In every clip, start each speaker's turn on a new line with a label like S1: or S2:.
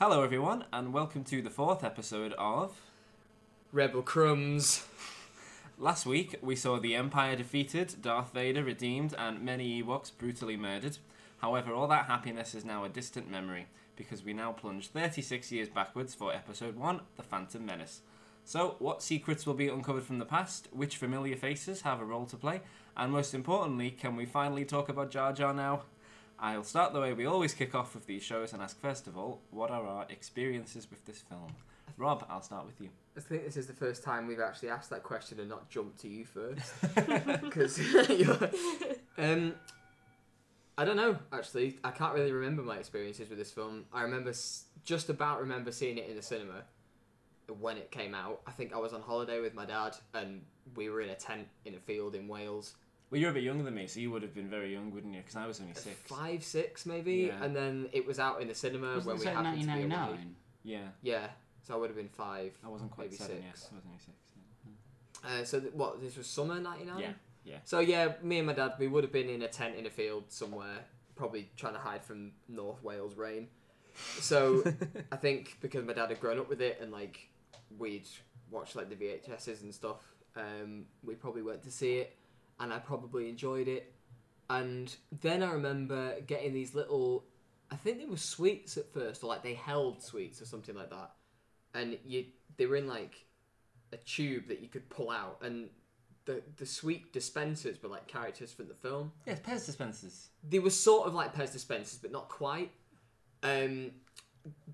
S1: Hello, everyone, and welcome to the fourth episode of.
S2: Rebel Chums.
S1: Last week, we saw the Empire defeated, Darth Vader redeemed, and many Ewoks brutally murdered. However, all that happiness is now a distant memory, because we now plunge 36 years backwards for episode 1 The Phantom Menace. So, what secrets will be uncovered from the past? Which familiar faces have a role to play? And most importantly, can we finally talk about Jar Jar now? I'll start the way we always kick off with these shows and ask first of all, what are our experiences with this film? Rob, I'll start with you.
S2: I think this is the first time we've actually asked that question and not jumped to you first. Because um, I don't know. Actually, I can't really remember my experiences with this film. I remember just about remember seeing it in the cinema when it came out. I think I was on holiday with my dad, and we were in a tent in a field in Wales.
S1: Well, you're a bit younger than me, so you would have been very young, wouldn't you? Because I was only six.
S2: Five, six, maybe.
S1: Yeah.
S2: And then it was out in the cinema
S3: Wasn't
S2: when we
S3: set in
S2: happened to be away.
S1: Yeah,
S2: Yeah, so I would have been five.
S1: I wasn't quite
S2: Maybe
S1: seven
S2: six.
S1: yet. I was only six.
S2: Uh, so th- what? This was summer '99.
S1: Yeah, yeah.
S2: So yeah, me and my dad, we would have been in a tent in a field somewhere, probably trying to hide from North Wales rain. So I think because my dad had grown up with it and like we'd watched like the VHSs and stuff, um, we probably went to see it, and I probably enjoyed it. And then I remember getting these little, I think they were sweets at first, or like they held sweets or something like that, and you they were in like a tube that you could pull out, and the the sweet dispensers were like characters from the film.
S1: Yeah, Pez dispensers.
S2: They were sort of like Pez dispensers, but not quite. Um,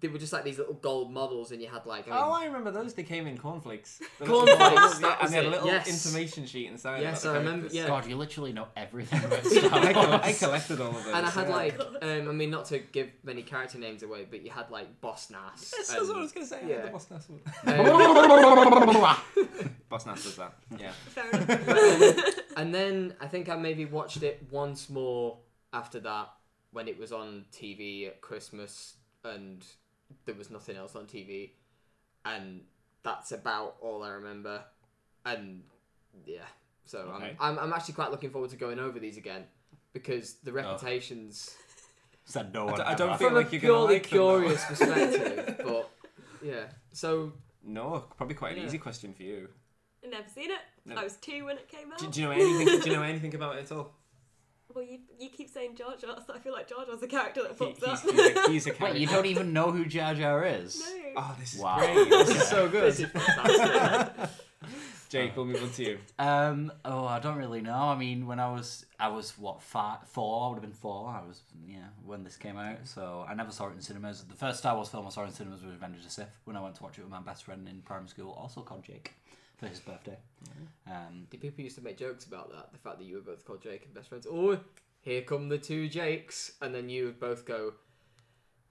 S2: they were just like these little gold models, and you had like I mean,
S1: Oh, I remember those. They came in cornflakes. The
S2: Cornflakes,
S1: little yeah, and they had a little
S2: yes.
S1: information sheet inside.
S2: Yes, I remember- yeah.
S3: God, you literally know everything about
S1: I,
S3: Star
S1: coll- I
S3: Wars.
S1: collected all of those.
S2: and I had
S1: yeah.
S2: like um, I mean not to give many character names away, but you had like Boss Nass.
S1: Yes, that's what I was going to say. Yeah.
S2: yeah.
S1: The Boss Nass one.
S2: um,
S1: Boss Nass does that. Yeah.
S4: Fair enough.
S2: and then I think I maybe watched it once more after that when it was on TV at Christmas and there was nothing else on TV, and that's about all I remember. And yeah, so
S1: Okay.
S2: I'm, I'm I'm actually quite looking forward to going over these again because the oh. reputations
S3: Said no
S1: I
S3: one.
S1: d- I don't feel like you're
S2: purely
S1: like them,
S2: curious perspective, but yeah. So
S1: No, probably quite an
S2: Yeah.
S1: easy question for you.
S4: I've never seen it.
S1: No.
S4: I was two when it came out.
S1: Do, do you know anything? do you know anything about it at all?
S4: Well, you, you keep saying Jar Jar, so I feel like Jar Jar's a character that
S1: He-
S4: pops
S1: he's,
S4: up.
S1: he's, a, he's a
S3: Wait, you don't even know who Jar Jar is?
S4: no.
S1: Oh, this is
S3: Wow.
S1: great. This is so
S2: this
S1: good.
S2: is fantastic.
S1: Jake, we'll move on to you.
S3: Um. Oh, I don't really know. I mean, when I was, I was what five, four. I would have been four. I was, yeah, when this came out. So I never saw it in cinemas. The first Star Wars film I saw in cinemas was Revenge of the Sith. When I went to watch it with my best friend in primary school, also called Jake, for his birthday. Um.
S2: The people used to make jokes about that, the fact that you were both called Jake and best friends. Oh, here come the two Jakes, and then you would both go,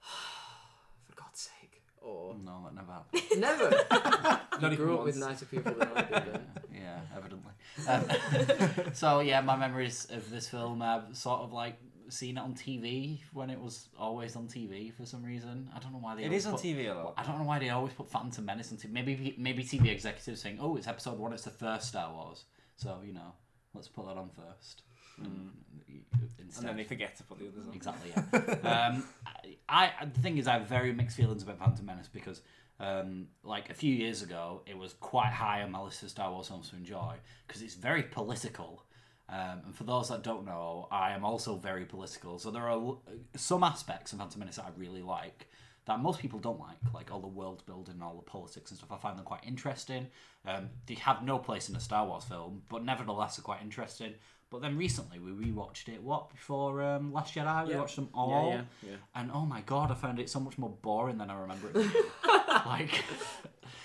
S2: for God's sake, or
S3: No, that never happened.
S2: never. You
S1: even
S2: grew up
S1: once.
S2: with nicer people than I did. Then.
S3: yeah, evidently. Um, so yeah, my memories of this film, I've sort of like seen it on TV when it was always on TV for some reason. I don't know why they.
S1: It is on
S3: put-
S1: TV a lot.
S3: I don't know why they always put Phantom Menace on TV. Maybe maybe TV executives saying, "Oh, it's Episode One. It's the first Star Wars." So you know, let's put that on first. And,
S1: And then they forget to put the others on.
S3: Exactly. Yeah. um, I, I the thing is, I have very mixed feelings about Phantom Menace because, um, like a few years ago, it was quite high on my list of Star Wars films to enjoy because it's very political. Um, and for those that don't know, I am also very political. So there are some aspects of Phantom Menace that I really like that most people don't like, like all the world building and all the politics and stuff. I find them quite interesting. Um, they have no place in a Star Wars film, but nevertheless are quite interesting. But then recently we rewatched it. What before um, Last Jedi? We
S2: Yeah.
S3: watched them all,
S1: yeah, yeah.
S3: and oh my god, I found it so much more boring than I remember it. being.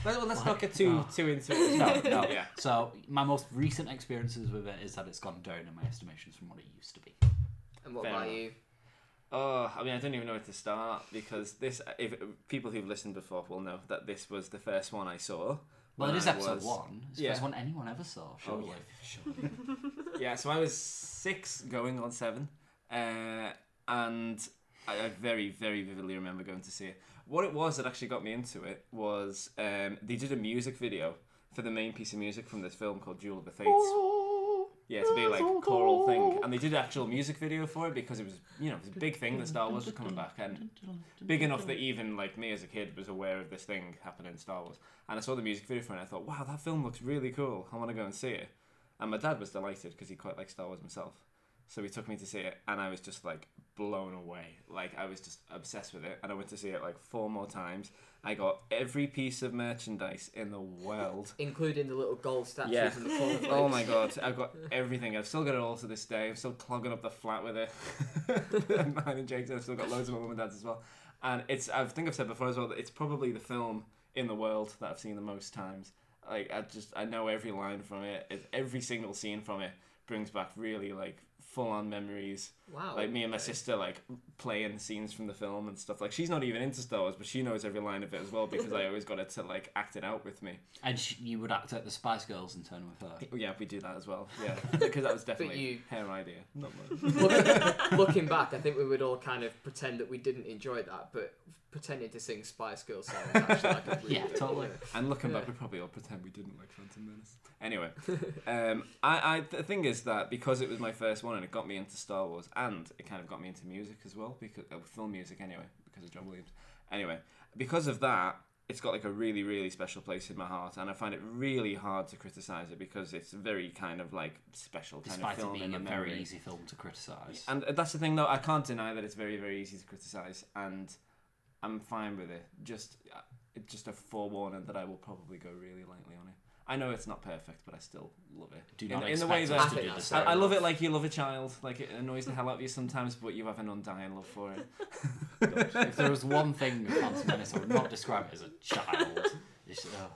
S3: like
S1: Well, let's not get too
S3: oh.
S1: too into it.
S3: no, no.
S1: Yeah.
S3: So my most recent experiences with it is that it's gone down in my estimations from what it used to be.
S2: And what
S1: Fair
S2: about
S1: enough.
S2: you?
S1: Oh, I mean, I don't even know where to start because this. If people who've listened before will know that this was the first one I saw.
S3: Well, it is
S1: I
S3: episode
S1: was-
S3: one. It's the
S1: Yeah.
S3: first one anyone ever saw.
S1: Oh,
S3: Surely.
S1: yeah, surely. yeah, so I was six, going on seven, uh, and I, I very, very vividly remember going to see it. What it was that actually got me into it was um, they did a music video for the main piece of music from this film called Duel of the Fates. Yeah, it's a big like choral thing, and they did an actual music video for it because it was, you know, it was a big thing that Star Wars was coming back, and big enough that even like me as a kid was aware of this thing happening in Star Wars. And I saw the music video for it, and I thought, wow, that film looks really cool. I want to go and see it. And my dad was delighted because he quite likes Star Wars himself. So he took me to see it, and I was just like blown away. Like I was just obsessed with it, and I went to see it like four more times. I got every piece of merchandise in the world.
S2: Including the little gold statues
S1: Yeah.
S2: and the cornflakes.
S1: Oh my god, I've got everything. I've still got it all to this day. I'm still clogging up the flat with it. Mine and Jake's. I've still got loads of my mum and dad's as well. And it's, I think I've said before as well, that it's probably the film in the world that I've seen the most times. Like, I just, I know every line from it. it every single scene from it brings back really, like, full on memories.
S2: Wow.
S1: Like, me and my sister, like, playing scenes from the film and stuff. Like, she's not even into Star Wars, but she knows every line of it as well because I always got her to, like, act it out with me.
S3: And sh- you would act out the Spice Girls in turn with her.
S1: Yeah, we do that as well. Yeah, because that was definitely
S2: you-
S1: her idea. Not mine.
S2: looking, looking back, I think we would all kind of pretend that we didn't enjoy that, but pretending to sing Spice Girls songs actually like a
S3: Yeah, totally.
S2: idea.
S1: And looking back, we probably all pretend we didn't like Phantom Menace. Anyway, um, I, I the thing is that because it was my first one and it got me into Star Wars and it kind of got me into music as well because uh, film music anyway because of John Williams. Anyway, because of that, it's got like a really really special place in my heart and I find it really hard to criticize it because it's a very kind of like special kind
S3: Despite
S1: of
S3: it
S1: film
S3: being a
S1: the
S3: very easy film to criticise.
S1: And that's the thing, though. I can't deny that it's very, very easy to criticize, and I'm fine with it. Just, uh, it's just a forewarning that I will probably go really lightly on it. I know it's not perfect, but I still love it.
S3: Do not
S1: in the
S3: expect
S1: way that
S2: I
S3: to
S2: think
S3: do the same.
S1: I, I love it like you love a child. Like it annoys the hell out of you sometimes, but you have an undying love for it.
S3: if there was one thing with Phantom Menace, I would not describe it as a child. It's, uh,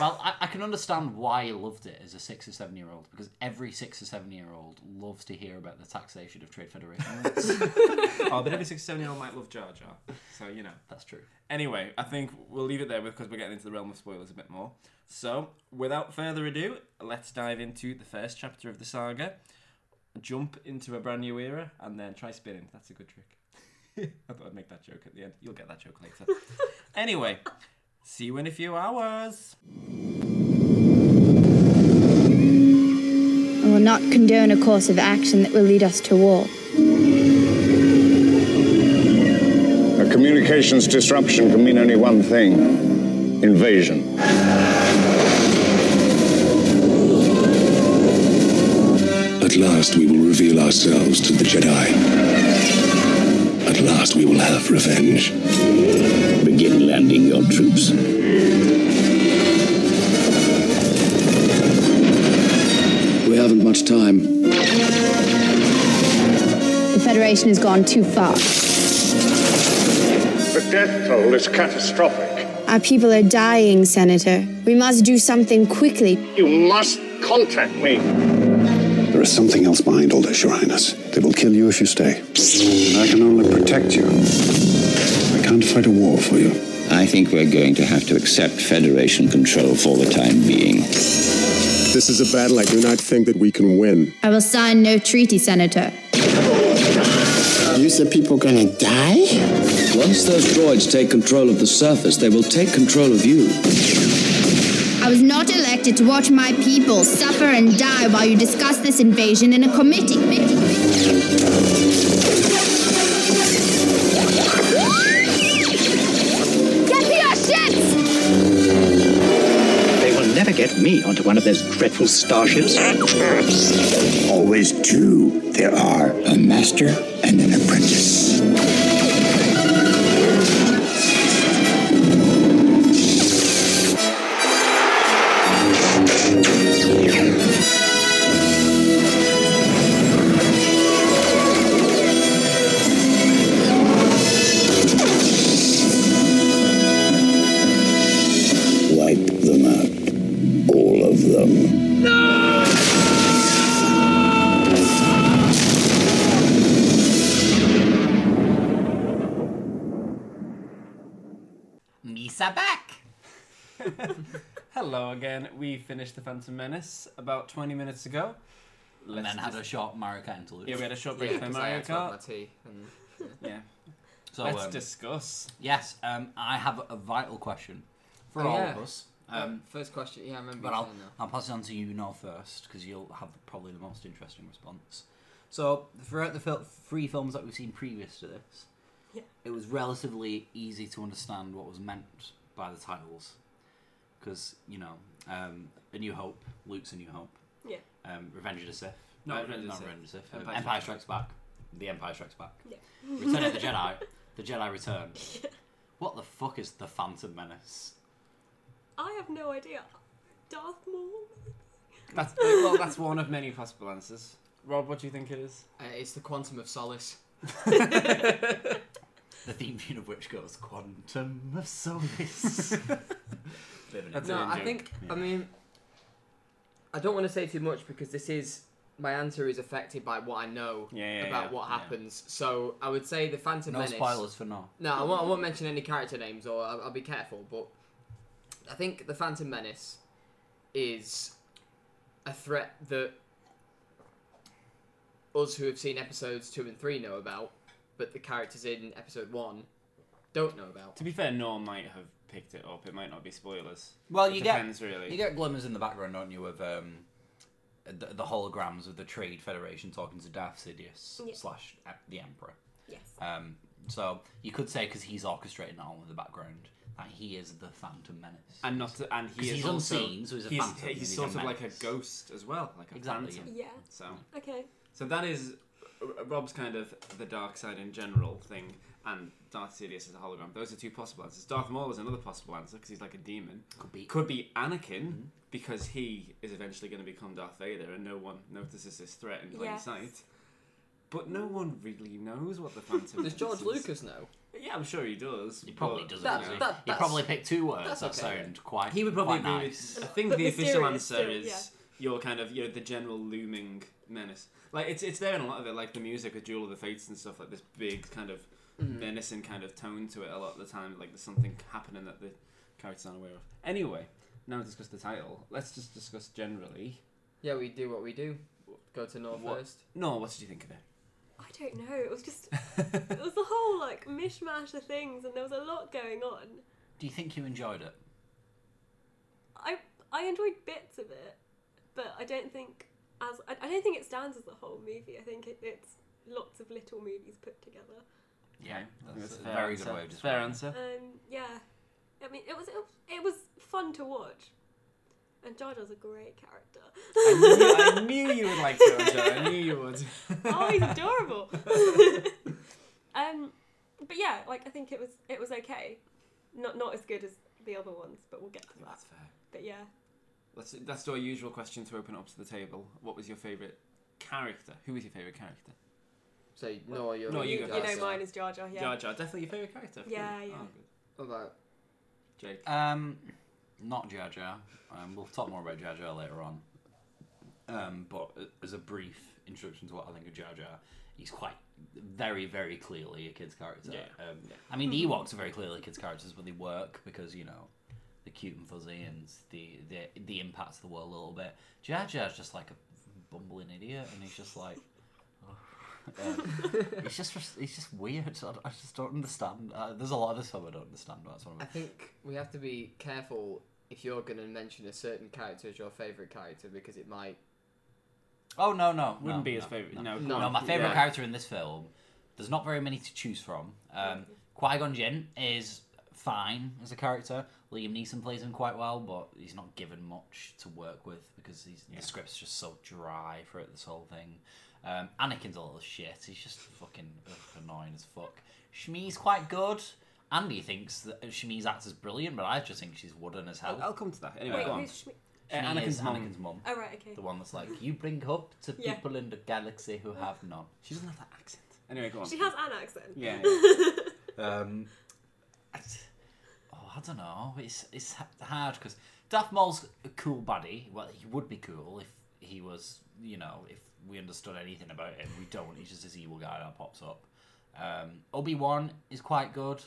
S3: well, I, I can understand why he loved it as a six or seven year old because every six or seven year old loves to hear about the taxation of Trade Federation.
S1: oh, but every six, or seven year old might love Jar Jar, so you know.
S3: That's true.
S1: Anyway, I think we'll leave it there because we're getting into the realm of spoilers a bit more. So, without further ado, let's dive into the first chapter of the saga, jump into a brand new era, and then try spinning. That's a good trick. I thought I'd make that joke at the end. You'll get that joke later. anyway, see you in a few hours.
S5: I will not condone a course of action that will lead us to war.
S6: A communications disruption can mean only one thing invasion.
S7: At last we will reveal ourselves to the Jedi. At last we will have revenge. Begin landing your troops. We haven't much time.
S5: The Federation has gone too far.
S6: The death toll is catastrophic.
S5: Our people are dying, Senator. We must do something quickly.
S6: You must contact me.
S7: There is something else behind all this, Your Highness. They will kill you if you stay. I can only protect you. I can't fight a war for you.
S8: I think we're going to have to accept Federation control for the time being.
S9: This is a battle I do not think that we can win.
S5: I will sign no treaty, Senator.
S9: You said people are gonna die?
S10: Once those droids take control of the surface, they will take control of you.
S5: I was not elected to watch my people suffer and die while you discuss this invasion in a committee. Get
S10: me onto one of those dreadful starships.
S7: Always two. There are a master and an apprentice.
S1: Again. We finished the Phantom Menace about 20 minutes ago.
S3: And
S1: Let's
S3: then had
S1: just-
S3: a short Mario Kart interlude.
S1: Yeah, we had a short break
S2: Yeah,
S1: for
S2: 'cause I
S1: Mario
S2: had to my
S1: Kart.
S2: tea. And,
S1: Yeah.
S3: So,
S1: Let's
S3: um,
S1: discuss.
S3: yes, um, I have a vital question for
S2: Oh,
S3: all
S2: yeah.
S3: of us. Um,
S2: first question. Yeah, I remember.
S3: But I'll. I'll pass it on to you now first because you'll have probably the most interesting response. So throughout the fil- three films that we've seen previous to this,
S4: Yeah.
S3: it was relatively easy to understand what was meant by the titles, because you know, um, A New Hope, Luke's A New Hope,
S4: Yeah.
S3: um, Revenge of the Sith,
S1: No,
S3: uh,
S1: Revenge of the
S3: not
S1: Sith.
S3: Revenge of the Sith, uh,
S1: Empire
S3: Empire,
S1: Strikes
S3: Strikes Back, The Empire Strikes Back,
S4: Yeah.
S3: Return of the Jedi, The Jedi Return. What the fuck is the Phantom Menace?
S4: I have no idea. Darth Maul?
S1: That's well, that's one of many possible answers. Rob, what do you think it is?
S2: Uh, it's the Quantum of Solace.
S3: The theme tune of which goes Quantum of Solace. Bit of an
S1: That's
S2: no,
S1: an
S2: I
S1: joke.
S2: think.
S3: Yeah.
S2: I mean, I don't want to say too much because this is my answer is affected by what I know
S1: Yeah, yeah,
S2: about
S1: yeah,
S2: what
S1: yeah.
S2: happens. So I would say the Phantom
S3: no
S2: Menace.
S3: spoilers for now.
S2: No, I won't, I won't mention any character names, or I'll, I'll be careful. But I think the Phantom Menace is a threat that us who have seen episodes two and three know about, but the characters in episode one don't know about.
S1: To be fair, Norm might have picked it up. It might not be spoilers.
S3: Well,
S1: It
S3: you
S1: depends,
S3: get
S1: really.
S3: you get glimmers in the background, don't you, of um, the, the holograms of the Trade Federation talking to Darth Sidious
S4: Yeah.
S3: slash the Emperor.
S4: Yes.
S3: Um, so you could say because he's orchestrating all in the background that he is the Phantom Menace.
S1: and not to, and he
S3: 'Cause
S1: is
S3: he's
S1: also,
S3: unseen, so he's a
S1: he's,
S3: phantom,
S1: he's
S3: he's
S1: sort
S3: a
S1: of like a ghost as well, like a
S3: Exactly,
S1: phantom.
S4: Yeah.
S1: So,
S4: Okay.
S1: so that is Rob's kind of the dark side in general thing, and Darth Sidious is a hologram. Those are two possible answers. Darth Maul is another possible answer because he's like a demon.
S3: Could be.
S1: Could be Anakin
S3: Mm-hmm.
S1: because he is eventually going to become Darth Vader, and no one notices this threat in plain
S4: Yes.
S1: sight. But no one really knows what the Phantom. Is.
S2: Does George
S1: is.
S2: Lucas know?
S1: Yeah, I'm sure he does.
S3: He probably doesn't.
S2: That-
S3: does he?
S2: that-
S3: he probably picked two words that
S2: okay.
S3: sound quite.
S1: He would probably
S3: quite nice.
S1: I think the official answer
S4: too,
S1: is
S4: yeah.
S1: your kind of you know the general looming menace. Like it's it's there in a lot of it, like the music with Duel of the Fates and stuff like this big kind of
S2: Mm.
S1: menacing kind of tone to it a lot of the time. Like there's something happening that the characters aren't aware of. Anyway, now we discuss the title. Let's just discuss generally.
S2: Yeah, we do what we do. Go to North
S1: What-
S2: first.
S1: No, what did you think of it?
S4: I don't know. It was just it was the whole like mishmash of things, and there was a lot going on.
S3: Do you think you enjoyed it?
S4: I I enjoyed bits of it, but I don't think as I, I don't think it stands as a whole movie. I think it, it's lots of little movies put together.
S3: Yeah,
S1: I think
S3: that's a very
S1: answer.
S3: good way of
S1: Fair
S3: describing it.
S1: answer.
S4: Um, yeah, I mean it was it was, it was fun to watch, and Jar Jar's a great character.
S1: I knew, I knew you would like Jar Jar. I knew you would.
S4: oh, he's adorable. um, but yeah, like I think it was it was okay, not not as good as the other ones, but we'll get to that.
S1: That's fair.
S4: But yeah,
S1: Let's, let's do our usual question to open up to the table. What was your favourite character? Who was your favourite character?
S2: So no, you're
S1: No, you
S4: you,
S1: go
S4: you
S1: first.
S4: know mine is Jar Jar. Yeah.
S1: Jar Jar, definitely your favourite character.
S4: Yeah,
S1: Brilliant.
S4: yeah.
S1: Oh, good.
S2: What about
S1: Jake.
S3: Um, not Jar Jar. Um, we'll talk more about Jar Jar later on. Um, but as a brief introduction to what I think of Jar Jar, he's quite very, very clearly a kid's character.
S1: Yeah,
S3: Um,
S1: yeah.
S3: I mean, the Ewoks are very clearly kids' characters, but they work because you know they're cute and fuzzy and the the the impact to the world a little bit. Jar Jar's just like a bumbling idiot, and he's just like. Um, he's just he's just weird. I, I just don't understand. Uh, there's a lot of this film I don't understand. But that's one of
S2: I
S3: my
S2: think we have to be careful if you're going to mention a certain character as your favourite character because it might.
S3: Oh no no
S1: Wouldn't
S3: no,
S1: be his
S3: no,
S1: favourite.
S3: No,
S1: No,
S2: No.
S3: No, my favorite
S2: Yeah.
S3: character in this film. There's not very many to choose from. Um, Qui Gon Jinn is fine as a character. Liam Neeson plays him quite well, but he's not given much to work with because he's,
S1: Yeah.
S3: the script's just so dry for it. This whole thing. Um, Anakin's a little shit. He's just fucking ugh, annoying as fuck. Shmi's quite good. Andy thinks that Shmi's act is brilliant, but I just think she's wooden as hell.
S1: I'll, I'll come to that. Anyway,
S4: Wait,
S1: go on.
S4: who's Shmi-
S1: Uh,
S3: Shmi
S1: Anakin's
S3: is
S1: mum.
S3: Anakin's mum.
S4: Oh right, okay.
S3: The one that's like, you bring hope to
S4: Yeah.
S3: people in the galaxy who have none.
S1: She doesn't have that accent. Anyway, go on.
S4: She has an accent.
S1: Yeah. yeah.
S3: Um, I, oh, I don't know. It's it's h- hard because Darth Maul's a cool buddy. Well, he would be cool if he was, you know, if we understood anything about him. We don't. He's just this evil guy that pops up. Um, Obi Wan is quite good,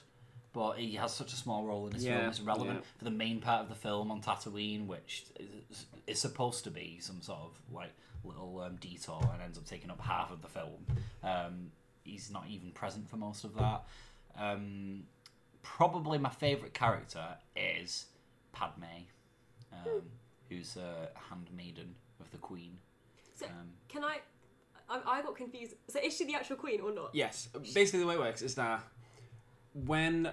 S3: but he has such a small role in this
S1: Yeah,
S3: film. It's relevant
S1: yeah.
S3: for the main part of the film on Tatooine, which is, is supposed to be some sort of like little um, detour and ends up taking up half of the film. Um, he's not even present for most of that. Um, probably my favourite character is Padme. um, who's a handmaiden of the Queen.
S4: So
S3: Um,
S4: can I? I, I got confused. So is she the actual queen or not?
S1: Yes. Basically, the way it works is that when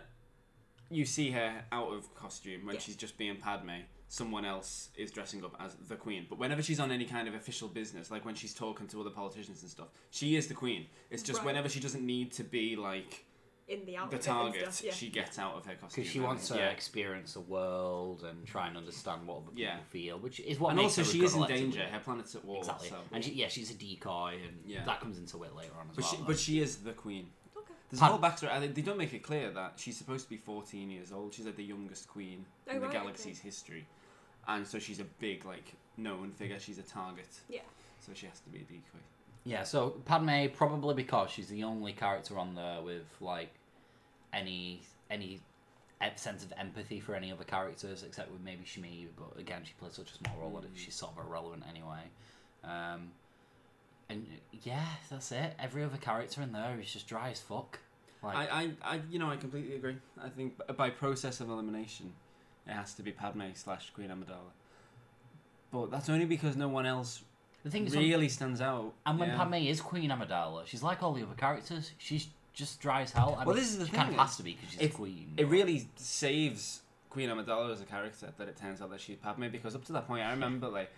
S1: you see her out of costume, when
S4: Yeah.
S1: she's just being Padme, someone else is dressing up as the Queen. But whenever she's on any kind of official business, like when she's talking to other politicians and stuff, she is the Queen. It's just
S4: Right.
S1: whenever she doesn't need to be like
S4: In the
S1: the target,
S4: stuff. Yeah.
S1: she gets out of her costume.
S3: because she wants to
S1: yeah.
S3: experience the world and try and mm. understand what other people
S1: Yeah.
S3: feel, which is what
S1: and
S3: makes
S1: also
S3: her
S1: she is in danger. Her planet's at war.
S3: Exactly,
S1: So.
S3: and she, yeah, she's a decoy, and
S1: Yeah.
S3: that comes into it later on as
S1: But
S3: well.
S1: she, but she is the queen.
S4: Okay.
S1: There's
S3: Pan-
S1: a whole backstory. They don't make it clear that she's supposed to be 14 years old. She's like the youngest queen
S4: Oh,
S1: in the
S4: right,
S1: galaxy's
S4: okay.
S1: history, and so she's a big like known figure. She's a target.
S4: Yeah.
S1: So she has to be a decoy.
S3: Yeah, so Padme probably because she's the only character on there with like any any sense of empathy for any other characters except with maybe Shmi, but again she plays such a small role that she's sort of irrelevant anyway. Um, and yeah, that's it. Every other character in there is just dry as fuck. Like,
S1: I, I, I, you know, I completely agree. I think by process of elimination, it has to be Padme slash Queen Amidala. But that's only because no one else
S3: the thing
S1: really stands out.
S3: and when
S1: yeah.
S3: Padme is Queen Amidala, she's like all the other characters. She's just dry as hell. I
S1: Well,
S3: mean,
S1: this is the
S3: she
S1: thing,
S3: kind of has to be because she's
S1: it-
S3: a queen.
S1: It
S3: but-
S1: really saves Queen Amidala as a character that it turns out that she's Padme because up to that point, I remember like.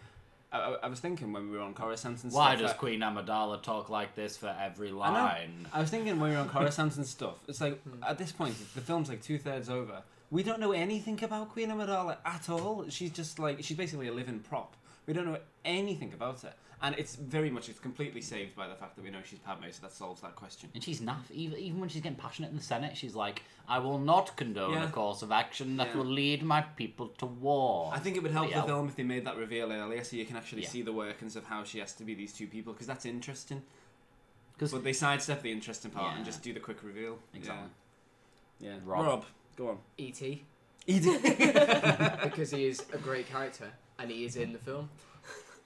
S1: I, I- I was thinking when we were on Coruscant and stuff.
S3: Why does
S1: that-
S3: Queen Amidala talk like this for every
S1: I
S3: line?
S1: I was thinking when we were on Coruscant and stuff. It's like hmm. at this point, the film's like two thirds over. We don't know anything about Queen Amidala at all. She's just like she's basically a living prop. We don't know anything about her, and it's very much it's completely saved by the fact that we know she's Padme, so that solves that question.
S3: And she's naff. Even, even when she's getting passionate in the Senate, she's like, I will not condone
S1: Yeah.
S3: a course of action that
S1: Yeah.
S3: will lead my people to war.
S1: I think it would help
S3: Bloody
S1: the
S3: hell.
S1: film if they made that reveal earlier, so you can actually
S3: Yeah.
S1: see the workings of how she has to be these two people, because that's interesting.
S3: 'Cause-
S1: But they sidestep the interesting part and
S3: Yeah.
S1: just do the quick reveal.
S3: Exactly.
S1: Yeah. yeah.
S3: Rob.
S1: Rob, go on.
S2: E.T.
S1: Edie.
S2: because he is a great character and he is in the film.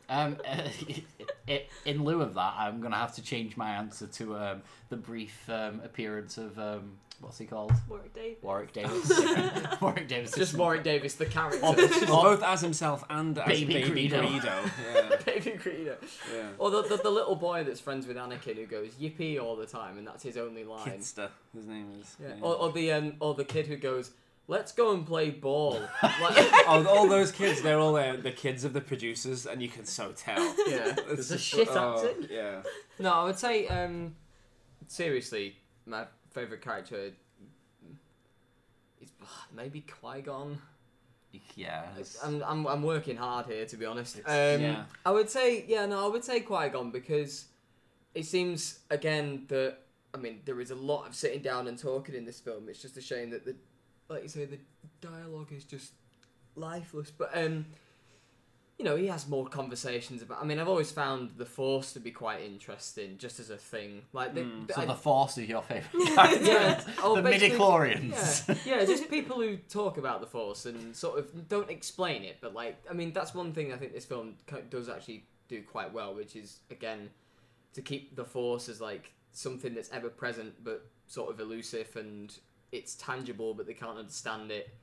S3: Um, i- in lieu of that, I'm gonna have to change my answer to um, the brief um, appearance of um, what's he called?
S4: Warwick Davis.
S3: Warwick Davis. Warwick Davis.
S2: Just Warwick Davis, the character.
S1: both as himself and as
S3: Baby
S1: Baby,
S3: Greedo.
S1: Greedo. Yeah.
S2: Baby Greedo.
S1: yeah.
S2: Or the, the, the little boy that's friends with Anakin who goes yippee all the time and that's his only line.
S1: Kitster, his name is.
S2: Yeah. Or, or the um, or the kid who goes, "Let's go and play ball." like,
S1: oh, all those kids, they're all uh, the kids of the producers, and you can so tell.
S2: yeah,
S1: It's
S2: there's a shit
S1: oh,
S2: acting.
S1: Yeah.
S2: No, I would say um, seriously, my favorite character is maybe Qui Gon.
S3: Yeah.
S2: I'm, I'm I'm working hard here to be honest. Um,
S1: yeah.
S2: I would say yeah no I would say Qui Gon because it seems again that I mean there is a lot of sitting down and talking in this film. It's just a shame that the like you say the dialogue is just lifeless. But um, you know he has more conversations about. I mean I've always found the Force to be quite interesting just as a thing. Like the,
S1: Mm.
S3: So
S2: I-
S3: the Force is your favorite
S2: yeah,
S3: character.
S2: oh,
S3: the
S2: basically-
S3: midichlorians.
S2: Yeah, yeah, just people who talk about the Force and sort of don't explain it, but like, I mean, that's one thing I think this film does actually do quite well, which is again to keep the Force as like something that's ever present but sort of elusive and it's tangible, but they can't understand it,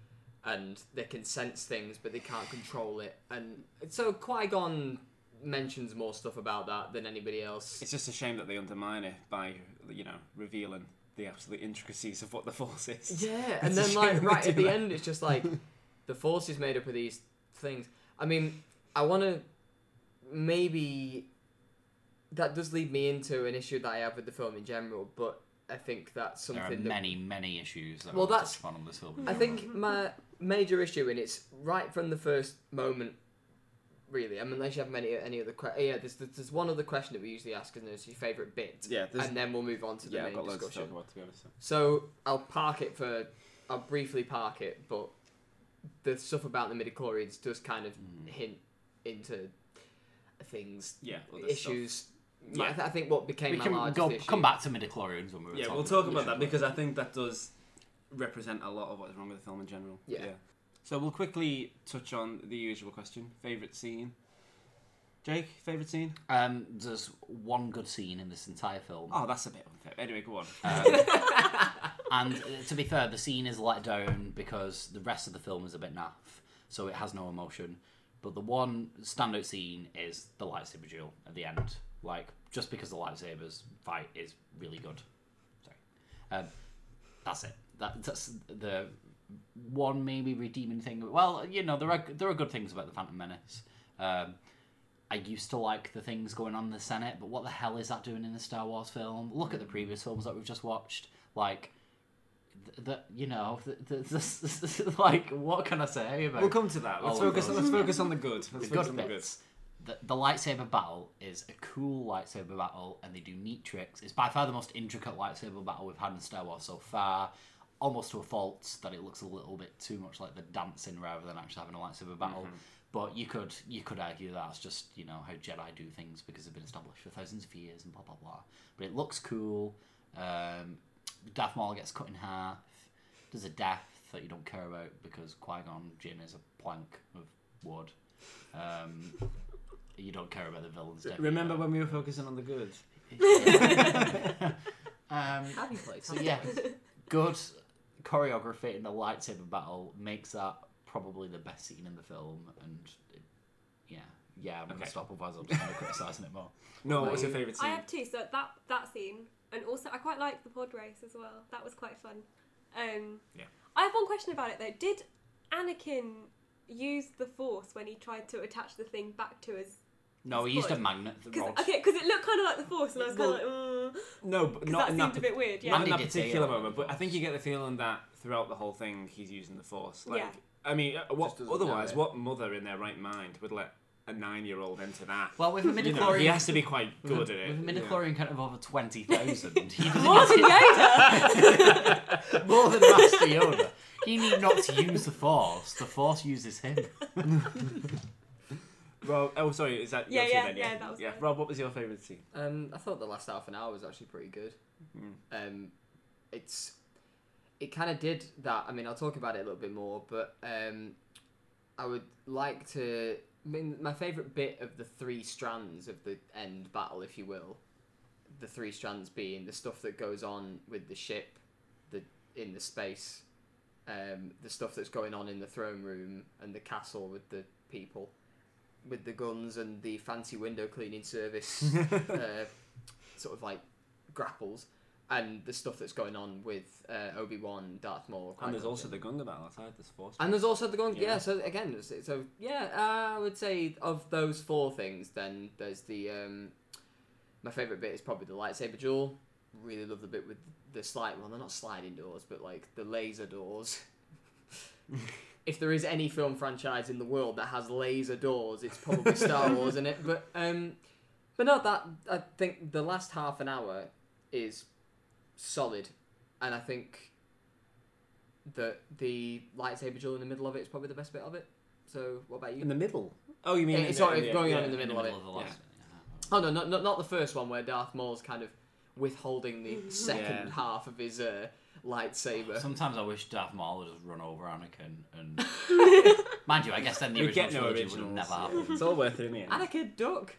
S2: and they can sense things, but they can't control it, and so Qui Gon mentions more stuff about that than anybody else.
S1: It's just a shame that they undermine it by, you know, revealing the absolute intricacies of what the Force is.
S2: Yeah, and
S1: It's a
S2: then like right at the
S1: that.
S2: end, it's just like the force is made up of these things. I mean, I want to maybe that does lead me into an issue that I have with the film in general, but I think that's something.
S3: There
S2: something
S3: are
S2: that
S3: many, many issues that
S2: Well,
S3: we'll
S2: that's-
S3: touch upon on this film.
S2: I think my major issue, and it's right from the first moment. Really, I mean, unless you have many any other que- yeah, there's, there's one other question that we usually ask, and it's your favorite bit,
S1: Yeah, there's-
S2: and then we'll move on to the
S1: yeah, I've
S2: main
S1: got loads to
S2: discussion.
S1: talk about, to be honest.
S2: So I'll park it for. I'll briefly park it, but the stuff about the midichlorians does kind of
S1: Mm.
S2: hint into things,
S1: Yeah, other
S2: issues.
S1: Yeah.
S2: I, th- I think what became
S3: we
S2: my
S3: can
S2: largest
S3: go,
S2: issue.
S3: come back to midichlorians when we were
S1: Yeah,
S3: talking
S1: we'll talk about that because I think that does represent a lot of what is wrong with the film in general.
S2: Yeah.
S1: So we'll quickly touch on the usual question: favorite scene. Jake, favorite scene?
S3: Um, there's one good scene in this entire film.
S1: Oh, that's a bit unfair. Anyway, go on.
S3: Um, and uh, to be fair, the scene is let down because the rest of the film is a bit naff. so it has no emotion. But the one standout scene is the lightsaber duel at the end. Like just because the lightsabers fight is really good. Sorry, um, that's it. That, that's the one maybe redeeming thing. Well, you know there are there are good things about the Phantom Menace. Um, I used to like the things going on in the Senate, but what the hell is that doing in the Star Wars film? Look at the previous films that we've just watched. Like, the you know, the, the, the, like, what can I say about?
S1: We'll come to that. Let's focus.
S3: those?
S1: Let's focus on the good. Let's
S3: the
S1: focus
S3: good
S1: on the good.
S3: bits. The, the lightsaber battle is a cool lightsaber battle, and they do neat tricks. It's by far the most intricate lightsaber battle we've had in Star Wars so far. Almost to a fault that it looks a little bit too much like the dancing rather than actually having a lightsaber battle. But you could you could argue that's just you know how Jedi do things because they've been established for thousands of years and blah blah blah. But it looks cool. Um, Darth Maul gets cut in half. There's a death that you don't care about because Qui Gon Jinn is a plank of wood. Um, you don't care about the villains. death
S1: Remember
S3: either.
S1: when we were focusing on the good?
S3: Um,
S2: Happy place.
S3: so yeah, good choreography in the lightsaber battle makes that probably the best scene in the film, and it, yeah, yeah, I'm gonna
S1: Okay.
S3: stop otherwise I'm just gonna criticising it more.
S1: No,
S2: What
S1: was your
S2: about
S1: favourite
S4: I
S1: scene?
S4: have two. So that that scene, and also I quite like the pod race as well. That was quite fun. Um,
S1: Yeah.
S4: I have one question about it though. Did Anakin use the Force when he tried to attach the thing back to his?
S3: No, he used a
S4: foot?
S3: magnet
S4: Cause,
S3: rod.
S4: okay, because it looked kind of like the Force, and I was kind of like, mm,
S1: No, but
S4: 'cause
S1: not
S4: that
S1: in
S4: seemed
S1: that
S4: a bit weird. Yeah.
S1: Not in that particular
S3: it
S1: moment, but I think you get the feeling that throughout the whole thing he's using the force. Like,
S4: Yeah.
S1: I mean, uh, what
S2: Just doesn't know
S1: otherwise, what mother in their right mind would let a nine-year-old into that?
S3: Well, with a
S1: You know, he has to be quite good
S3: a,
S1: at it.
S3: with a
S1: yeah.
S3: midichlorian count of over twenty thousand. he doesn't
S4: More than Yoda.
S3: more than Master Yoda. He need not to use the Force. The Force uses him.
S1: Well, oh, sorry, is that
S4: Yeah,
S1: your two
S4: yeah,
S1: then?
S4: yeah, that was
S1: yeah.
S4: mine.
S1: Rob, what was your favourite scene?
S2: Um, I thought the last half an hour was actually pretty good.
S1: Mm.
S2: Um, it's it kind of did that. I mean, I'll talk about it a little bit more, but um, I would like to. I mean, my favorite bit of the three strands of the end battle, if you will, the three strands being the stuff that goes on with the ship, the in the space, um, the stuff that's going on in the throne room and the castle with the people, with the guns and the fancy window cleaning service, uh, sort of like grapples, and the stuff that's going on with uh, Obi Wan, Darth Maul,
S1: And there's also the Gungan battle outside. There's force.
S2: And there's also the guns. Yeah.
S1: Yeah.
S2: So again, so, so yeah, uh, I would say of those four things, then there's the um, my favorite bit is probably the lightsaber duel. Really love the bit with the slide. Well, they're not sliding doors, but like the laser doors. if there is any film franchise in the world that has laser doors, it's probably Star Wars, isn't it? But um, but no, that I think the last half an hour is solid, and I think that the lightsaber duel in the middle of it is probably the best bit of it. So, what about you?
S1: in the middle. Oh, you mean
S2: Eh,
S1: in the-
S2: sorry,
S1: yeah,
S2: going on in the
S3: In the
S2: middle of
S3: middle
S2: it.
S3: of the last.
S2: Oh no, not, not not the first one where Darth Maul's kind of withholding the second
S1: Yeah.
S2: half of his uh, lightsaber.
S3: Sometimes I wish Darth Maul would just run over Anakin and. Mind you, I guess then the
S1: We
S3: original
S1: get no
S3: trilogy would have
S1: originals.
S3: never
S1: yeah.
S3: happened.
S1: It's all worth it in the end.
S2: Anakin duck.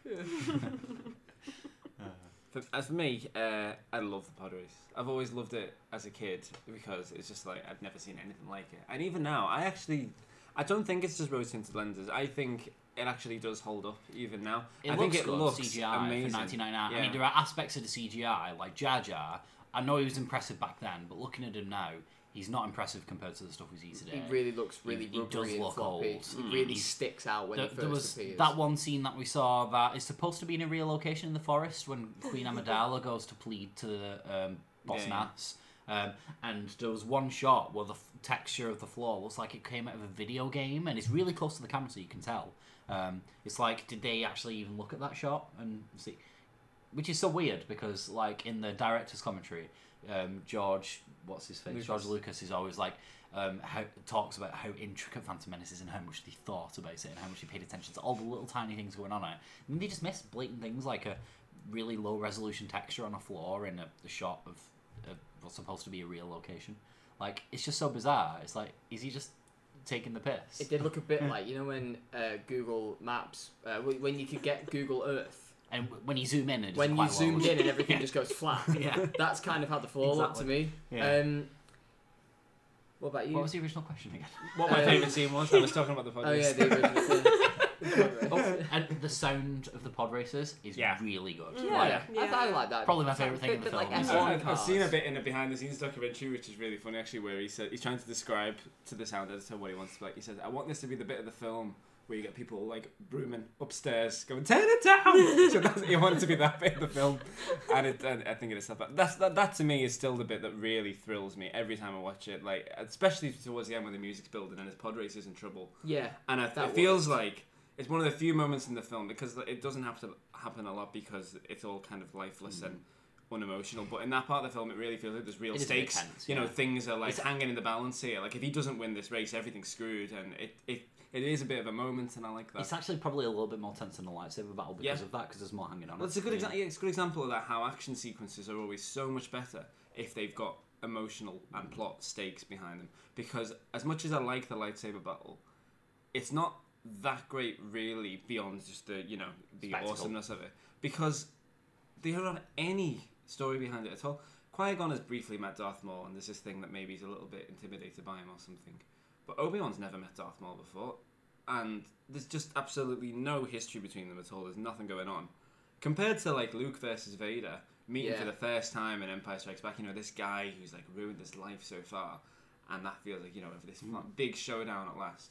S1: For, as for me, uh, I love the pod race. I've always loved it as a kid because it's just like I've never seen anything like it. And even now, I actually, I don't think it's just rose tinted lenses. I think it actually does hold up even now.
S3: It
S1: I
S3: looks
S1: think it
S3: good,
S1: looks
S3: CGI
S1: amazing.
S3: for 1999. I
S1: Yeah.
S3: mean, there are aspects of the CGI, like Jar Jar. I know he was impressive back then, but looking at him now, he's not impressive compared to the stuff we see today.
S2: He really looks really
S3: He- he does
S2: and
S3: look
S2: floppy.
S3: old.
S2: He
S3: Mm.
S2: really sticks out when
S3: There,
S2: he
S3: there was
S2: appears.
S3: that one scene that we saw that is supposed to be in a real location in the forest when Queen Amidala goes to plead to the um, Boss
S1: Yeah, yeah.
S3: Nass. Um, and there was one shot where the f- texture of the floor looks like it came out of a video game, and it's really close to the camera, so you can tell. Um, it's like, did they actually even look at that shot and see? Which is so weird because, like, in the director's commentary, um, George, what's his face?
S1: Lucas.
S3: George Lucas is always like, um, how talks about how intricate Phantom Menace is and how much they thought about it and how much they paid attention to all the little tiny things going on in it. And they just miss blatant things like a really low resolution texture on a floor in a, a shot of, of what's supposed to be a real location. Like it's just so bizarre. It's like is he just taking the piss?
S2: It did look a bit like you know when uh, Google Maps, uh, when you could get Google Earth,
S3: and when you zoom in, it's
S2: when you
S3: quite low.
S2: in and everything just goes flat.
S3: Yeah.
S2: That's kind of how the floor looked to me.
S3: Yeah.
S2: Um, What about you?
S3: What was the original question again?
S1: What my
S2: Uh,
S1: favourite scene was? I was talking about the podcast.
S2: Oh yeah, the original scene. The pod race.
S3: and the sound of the pod races is
S1: Yeah.
S3: really good.
S2: Yeah,
S3: Like,
S2: I, th- I like that.
S3: Probably my favourite thing in the
S2: bit like
S3: film.
S2: F1
S1: I- I've seen a bit in a behind the scenes documentary, which is really funny actually, where he said he's trying to describe to the sound editor what he wants to be like. He says, "I want this to be the bit of the film where you get people like brooming upstairs, going turn it down." so that's, he wanted to be that bit of the film, and, it, and I think it is that's that, that to me is still the bit that really thrills me every time I watch it. Like especially towards the end when the music's building and his pod race is in trouble.
S2: Yeah,
S1: and I,
S2: that
S1: it feels like it's one of the few moments in the film because it doesn't have to happen a lot because it's all kind of lifeless mm. and unemotional. But in that part of the film, it really feels like there's real
S3: It is a bit
S1: stakes.
S3: tense,
S1: you know,
S3: yeah.
S1: things are like
S3: It's-
S1: hanging in the balance here. Like if he doesn't win this race, everything's screwed, and it it, it is a bit of a moment, and I like that.
S3: It's actually probably a little bit more tense than the lightsaber battle because
S1: Yeah.
S3: of that, because there's more hanging on.
S1: Well,
S3: it.
S1: it's a good example. Yeah, it's a good example of that. How action sequences are always so much better if they've got emotional and plot stakes behind them. Because as much as I like the lightsaber battle, it's not that great really beyond just the you know the
S3: Spectacle.
S1: awesomeness of it. Because they don't have any story behind it at all. Qui Gon has briefly met Darth Maul, and there's this thing that maybe he's a little bit intimidated by him or something. But Obi Wan's never met Darth Maul before, and there's just absolutely no history between them at all. There's nothing going on. Compared to like Luke versus Vader, meeting
S2: Yeah.
S1: for the first time in Empire Strikes Back, you know, this guy who's like ruined his life so far, and that feels like, you know, this hmm. big showdown at last.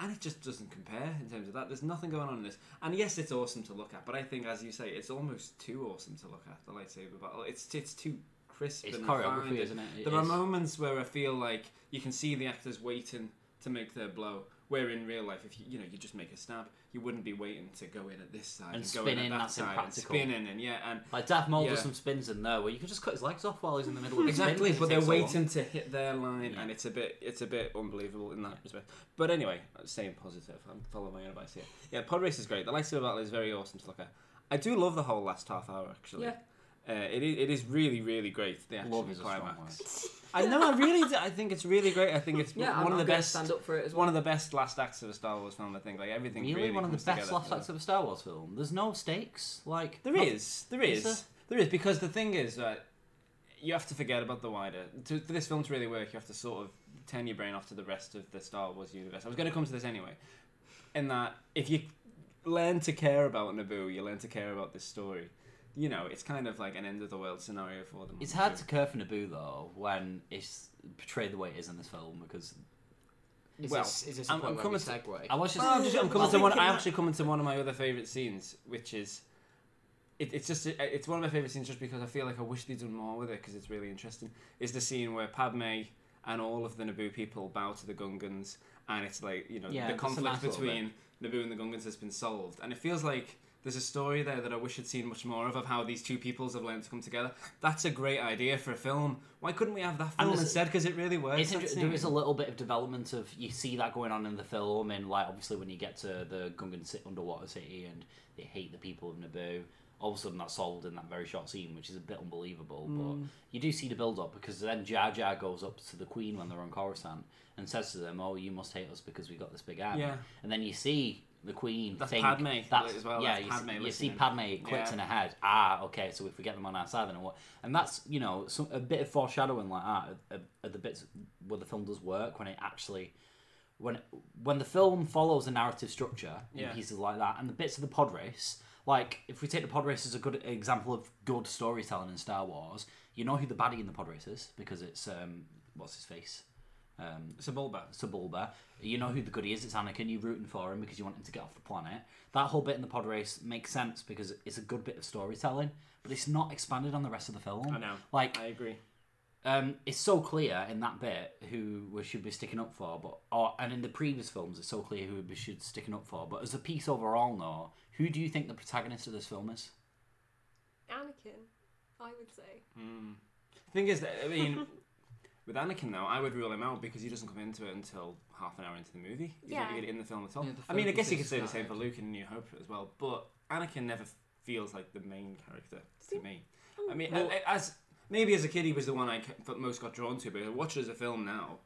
S1: And it just doesn't compare in terms of that. There's nothing going on in this. And yes, it's awesome to look at, but I think, as you say, it's almost too awesome to look at, the lightsaber battle. It's, it's too crisp
S3: It's
S1: and
S3: choreography,
S1: refined.
S3: isn't it? It
S1: there are moments where I feel like you can see the actors waiting to make their blow. Where in real life, if you you know you just make a stab, you wouldn't be waiting to go in at this side
S3: And
S1: go in
S3: spinning,
S1: at that
S3: that's
S1: side and
S3: impractical.
S1: spinning and yeah and
S3: Like Darth Maul
S1: yeah.
S3: does some spins in there where you could just cut his legs off while he's in the middle of the
S1: exactly,
S3: spin,
S1: but
S3: 'cause it
S1: they're
S3: takes so
S1: waiting to hit their line, and it's a bit it's a bit unbelievable in that respect. But anyway, staying positive, I'm following my own advice here. Yeah, pod race is great. The lightsaber battle is very awesome to look at. I do love the whole last half hour actually.
S2: Yeah.
S1: Uh, it, is, it is really, really great. The action
S3: Love is
S1: climax. I know. I really. Do, I think it's really great. I think it's
S2: Yeah,
S1: one
S2: I'm-
S1: of the
S2: I'm gonna
S1: best.
S2: stand up for it as
S1: One of the best last acts of a Star Wars film. I think like everything.
S3: Really,
S1: Really,
S3: one of the best
S1: together.
S3: last acts of a Star Wars film. There's no stakes. Like
S1: There
S3: no-
S1: is, there is,
S3: Is
S1: there is because the thing is that you have to forget about the wider. To, for this film to really work, you have to sort of turn your brain off to the rest of the Star Wars universe. I was going to come to this anyway, in that if you learn to care about Naboo, you learn to care about this story. You know, it's kind of like an end of the world scenario for them.
S3: It's hard to care for Naboo though when it's portrayed the way it is in this film because.
S2: Is
S1: well,
S2: this, is this a
S1: I'm,
S2: point
S1: I'm coming to.
S2: segue?
S3: I was just.
S1: Well, I'm, just, I'm coming to one. I actually coming to one of my other favorite scenes, which is. It, it's just it's one of my favorite scenes just because I feel like I wish they'd done more with it because it's really interesting. Is the scene where Padme and all of the Naboo people bow to the Gungans, and it's like you know
S3: Yeah,
S1: the conflict between Naboo and the Gungans has been solved, and it feels like there's a story there that I wish I'd seen much more of of how these two peoples have learned to come together. That's a great idea for a film. Why couldn't we have that film
S3: there's-
S1: instead? Because it really works.
S3: It's
S1: that
S3: inter-
S1: scene.
S3: there is a little bit of development of you see that going on in the film, and like obviously when you get to the Gungan sit underwater city and they hate the people of Naboo, all of a sudden that's solved in that very short scene, which is a bit unbelievable. But hmm. you do see the build up because then Jar Jar goes up to the Queen when they're on Coruscant and says to them, "Oh, you must hate us because we got this big army."
S1: Yeah.
S3: And then you see the Queen
S1: That's
S3: think
S1: Padme
S3: that's
S1: as well,
S3: Yeah,
S1: that's
S3: you, you see. Padme it clicks
S1: Yeah.
S3: in her head. Ah, okay, so if we get them on our side, then what? And that's you know some, a bit of foreshadowing like that at, at the bits where the film does work when it actually when when the film follows a narrative structure in
S1: Yeah.
S3: pieces like that, and the bits of the pod race. Like if we take the pod race as a good example of good storytelling in Star Wars, you know who the baddie in the pod race is because it's um what's his face. Um,
S1: Sebulba.
S3: Sebulba. You know who the goodie is. It's Anakin. You're rooting for him because you want him to get off the planet. That whole bit in the pod race makes sense because it's a good bit of storytelling, but it's not expanded on the rest of the film.
S1: I know.
S3: Like
S1: I agree.
S3: um, it's so clear in that bit who we should be sticking up for, but or, and in the previous films, it's so clear who we should be sticking up for. But as a piece overall, though, who do you think the protagonist of this film is?
S4: Anakin, I would say.
S1: The thing is that I mean, with Anakin though, I would rule him out because he doesn't come into it until half an hour into the movie. He's
S4: Yeah.
S1: not really in the film at all.
S3: Yeah,
S1: I mean, I guess you could say the same for. Luke in New Hope as well, but Anakin never feels like the main character to me. Oh, I mean,
S2: Well-
S1: as maybe as a kid he was the one I most got drawn to, but I watch it as a film now.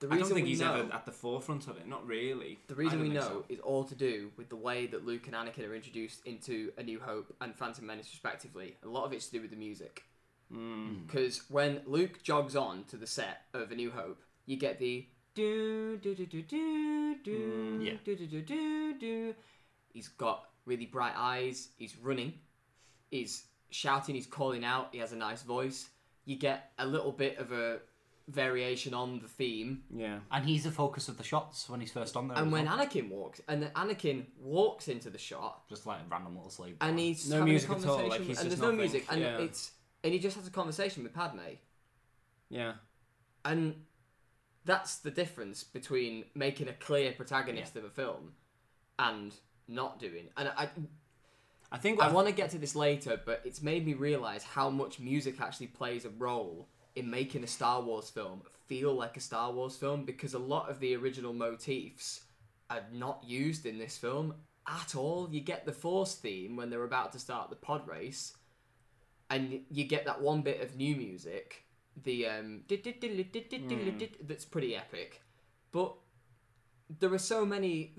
S2: The
S1: I don't think he's
S2: know,
S1: ever at the forefront of it. Not really.
S2: the reason we know
S1: so.
S2: is all to do with the way that Luke and Anakin are introduced into A New Hope and Phantom Menace respectively. A lot of it's to do with the music.
S1: Mm.
S2: Because when Luke jogs on to the set of A New Hope, you get the do do do do do do
S3: Yeah.
S2: do do do do do. He's got really bright eyes. He's running. He's shouting. He's calling out. He has a nice voice. You get a little bit of a variation on the theme.
S1: Yeah.
S3: And he's the focus of the shots when he's first on there.
S2: And
S3: as
S2: when
S3: well.
S2: Anakin walks, and then Anakin walks into the shot,
S3: just like random little slave.
S2: and
S3: boy.
S2: he's
S1: No
S2: having
S1: music
S2: a
S1: at all, like,
S2: conversation,
S1: he's
S2: and
S1: just
S2: there's no
S1: nothing,
S2: music, and
S1: yeah.
S2: it's and he just has a conversation with Padme,
S1: Yeah.
S2: and that's the difference between making a clear protagonist of a film and not doing. And I,
S1: I think
S2: I want to get to this later, but it's made me realize how much music actually plays a role in making a Star Wars film feel like a Star Wars film because a lot of the original motifs are not used in this film at all. You get the Force theme when they're about to start the pod race, and you get that one bit of new music, the um, that's pretty epic, but there are so many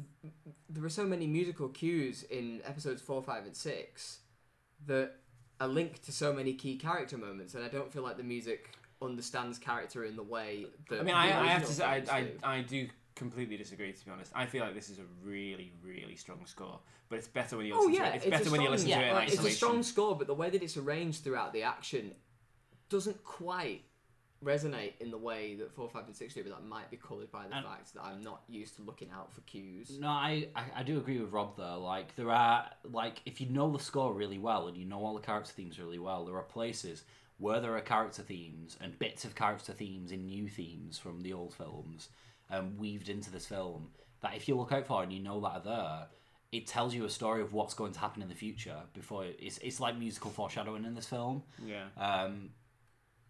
S2: there are so many musical cues in episodes four, five, and six that are linked to so many key character moments, and I don't feel like the music understands character in the way that.
S1: I mean, I, I have to say, I, I. I do completely disagree. To be honest, I feel like this is a really, really strong score. But it's better when you
S2: Oh
S1: listen
S2: yeah,
S1: to it. It's,
S2: a
S1: better when you
S2: strong-
S1: listen to it
S2: like. It's a strong score, but the way that it's arranged throughout the action doesn't quite resonate in the way that four, five, and six do. But that might be coloured by the
S3: And-
S2: fact that I'm not used to looking out for cues.
S3: No, I, I, I do agree with Rob though. Like there are like if you know the score really well and you know all the character themes really well, there are places where there are character themes and bits of character themes in new themes from the old films um, weaved into this film that if you look out for and you know that are there, it tells you a story of what's going to happen in the future before it, it's it's like musical foreshadowing in this film.
S1: Yeah.
S3: Um,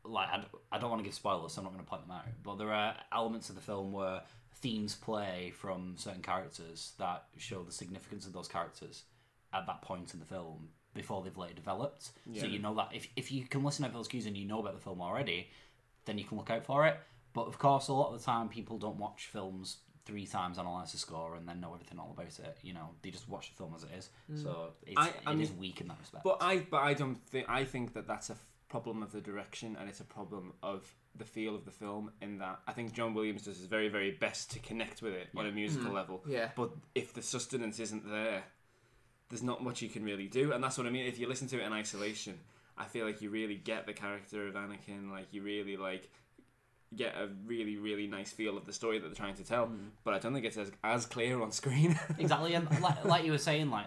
S3: like I, d- I don't want to give spoilers, so I'm not going to point them out. But there are elements of the film where themes play from certain characters that show the significance of those characters at that point in the film before they've later developed.
S1: Yeah.
S3: So you know that if if you can listen to those cues and you know about the film already, then you can look out for it. But of course, a lot of the time, people don't watch films three times, analyze the score, and then know everything all about it. You know, they just watch the film as it is.
S1: Mm.
S3: So it's,
S1: I- I
S3: it is
S1: mean-
S3: weak in that respect.
S1: But I, but I don't think I think that that's a f- problem of the direction, and it's a problem of the feel of the film. In that, I think John Williams does his very, very best to connect with it on a musical
S2: Mhm.
S1: level.
S2: Yeah.
S1: But if the sustenance isn't there, there's not much you can really do, and that's what I mean. If you listen to it in isolation, I feel like you really get the character of Anakin. Like you really like get a really, really nice feel of the story that they're trying to tell. Hmm. But I don't think it's as as clear on screen.
S3: exactly, and like, like you were saying, like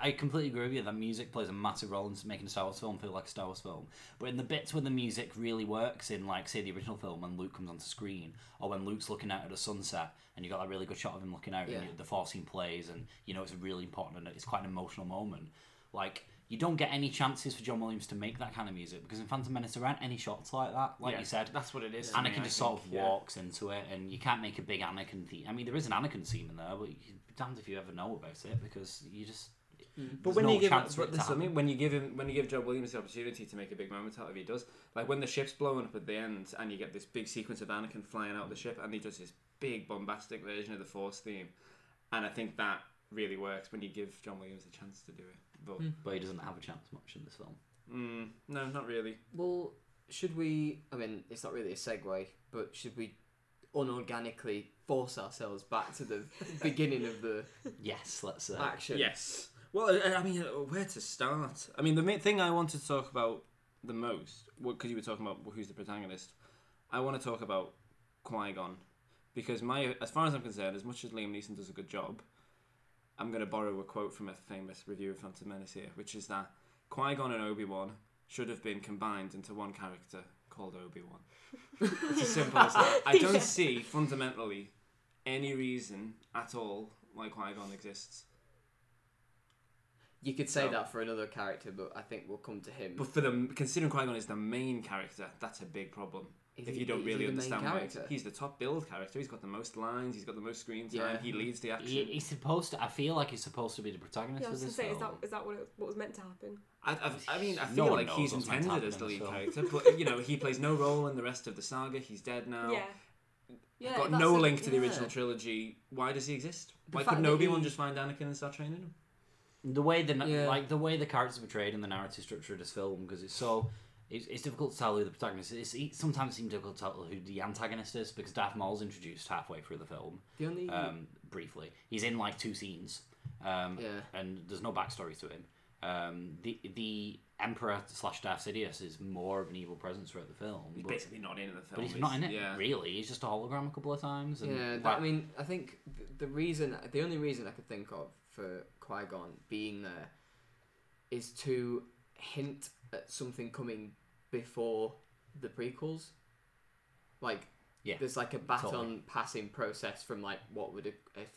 S3: I completely agree with you that music plays a massive role in making a Star Wars film feel like a Star Wars film. But in the bits where the music really works, in like say the original film when Luke comes onto screen, or when Luke's looking out at a sunset, and you got that really good shot of him looking out,
S2: Yeah.
S3: and the force scene plays, and you know it's really important, and it's quite an emotional moment. Like you don't get any chances for John Williams to make that kind of music because in Phantom Menace there aren't any shots like that. Like
S1: Yeah,
S3: you said,
S1: that's what it is to me,
S3: Anakin
S1: I
S3: just sort
S1: think,
S3: of
S1: yeah.
S3: walks into it, and you can't make a big Anakin theme. I mean, there is an Anakin theme in there, but you'd be damned if you ever know about it because you just.
S1: Mm.
S3: But
S1: when
S3: no
S1: you give
S3: chance for
S1: but this
S3: to
S1: is what I mean, when you give him when you give John Williams the opportunity to make a big moment out of it, he does. Like when the ship's blowing up at the end, and you get this big sequence of Anakin flying out of the ship, and he does this big bombastic version of the Force theme, and I think that really works when you give John Williams a chance to do it. But
S3: But he doesn't have a chance much in this film.
S1: mm, no, not really.
S2: Well, should we? I mean, it's not really a segue, but should we unorganically force ourselves back to the beginning of the
S3: Yes, let's uh,
S2: action?
S1: Yes. Well, I I mean, uh, where to start? I mean, the main thing I want to talk about the most, because you were talking about who's the protagonist, I want to talk about Qui Gon, because my, as far as I'm concerned, as much as Liam Neeson does a good job, I'm going to borrow a quote from a famous review of Phantom Menace here, which is that Qui Gon and Obi Wan should have been combined into one character called Obi Wan. it's as simple as that. I don't
S4: Yeah.
S1: see fundamentally any reason at all why Qui Gon exists.
S2: You could say
S1: No.
S2: that for another character, but I think we'll come to him.
S1: But for the considering Qui Gon is the main character, that's a big problem.
S2: Is
S1: if
S2: he-
S1: you don't really
S2: he the main
S1: understand why he's the top build character, he's got the most lines, he's got the most screen time,
S2: Yeah.
S1: he leads the
S3: He,
S1: action.
S3: he's supposed to. I feel like he's supposed to be the protagonist
S4: Yeah, I
S3: of
S4: was gonna
S3: this
S4: say, is that is that what it, what was meant to happen?
S1: I, I, I mean, I
S3: No
S1: feel
S3: one
S1: like he's
S3: what's meant to
S1: intended as the lead
S3: this
S1: character, but you know, he plays no role in the rest of the saga. He's dead now.
S4: Yeah.
S2: yeah,
S1: got no
S2: a-
S1: link to the
S2: yeah.
S1: original trilogy. Why does he exist?
S2: The
S1: Why couldn't
S2: that
S1: Obi Wan just find Anakin and start training him?
S3: the way the
S2: Yeah.
S3: like the way the characters are portrayed and the narrative structure of this film because it's so it's, it's difficult to tell who the protagonist is. It sometimes it seems difficult to tell who the antagonist is because Darth Maul's introduced halfway through the film.
S2: The only
S3: um, briefly. He's in like two scenes, um,
S2: Yeah.
S3: and there's no backstory to him. Um, the the Emperor slash Darth Sidious is more of an evil presence throughout the film.
S1: He's
S3: but,
S1: basically not in the film.
S3: but he's not in it
S1: Yeah.
S3: really. He's just a hologram a couple of times. And
S2: Yeah, that,
S3: like-
S2: I mean, I think the reason, the only reason I could think of for Qui Gon being there is to hint at something coming before the prequels. Like,
S3: Yeah,
S2: there's like a baton
S3: totally.
S2: passing process from like what would e-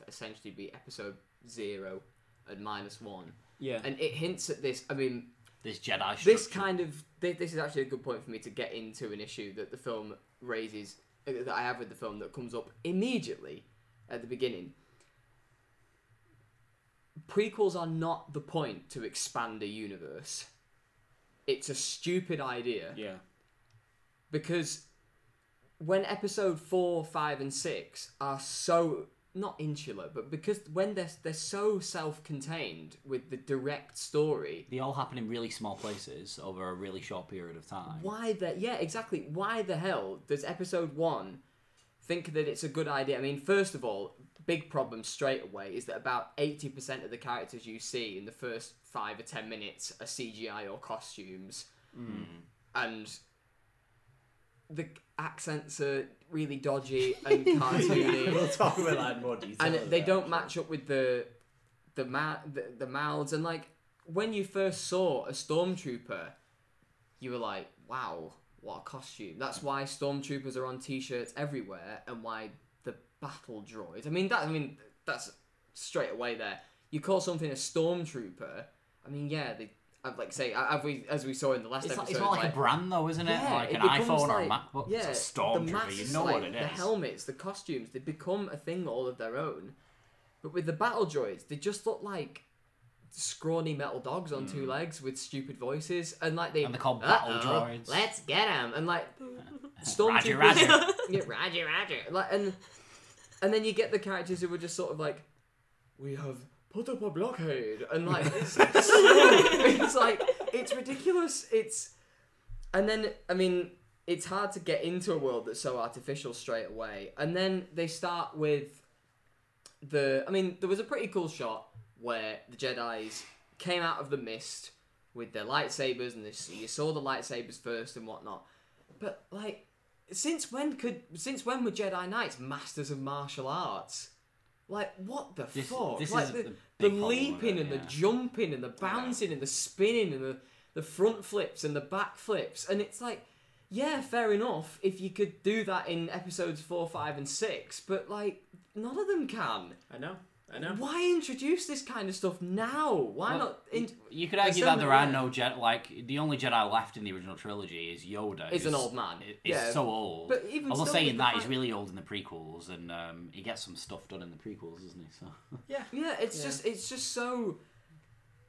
S2: essentially be episode zero and minus one,
S1: Yeah.
S2: and it hints at this. I mean,
S3: this Jedi.
S2: this kind of this is actually a good point for me to get into an issue that the film raises uh, that I have with the film that comes up immediately at the beginning. Prequels are not the point to expand a universe. It's a stupid idea
S1: yeah.
S2: because when episode 4, 5 and 6 are so not insular, but because when they're they're so self-contained with the direct story,
S3: They all happen in really small places over a really short period of time.
S2: why the yeah exactly why the hell does episode one think that it's a good idea i mean first of all big problem straight away is that about 80% of the characters you see in the first five or ten minutes are cgi or costumes hmm. and the accents are really dodgy and cartoony
S11: we'll talk about that in more detail.
S2: and they
S11: well.
S2: don't match up with the the, ma- the the mouths and like when you first saw a stormtrooper you were like wow what a costume that's why stormtroopers are on t-shirts everywhere and why the battle droid i mean that i mean that's straight away there you call something a stormtrooper i mean yeah they I'd like say, have we, as we saw in the last
S3: It's, like,
S2: episode,
S3: it's not like, a brand though, isn't it?
S2: yeah,
S3: like
S2: it
S3: an
S2: becomes
S3: iPhone or a
S2: like-
S3: MacBook.
S2: Yeah,
S3: it's a Stormtrooper. You know
S2: like,
S3: what it
S2: The helmets, the costumes, they become a thing all of their own. But with the battle droids, they just look like scrawny metal dogs on two legs with stupid voices, and like they
S3: Hmm. And they're called battle droids."
S2: Let's get them, and like
S3: Roger,
S2: stormtroopers.
S3: Roger.
S2: yeah, Roger, Roger. Like and and then you get the characters who were just sort of like, we have put up a blockade, and like it's, so, it's like it's ridiculous. It's and then I mean it's hard to get into a world that's so artificial straight away, and then they start with the. I mean, there was a pretty cool shot where the Jedi's came out of the mist with their lightsabers, and this, you saw the lightsabers first and whatnot. But like, since when could since when were Jedi Knights masters of martial arts? Like what the
S3: This-
S2: fuck?
S3: this
S2: like
S3: is
S2: the,
S3: the
S2: the
S3: big problem with
S2: leaping
S3: it,
S2: and the jumping and the bouncing and the spinning and the the front flips and the back flips and it's like yeah fair enough if you could do that in episodes 4 5 and 6 but like none of them can
S11: I know. I know.
S2: why introduce this kind of stuff now why
S3: Well,
S2: not in-
S3: You could argue that there are no Jedi. Like the only Jedi left in the original trilogy is Yoda.
S2: Is an old man.
S3: Is
S2: Yeah.
S3: so old.
S2: But even
S3: Although saying that, he's really old in the prequels, and um, he gets some stuff done in the prequels, doesn't he? So
S11: Yeah.
S2: Yeah, it's
S11: Yeah.
S2: just it's just so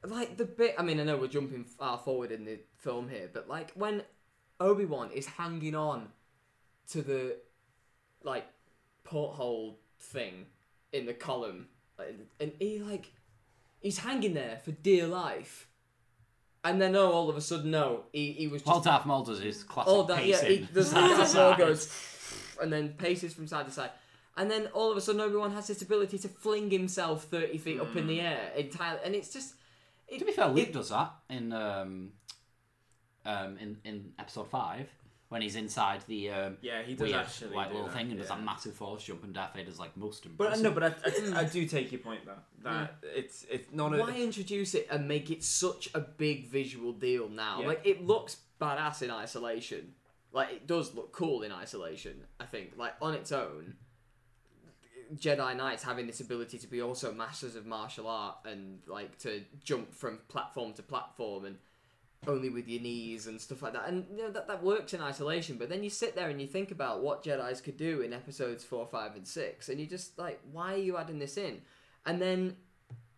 S2: like the bit. I mean, I know we're jumping far forward in the film here, but like when Obi Wan is hanging on to the like porthole thing in the column, and he like he's hanging there for dear life, and then oh, all of a sudden no, he he was just
S3: Maul does his classic
S2: all that yeah, he
S3: pacing
S2: does
S3: side to
S2: Darth Maul
S3: side.
S2: goes and then paces from side to side. And then all of a sudden, Wan has this ability to fling himself thirty feet up in the air entirely, and it's just. It,
S3: To be fair, Luke
S2: it-
S3: does that in um, um, in in episode five when he's inside the um,
S11: Yeah, he does
S3: weird,
S11: actually
S3: like
S11: do
S3: little
S11: that,
S3: thing and does that massive force jump, and Darth Vader's like most impressive.
S11: But no, but I, I, I do take your point though. That it's it's not
S2: Why
S11: a
S2: introduce it and make it such a big visual deal now?
S11: Yeah.
S2: Like it looks badass in isolation. Like it does look cool in isolation. I think like on its own. Jedi Knights having this ability to be also masters of martial art and like to jump from platform to platform and only with your knees and stuff like that. And you know that that works in isolation, but then you sit there and you think about what Jedi's could do in episodes 4, 5 and 6 and you just like why are you adding this in? And then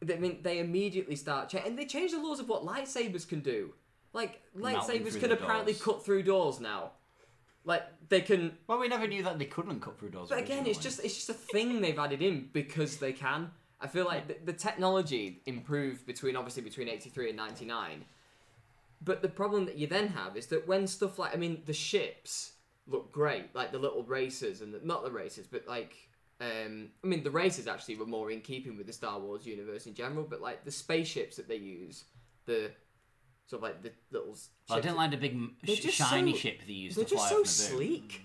S2: I mean they immediately start cha- and they change the laws of what lightsabers can do. Like lightsabers can apparently
S3: doors.
S2: cut through doors now. Like they can
S3: well, we never knew that they couldn't cut through doors.
S2: but again, it's just it's just a thing they've added in because they can. I feel like the, the technology improved between obviously between eighty three and ninety nine, But the problem that you then have is that when stuff like I mean the ships look great, like the little racers and the, not the racers, but like um, I mean the racers actually were more in keeping with the Star Wars universe in general. But like the spaceships that they use, the sort of like the little.
S3: Well, I didn't like the big sh- shiny
S2: so-
S3: ship they used
S2: They're
S3: to
S2: just
S3: fly
S2: so
S3: off the boom.
S2: sleek.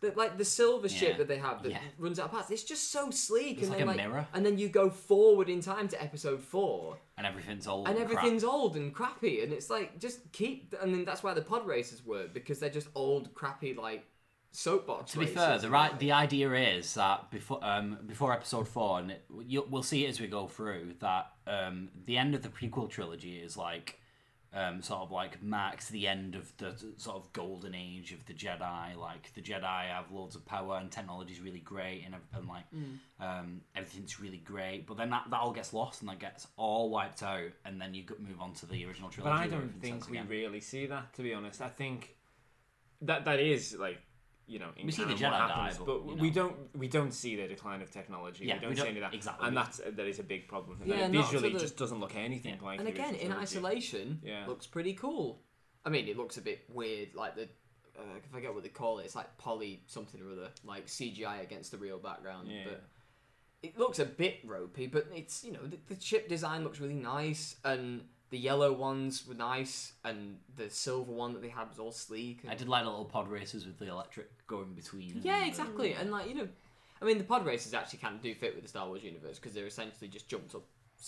S2: The, like the silver ship that they have that
S3: Yeah.
S2: runs out of parts. It's just so sleek,
S3: It's
S2: and
S3: like
S2: then
S3: a
S2: like,
S3: mirror.
S2: and then you go forward in time to episode four,
S3: And everything's old.
S2: and
S3: crap.
S2: everything's old and crappy, and it's like just keep. And then that's why the pod races work because they're just old, crappy like soapbox.
S3: To be fair, the right the idea is that before um before episode four, and it, you, we'll see it as we go through that um the end of the prequel trilogy is like um sort of like marks the end of the sort of golden age of the Jedi. Like the Jedi have loads of power and technology is really great, and, and like
S2: Mm.
S3: um everything's really great. But then that, that all gets lost and that gets all wiped out, and then you move on to the original trilogy.
S1: But I don't think we
S3: again.
S1: really see that. To be honest, I think that that is like you know in
S3: We see the
S1: canon what
S3: Jedi die, but,
S1: but,
S3: you
S1: we
S3: know.
S1: don't we don't see the decline of technology.
S3: Yeah,
S1: we don't
S3: we
S1: see
S3: don't-
S1: any of that,
S3: exactly.
S1: and that's that is a big problem.
S2: Yeah,
S1: it visually
S2: the-
S1: just doesn't look anything like.
S2: and again, in isolation,
S1: Yeah.
S2: looks pretty cool. I mean, it looks a bit weird, like the. Uh, I forget what they call it. It's like poly something or other, like CGI against the real background.
S1: Yeah.
S2: But it looks a bit ropey, but it's you know the, the chip design looks really nice, and the yellow ones were nice, and the silver one that they had was all sleek. And...
S3: I did like the little pod races with the electric going between.
S2: Yeah,
S3: and,
S2: exactly. And like you know, I mean, the pod races actually kind of do fit with the Star Wars universe because they're essentially just jumped up.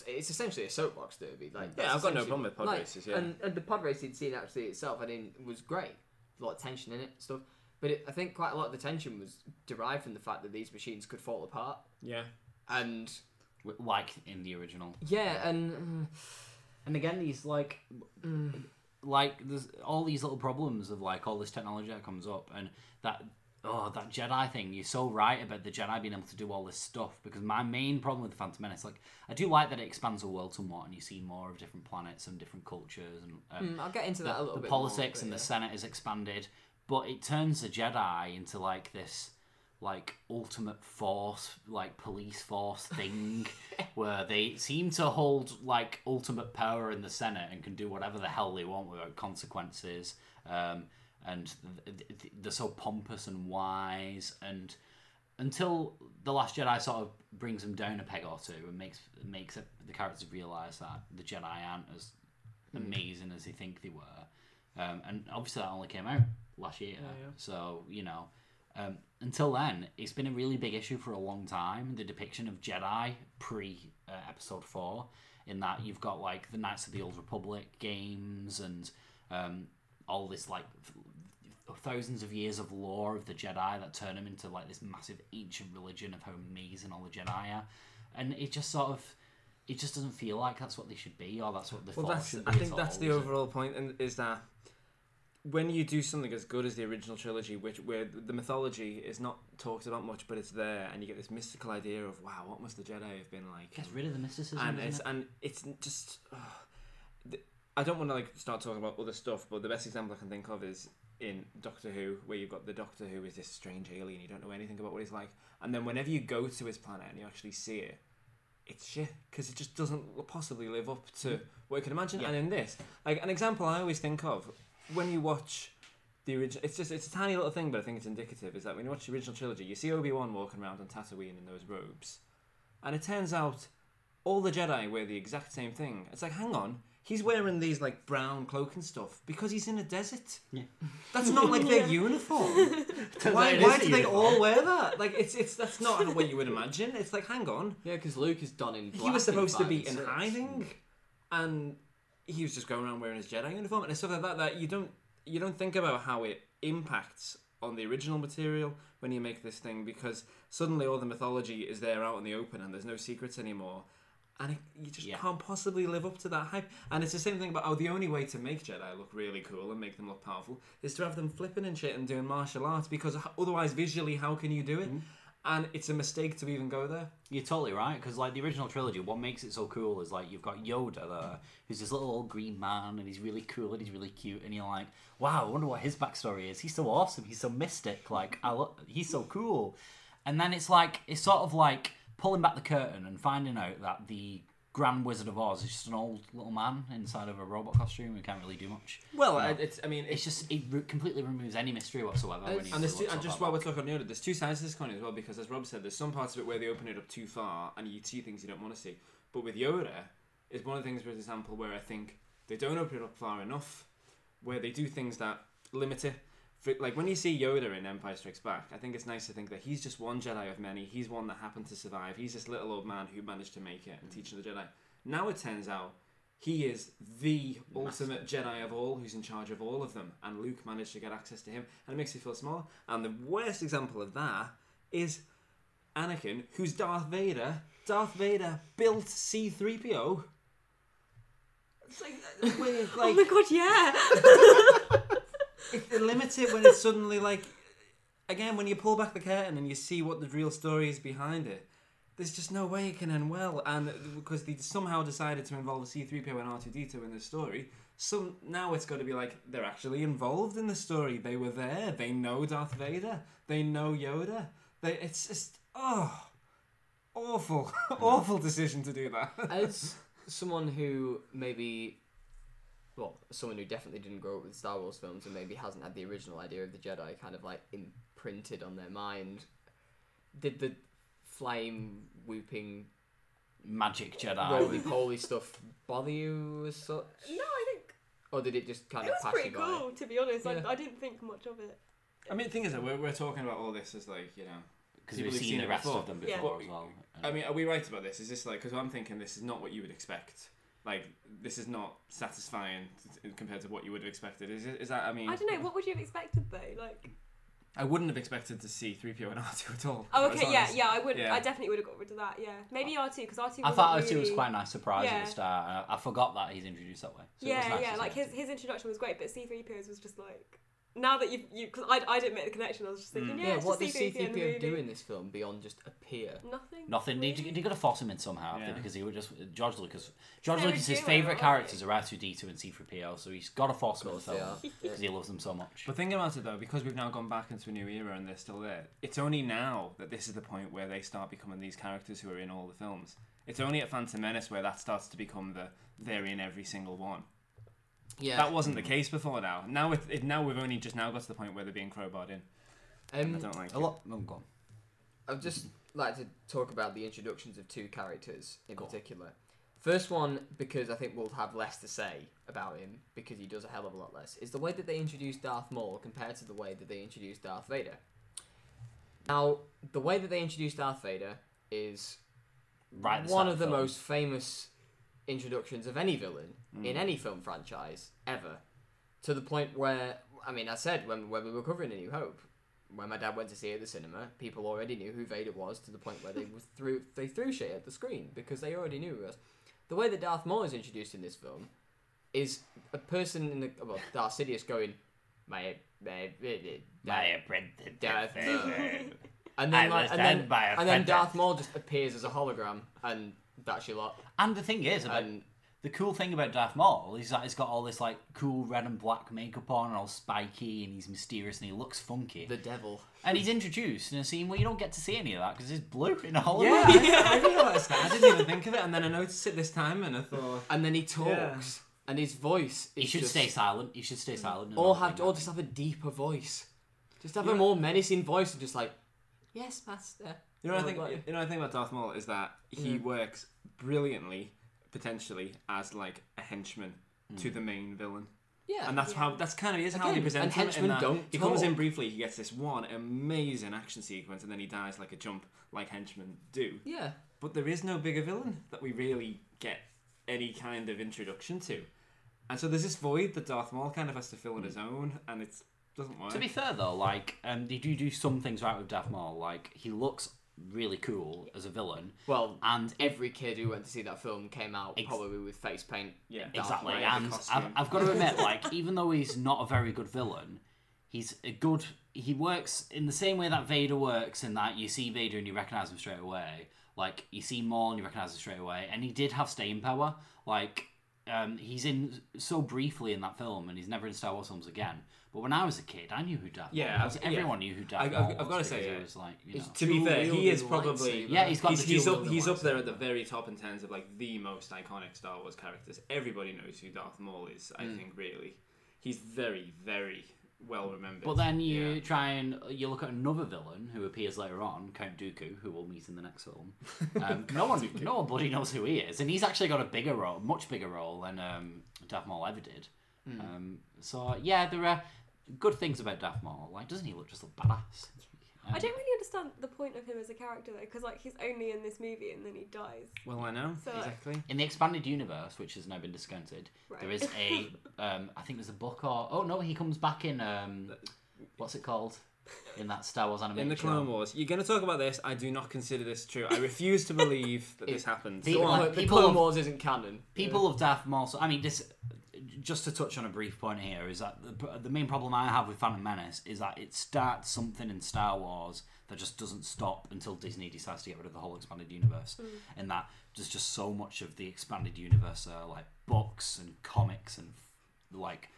S2: It's essentially a soapbox derby. Like
S1: Yeah, I've got no problem with pod
S2: like,
S1: races, yeah.
S2: and, and the pod racing scene actually itself, I think, was great. A lot of tension in it, and stuff. But it, I think quite a lot of the tension was derived from the fact that these machines could fall apart.
S1: Yeah.
S2: And
S3: like in the original.
S2: yeah, and mm,
S3: And again, these like, like there's all these little problems of like all this technology that comes up, and that oh that Jedi thing. You're so right about the Jedi being able to do all this stuff because my main problem with the Phantom Menace, like I do like that it expands the world somewhat, and you see more of different planets and different cultures, and um,
S2: Mm, I'll get into that a little
S3: the
S2: bit more,
S3: politics
S2: but
S3: and the. Senate is expanded, but it turns the Jedi into like this like ultimate force like police force thing where they seem to hold like ultimate power in the senate and can do whatever the hell they want without consequences. Um, and th- th- they're so pompous and wise. And until the last jedi sort of brings them down a peg or two and makes makes it, the characters realize that the jedi aren't as
S2: Hmm.
S3: amazing as they think they were. Um, and obviously that only came out last year. So you know um, until then, it's been a really big issue for a long time. The depiction of Jedi pre uh, Episode Four, in that you've got like the Knights of the Old Republic games and um, all this like th- thousands of years of lore of the Jedi that turn them into like this massive ancient religion of how amazing all the Jedi are, and it just sort of. It just doesn't feel like that's what they should be, or that's what the
S1: Well,
S3: Force
S1: that's. I think
S3: at
S1: that's the
S3: is it?
S1: overall point, and is that when you do something as good as the original trilogy, which where the mythology is not talked about much, but it's there, and you get this mystical idea of wow, what must the Jedi have been like?
S3: Gets rid of the mysticism,
S1: and it's
S3: it?
S1: and it's just. ugh. The- I don't want to like start talking about other stuff, but the best example I can think of is in Doctor Who, where you've got the Doctor who is this strange alien, you don't know anything about what he's like, and then whenever you go to his planet and you actually see it, it's shit because it just doesn't possibly live up to hmm. what you can imagine.
S3: Yeah.
S1: And in this, like an example I always think of when you watch the original, it's just it's a tiny little thing, but I think it's indicative. Is that when you watch the original trilogy, you see Obi Wan walking around on Tatooine in those robes, and it turns out all the Jedi wear the exact same thing. It's like, hang on. He's wearing these like brown cloak and stuff because he's in a desert.
S3: Yeah.
S1: That's not like their uniform. why why do they all wear that? Like it's it's that's not what you would imagine. It's like, hang on.
S2: Yeah, because Luke is done in.
S1: He was supposed to be in hiding, and he was just going around wearing his Jedi uniform and stuff like that. That you don't you don't think about how it impacts on the original material when you make this thing because suddenly all the mythology is there out in the open and there's no secrets anymore. And it, you just
S3: Yeah.
S1: can't possibly live up to that hype. And it's the same thing about oh, the only way to make Jedi look really cool and make them look powerful is to have them flipping and shit and doing martial arts because otherwise, visually, how can you do it? Mm-hmm. And it's a mistake to even go there.
S3: You're totally right because like the original trilogy, what makes it so cool is like you've got Yoda there, who's this little old green man, and he's really cool and he's really cute, and you're like, wow, I wonder what his backstory is. He's so awesome. He's so mystic. Like I, lo- he's so cool. And then it's like it's sort of like pulling back the curtain and finding out that the Grand Wizard of Oz is just an old little man inside of a robot costume who can't really do much.
S1: Well,
S3: No.
S1: I- it's I mean
S3: it's just it re- completely removes any mystery whatsoever.
S1: and two, and just while we're talking on Yoda, there's two sides to this coin as well because as Rob said, there's some parts of it where they open it up too far and you see things you don't want to see. But with Yoda, is one of the things, for example, where I think they don't open it up far enough, where they do things that limit it. For, like when you see Yoda in Empire Strikes Back, I think it's nice to think that he's just one Jedi of many. He's one that happened to survive. He's this little old man who managed to make it and mm. teach the Jedi. Now it turns out he is the ultimate Jedi of all, who's in charge of all of them, and Luke managed to get access to him, and it makes you feel small. And the worst example of that is Anakin, who's Darth Vader. Darth Vader built C-3PO. It's like, uh, with,
S4: oh my god, yeah.
S1: it, it limits it when it's suddenly like again when you pull back the curtain and you see what the real story is behind it there's just no way it can end well. And because they somehow decided to involve c3po and r2d2 in the story some now it's got to be like they're actually involved in the story. They were there. They know darth vader. They know yoda. They, it's just oh awful. Awful decision to do that.
S2: As someone who maybe, well, someone who definitely didn't grow up with Star Wars films and maybe hasn't had the original idea of the Jedi kind of like imprinted on their mind, did the flame whooping
S3: magic Jedi.
S2: roly poly stuff bother you as such?
S4: no, I think
S2: Or did it just kind
S4: it
S2: of
S4: was
S2: pass
S4: pretty
S2: you by?
S4: cool, to be honest.
S2: Yeah.
S4: I, I didn't think much of it.
S1: I mean, the thing is that we're, we're talking about all this as like you know because
S3: we've
S1: who've
S3: seen the
S1: it
S3: rest
S1: before.
S3: of them before
S1: What-
S3: as well.
S1: I mean, are we right about this? Is this like because I'm thinking this is not what you would expect. Like this is not satisfying compared to what you would have expected. Is it? Is that? I mean,
S4: I don't know. What would you have expected though? Like,
S1: I wouldn't have expected to see three PO and R two at all.
S4: oh, okay, yeah,
S1: honest.
S4: yeah. I would.
S1: Yeah.
S4: I definitely would have got rid of that. Yeah, maybe R two because R two.
S3: I thought R2 was quite a nice surprise at the start. I, I forgot that he's introduced that way. So it was
S4: yeah,
S3: nice
S4: yeah. Like his his introduction was great, but C three POs was just like. Now that you you because I, I didn't make the connection, I was just thinking,
S1: Mm.
S4: yeah,
S2: Yeah,
S4: it's
S2: what
S4: just
S2: does
S4: C3PO in the
S2: C3PO do
S4: movie.
S2: in this film beyond just appear?
S4: Nothing.
S3: Nothing. They,
S4: really.
S3: they got to force him in somehow
S1: Yeah.
S3: because he would just George Lucas. George
S4: They were
S3: Lucas' his
S4: duo,
S3: favorite
S4: aren't
S3: characters are R2D2 and C3PO, so he's got to force them in the
S2: Of course they
S3: film
S2: are. Yeah.
S3: because he loves them so much.
S1: But thinking about it though, because we've now gone back into a new era and they're still there, it's only now that this is the point where they start becoming these characters who are in all the films. It's only at Phantom Menace where that starts to become the they're in every single one.
S2: Yeah.
S1: That wasn't the case before. Now, now it, it now we've only just now got to the point where they're being crowbarred in.
S2: Um,
S1: I don't like
S3: A
S1: it.
S3: lot. Oh, go on.
S2: I'd just like to talk about the introductions of two characters in particular. First one, because I think we'll have less to say about him because he does a hell of a lot less, is the way that they introduced Darth Maul compared to the way that they introduced Darth Vader. Now, the way that they introduced Darth Vader is
S3: Right at
S2: one
S3: start
S2: of the
S3: film.
S2: most famous introductions of any villain in
S3: Mm.
S2: any film franchise ever. To the point where, I mean, I said when, when we were covering A New Hope, when my dad went to see it at the cinema, people already knew who Vader was to the point where they threw they threw shit at the screen because they already knew who was. The way that Darth Maul is introduced in this film is a person in the well, Darth Sidious going, my my
S3: My apprentice.
S2: Darth. And then, like, and then,
S3: by
S2: and then. Darth Maul just appears as a hologram, and that's your lot.
S3: And the thing is, about, um,
S2: And
S3: the cool thing about Darth Maul is that he's got all this like cool red and black makeup on, and all spiky, and he's mysterious, and he looks funky.
S2: the devil.
S3: and he's introduced in a scene where you don't get to see any of that because he's blue in a whole.
S1: Yeah, I, I realised that. I didn't even think of it, and then I noticed it this time, and I thought,
S2: And then he talks, and his voice is
S3: He should
S2: just,
S3: stay silent. He should stay silent. and
S2: or have,
S3: think
S2: or just have a deeper voice. Just have
S1: Yeah.
S2: a more menacing voice, and just like, yes, master.
S1: You know, what I think
S2: like-
S1: you know, I think about Darth Maul is that he
S2: Mm.
S1: works brilliantly, potentially as like a henchman to
S3: Mm.
S1: the main villain,
S2: Yeah,
S1: and that's how that's kind of is how they
S2: Again,
S1: present
S2: and
S1: him. in
S2: henchmen
S1: that
S2: don't
S1: he comes in
S2: talk.
S1: briefly, he gets this one amazing action sequence, and then he dies like a jump, like henchmen do.
S2: yeah.
S1: But there is no bigger villain that we really get any kind of introduction to, and so there's this void that Darth Maul kind of has to fill on his own, and it doesn't work.
S3: To be fair though, like um, they do do some things right with Darth Maul. Like he looks really cool as a villain,
S2: Well,
S3: and
S2: every kid who went to see that film came out
S3: Ex-
S2: probably with face paint.
S1: Yeah.
S3: Exactly.
S2: Maul.
S3: And I've. I've got to admit, like even though he's not a very good villain, he's a good. He works in the same way that Vader works, in that you see Vader and you recognize him straight away. Like you see Maul and you recognize him straight away, and he did have staying power. Like um, he's in so briefly in that film, and he's never in Star Wars films again. But when I was a kid, I knew who Darth
S1: Yeah,
S3: Maul was.
S1: I've-
S3: Everyone
S1: yeah.
S3: knew who Darth
S1: I-
S3: Maul
S1: I've-
S3: was.
S1: I've gotta say, yeah.
S3: it was like, you know,
S1: To be fair, he is probably.
S3: Yeah, he's got
S1: he's,
S3: the
S1: he's up he's up there at the very top in terms of like the most iconic Star Wars characters. Everybody knows who Darth Maul is. I think really, he's very very well remembered.
S3: But then you
S1: Yeah.
S3: try and you look at another villain who appears later on, Count Dooku, who we'll meet in the next film. Um, no one, no one bloody knows who he is, and he's actually got a bigger role, much bigger role than um, Darth Maul ever did.
S1: Hmm.
S3: Um, so yeah, there are good things about Darth Maul. Like, doesn't he look just look badass?
S4: I don't really understand the point of him as a character though, because like he's only in this movie and then he dies.
S1: Well, I know
S4: So-
S1: exactly.
S3: In the expanded universe, which has now been discounted, there
S4: Right.
S3: is a, um, I think there's a book or oh no, he comes back in um, what's it called? In that Star Wars animated
S1: In the. Clone Wars, you're going to talk about this. I do not consider this true. I refuse to believe that this happened.
S3: the-
S2: Go on,
S3: like,
S2: the
S3: people
S2: Clone
S3: of-
S2: Wars isn't canon.
S3: People of Darth Maul. So, I mean, this. Just to touch on a brief point here is that the, the main problem I have with Phantom Menace is that it starts something in Star Wars that just doesn't stop until Disney decides to get rid of the whole expanded universe, and that there's just so much of the expanded universe, uh, like books and comics and like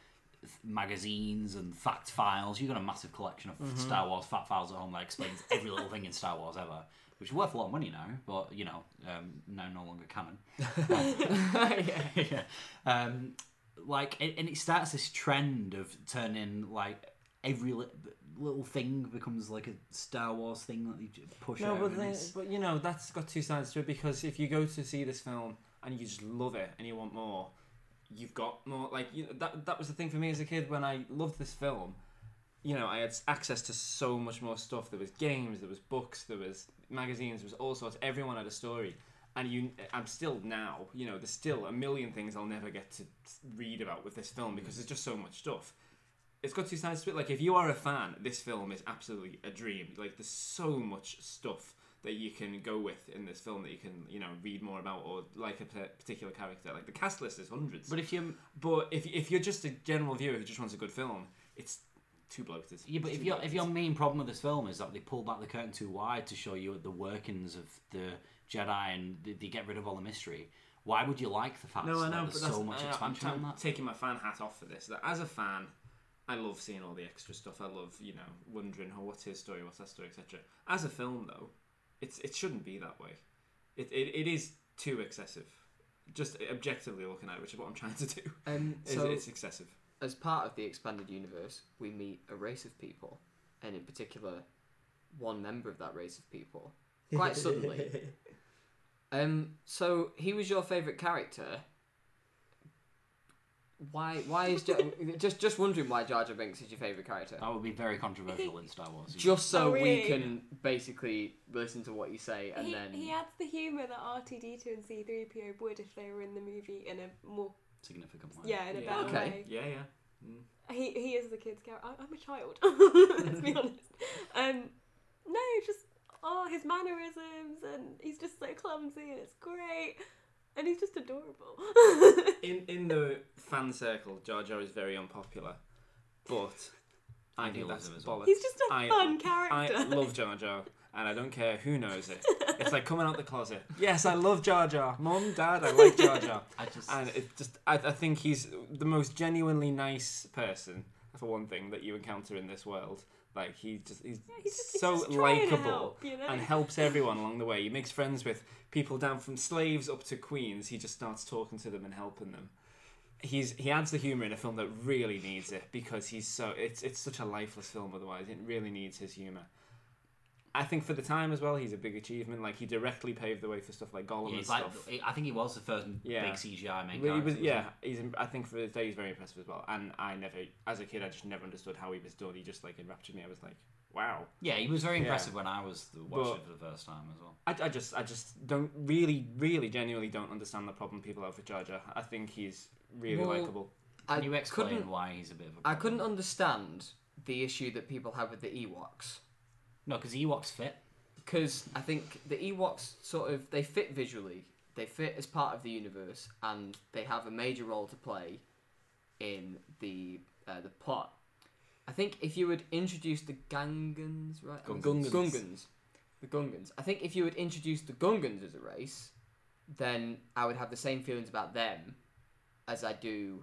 S3: magazines and fact files. You've got a massive collection of Star Wars fact files at home that explains every little thing in Star Wars ever, which is worth a lot of money now, but you know, um, now no longer canon. yeah. Um, like, and it starts this trend of turning like every li- little thing becomes like a Star Wars thing that you push
S1: No,
S3: out.
S1: but, then, but you know that's got two sides to it because if you go to see this film and you just love it and you want more, you've got more. Like you know, that that was the thing for me as a kid when I loved this film. You know, I had access to so much more stuff. There was games, there was books, there was magazines, there was all sorts. Everyone had a story, and you, I'm still now. You know, there's still a million things I'll never get to read about with this film because mm. there's just so much stuff it's got two sides to it. Like if you are a fan, this film is absolutely a dream. Like there's so much stuff that you can go with in this film that you can you know read more about or like a particular character. Like the cast list is hundreds.
S3: but if you
S1: But if if you're just a general viewer who just wants a good film, it's too bloated.
S3: Yeah, but if your if your main problem with this film is that they pull back the curtain too wide to show you the workings of the Jedi and they, they get rid of all the mystery, why would you like the fact
S1: no, I
S3: that
S1: know,
S3: there's
S1: but
S3: so much
S1: I,
S3: expansion
S1: I'm
S3: on that?
S1: taking my fan hat off for this. That as a fan, I love seeing all the extra stuff. I love you know wondering, oh, what's his story, what's that story, etc. As a film, though, it's it shouldn't be that way. It, it, it is too excessive. Just objectively looking at it, which is what I'm trying to do.
S2: Um,
S1: is
S2: so,
S1: it's excessive.
S2: as part of the expanded universe, we meet a race of people, and in particular, one member of that race of people, quite suddenly. Um, so he was your favorite character. Why? Why is Jar- just just wondering why Jar Jar Binks is your favorite character?
S3: That would be very controversial in Star Wars.
S2: Just so
S4: Oh,
S2: we
S4: really?
S2: can basically listen to what you say and
S4: he,
S2: then
S4: he adds the humour that R2D2 and C3PO would if they were in the movie in a more
S3: significant way.
S4: yeah in a
S1: Yeah.
S4: better
S2: Okay.
S4: way.
S1: Yeah, yeah. Mm.
S4: He he is the kid's character. I- I'm a child. Let's be honest. Um, no, just oh his mannerisms and he's just so clumsy and it's great, and he's just adorable.
S1: In in the fan circle, Jar Jar is very unpopular, but I
S3: Andy
S1: think that's
S3: him as well.
S1: bollocks.
S4: He's just a
S1: I-
S4: fun character.
S1: I love Jar Jar, and I don't care who knows it. It's like coming out the closet. Yes, I love Jar Jar. Mum, Dad, I like Jar Jar.
S3: I just
S1: And it just, I, I think he's the most genuinely nice person, for one thing, that you encounter in this world. Like he just, he's,
S4: he's just- he's
S1: so
S4: just to
S1: likable
S4: help, you know?
S1: and helps everyone along the way. He makes friends with people down from slaves up to queens. He just starts talking to them and helping them. He's he adds the humor in a film that really needs it because he's so it's it's such a lifeless film otherwise. It really needs his humor. I think for the time as well, he's a big achievement. Like he directly paved the way for stuff like Gollum
S3: Yeah,
S1: and
S3: he's like,
S1: stuff.
S3: I think he was the first
S1: Yeah.
S3: big CGI main
S1: Well, he
S3: character.
S1: was,
S3: wasn't
S1: yeah, he's. I think for his day, he's very impressive as well. And I never, as a kid, I just never understood how he was done. He just like enraptured me. I was like, wow.
S3: Yeah, he was very
S1: Yeah.
S3: impressive when I was the- watching it for the first time as well.
S1: I, I just, I just don't really, really, genuinely don't understand the problem people have with Jar Jar. I think he's really
S2: Well,
S1: likable.
S2: I
S3: Can you explain
S2: couldn't
S3: why he's a bit of a
S2: I
S3: problem?
S2: couldn't understand the issue that people have with the Ewoks.
S3: No, because Ewoks fit.
S2: because I think the Ewoks sort of they fit visually, they fit as part of the universe, and they have a major role to play in the uh, the plot. I think if you would introduce the Gungans, right?
S1: Gungans.
S2: Gungans, the Gungans. I think if you would introduce the Gungans as a race, then I would have the same feelings about them as I do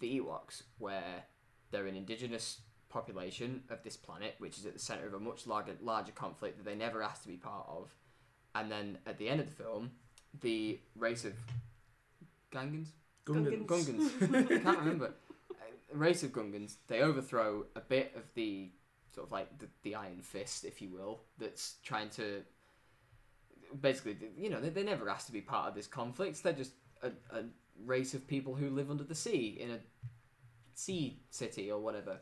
S2: the Ewoks, where they're an indigenous population of this planet, which is at the center of a much larger, larger conflict that they never asked to be part of. And then at the end of the film, the race of Gungans?
S1: Gungans.
S2: Gungans. I can't remember. A race of Gungans, they overthrow a bit of the sort of like the, the Iron Fist, if you will, that's trying to basically, you know, they, they never asked to be part of this conflict. They're just a, a race of people who live under the sea in a sea city or whatever.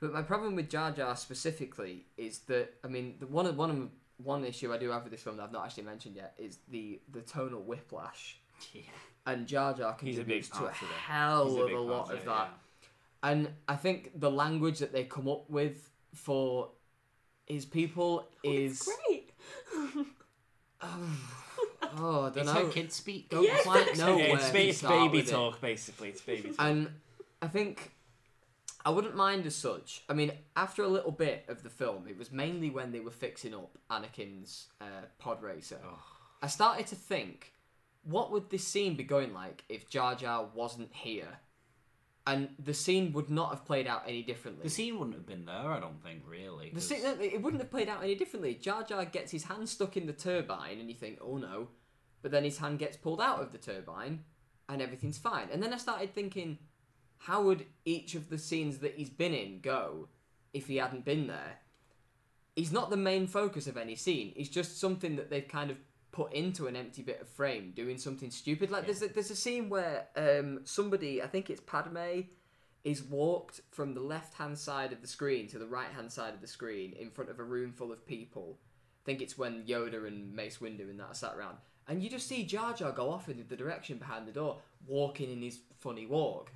S2: But my problem with Jar Jar specifically is that I mean, the one of one of one issue I do have with this film that I've not actually mentioned yet is the the tonal whiplash.
S3: Yeah.
S2: And Jar Jar
S1: He's a
S2: contributes to a
S1: part of it.
S2: hell
S1: He's a
S2: of
S1: big
S2: a lot
S1: of
S2: of
S1: it,
S2: that. And I think the language that they come up with for his people oh, is
S4: Great.
S2: oh, I don't
S3: It's
S2: know.
S3: how kids speak.
S2: Don't
S4: Yeah.
S2: quite know
S1: Yeah,
S2: where
S1: it's,
S2: to
S1: ba- it's baby
S2: with it.
S1: talk, basically. It's baby talk.
S2: And I think I wouldn't mind as such. I mean, after a little bit of the film, it was mainly when they were fixing up Anakin's uh, pod racer. I started to think, what would this scene be going like if Jar Jar wasn't here? And the scene would not have played out any differently.
S3: The scene wouldn't have been there, I don't think, really.
S2: The scene, it wouldn't have played out any differently. Jar Jar gets his hand stuck in the turbine, and you think, oh no. But then his hand gets pulled out of the turbine, and everything's fine. And then I started thinking, how would each of the scenes that he's been in go if he hadn't been there? He's not the main focus of any scene. He's just something that they've kind of put into an empty bit of frame, doing something stupid. Like there's a, there's a scene where um, somebody, I think it's Padme, is walked from the left hand side of the screen to the right hand side of the screen in front of a room full of people. I think it's when Yoda and Mace Windu and that are sat around. And you just see Jar Jar go off in the direction behind the door, walking in his funny walk.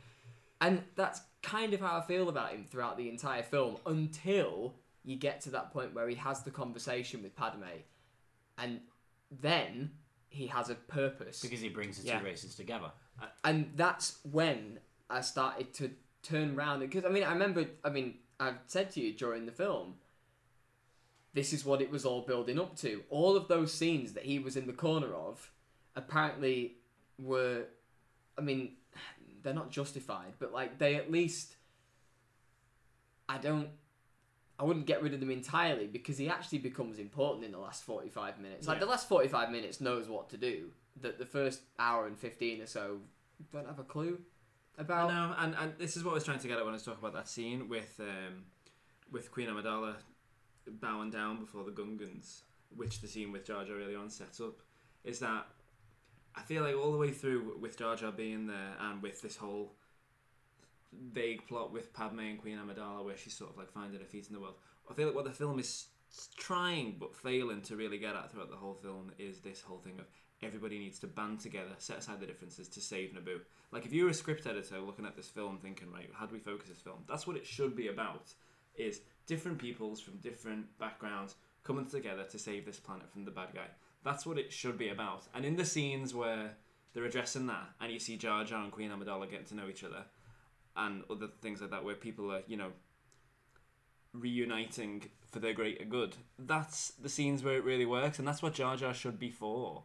S2: And that's kind of how I feel about him throughout the entire film until you get to that point where he has the conversation with Padme. And then he has a purpose.
S3: because he brings the
S1: Yeah.
S3: two races together.
S2: Uh, and that's when I started to turn around because I mean I remember I mean I've said to you during the film this is what it was all building up to all of those scenes that he was in the corner of apparently were I mean they're not justified but like they at least I don't I wouldn't get rid of them entirely because he actually becomes important in the last 45 minutes. Like
S1: Yeah.
S2: the last 45 minutes knows what to do. That the first hour and 15 or so don't have a clue about.
S1: know, and, and this is what I was trying to get at when I was talking about that scene with um, with Queen Amidala bowing down before the Gungans, which the scene with Jar Jar early on sets up, is that I feel like all the way through with Jar Jar being there and with this whole vague plot with Padme and Queen Amidala where she's sort of like finding her feet in the world. I feel like what the film is trying but failing to really get at throughout the whole film is this whole thing of everybody needs to band together, set aside the differences to save Naboo. Like if you were a script editor looking at this film thinking, right, how do we focus this film? That's what it should be about. Is different peoples from different backgrounds coming together to save this planet from the bad guy. That's what it should be about. And in the scenes where they're addressing that, and you see Jar Jar and Queen Amidala getting to know each other, and other things like that, where people are, you know, reuniting for their greater good. That's the scenes where it really works, and that's what Jar Jar should be for.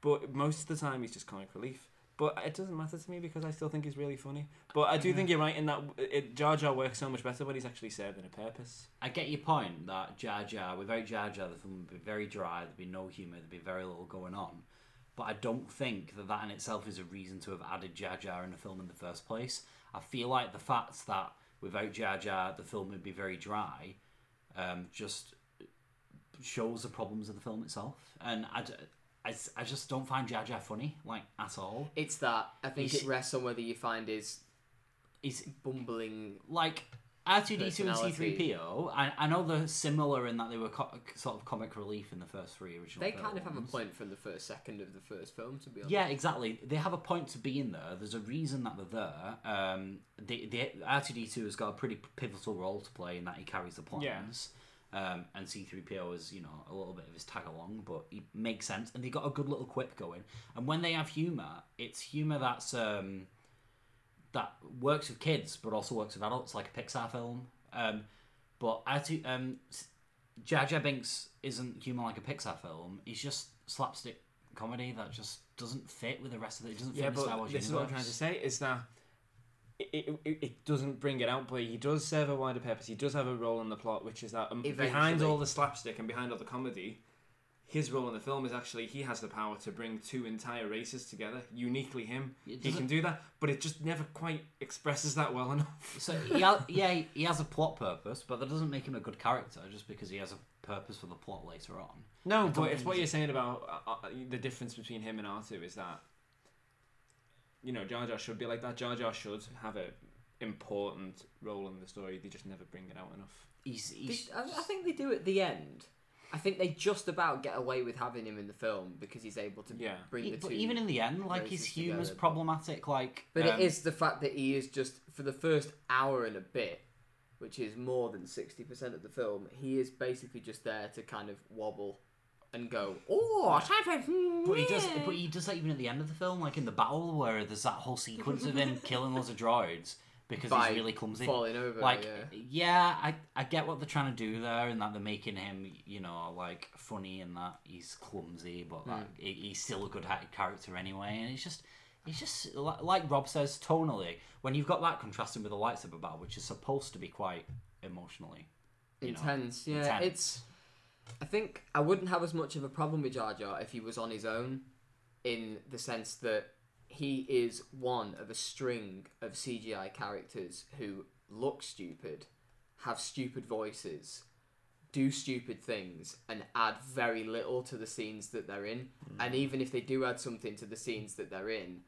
S1: But most of the time, he's just comic relief. But it doesn't matter to me because I still think he's really funny. But I do think you're right in that it, Jar Jar works so much better when he's actually serving a purpose.
S3: I get your point that Jar Jar, without Jar Jar, the film would be very dry, there'd be no humour, there'd be very little going on. But I don't think that that in itself is a reason to have added Jar Jar in the film in the first place. I feel like the fact that without Jar Jar, the film would be very dry, um, just shows the problems of the film itself. And I, I s- I just don't find Jar Jar funny, like, at all.
S2: It's that I think
S3: He's-
S2: it rests on whether you find his
S3: He's
S2: bumbling.
S3: like R2D2 and
S2: Personality.
S3: C3PO. I, I know they're similar in that they were co- sort of comic relief in the first three original.
S2: They kind of have a
S3: films.
S2: point from the first second of the first film, to be honest.
S3: Yeah, exactly. They have a point to be in there. There's a reason that they're there. Um, the the R2D2 has got a pretty pivotal role to play in that he carries the plans. Um, and C3PO is, you know, a little bit of his tag along, but it makes sense. And they got a good little quip going. And when they have humour, it's humour that's um, that works with kids, but also works with adults, like a Pixar film. Um, but R2, um, Jar Jar Binks isn't humour like a Pixar film. He's just slapstick comedy that just doesn't fit with the rest of it. It doesn't fit
S1: Yeah,
S3: the Star Wars
S1: this is what I'm trying to say is that it, it, doesn't bring it out, but he does serve a wider purpose. He does have a role in the plot, which is that um, behind all the slapstick and behind all the comedy, his role in the film is actually he has the power to bring two entire races together, uniquely him. He can do that, but it just never quite expresses that well enough.
S3: So he ha- yeah, he- has a plot purpose, but that doesn't make him a good character just because he has a purpose for the plot later on.
S1: No, but it's what you're saying about uh, uh, the difference between him and R2 is that you know Jar Jar should be like that. Jar Jar should have an important role in the story. They just never bring it out enough.
S3: He's, he's
S2: I, I think they do at the end. I think they just about get away with having him in the film because he's able to
S1: Yeah.
S2: bring the
S3: but
S2: two.
S3: even in the end, like his
S2: races
S3: humor's
S2: together.
S3: problematic. Like,
S2: But
S3: um,
S2: it is the fact that he is just for the first hour and a bit, which is more than sixty percent of the film. He is basically just there to kind of wobble and go, "Oh,
S3: But he does. But he does that even at the end of the film, like in the battle where there's that whole sequence of him killing loads of droids because
S2: By
S3: he's really clumsy,
S2: falling over,
S3: Like,
S2: yeah.
S3: yeah, I I get what they're trying to do there, and that they're making him, you know, like funny and that he's clumsy, but hmm. like he- he's still a good ha- character anyway, and it's just. It's just like Rob says, tonally. When you've got that contrasting with the lightsaber battle, which is supposed to be quite emotionally you know,
S2: intense. yeah,
S3: intense.
S2: it's. I think I wouldn't have as much of a problem with Jar Jar if he was on his own, in the sense that he is one of a string of CGI characters who look stupid, have stupid voices, do stupid things, and add very little to the scenes that they're in. Hmm. And even if they do add something to the scenes that they're in,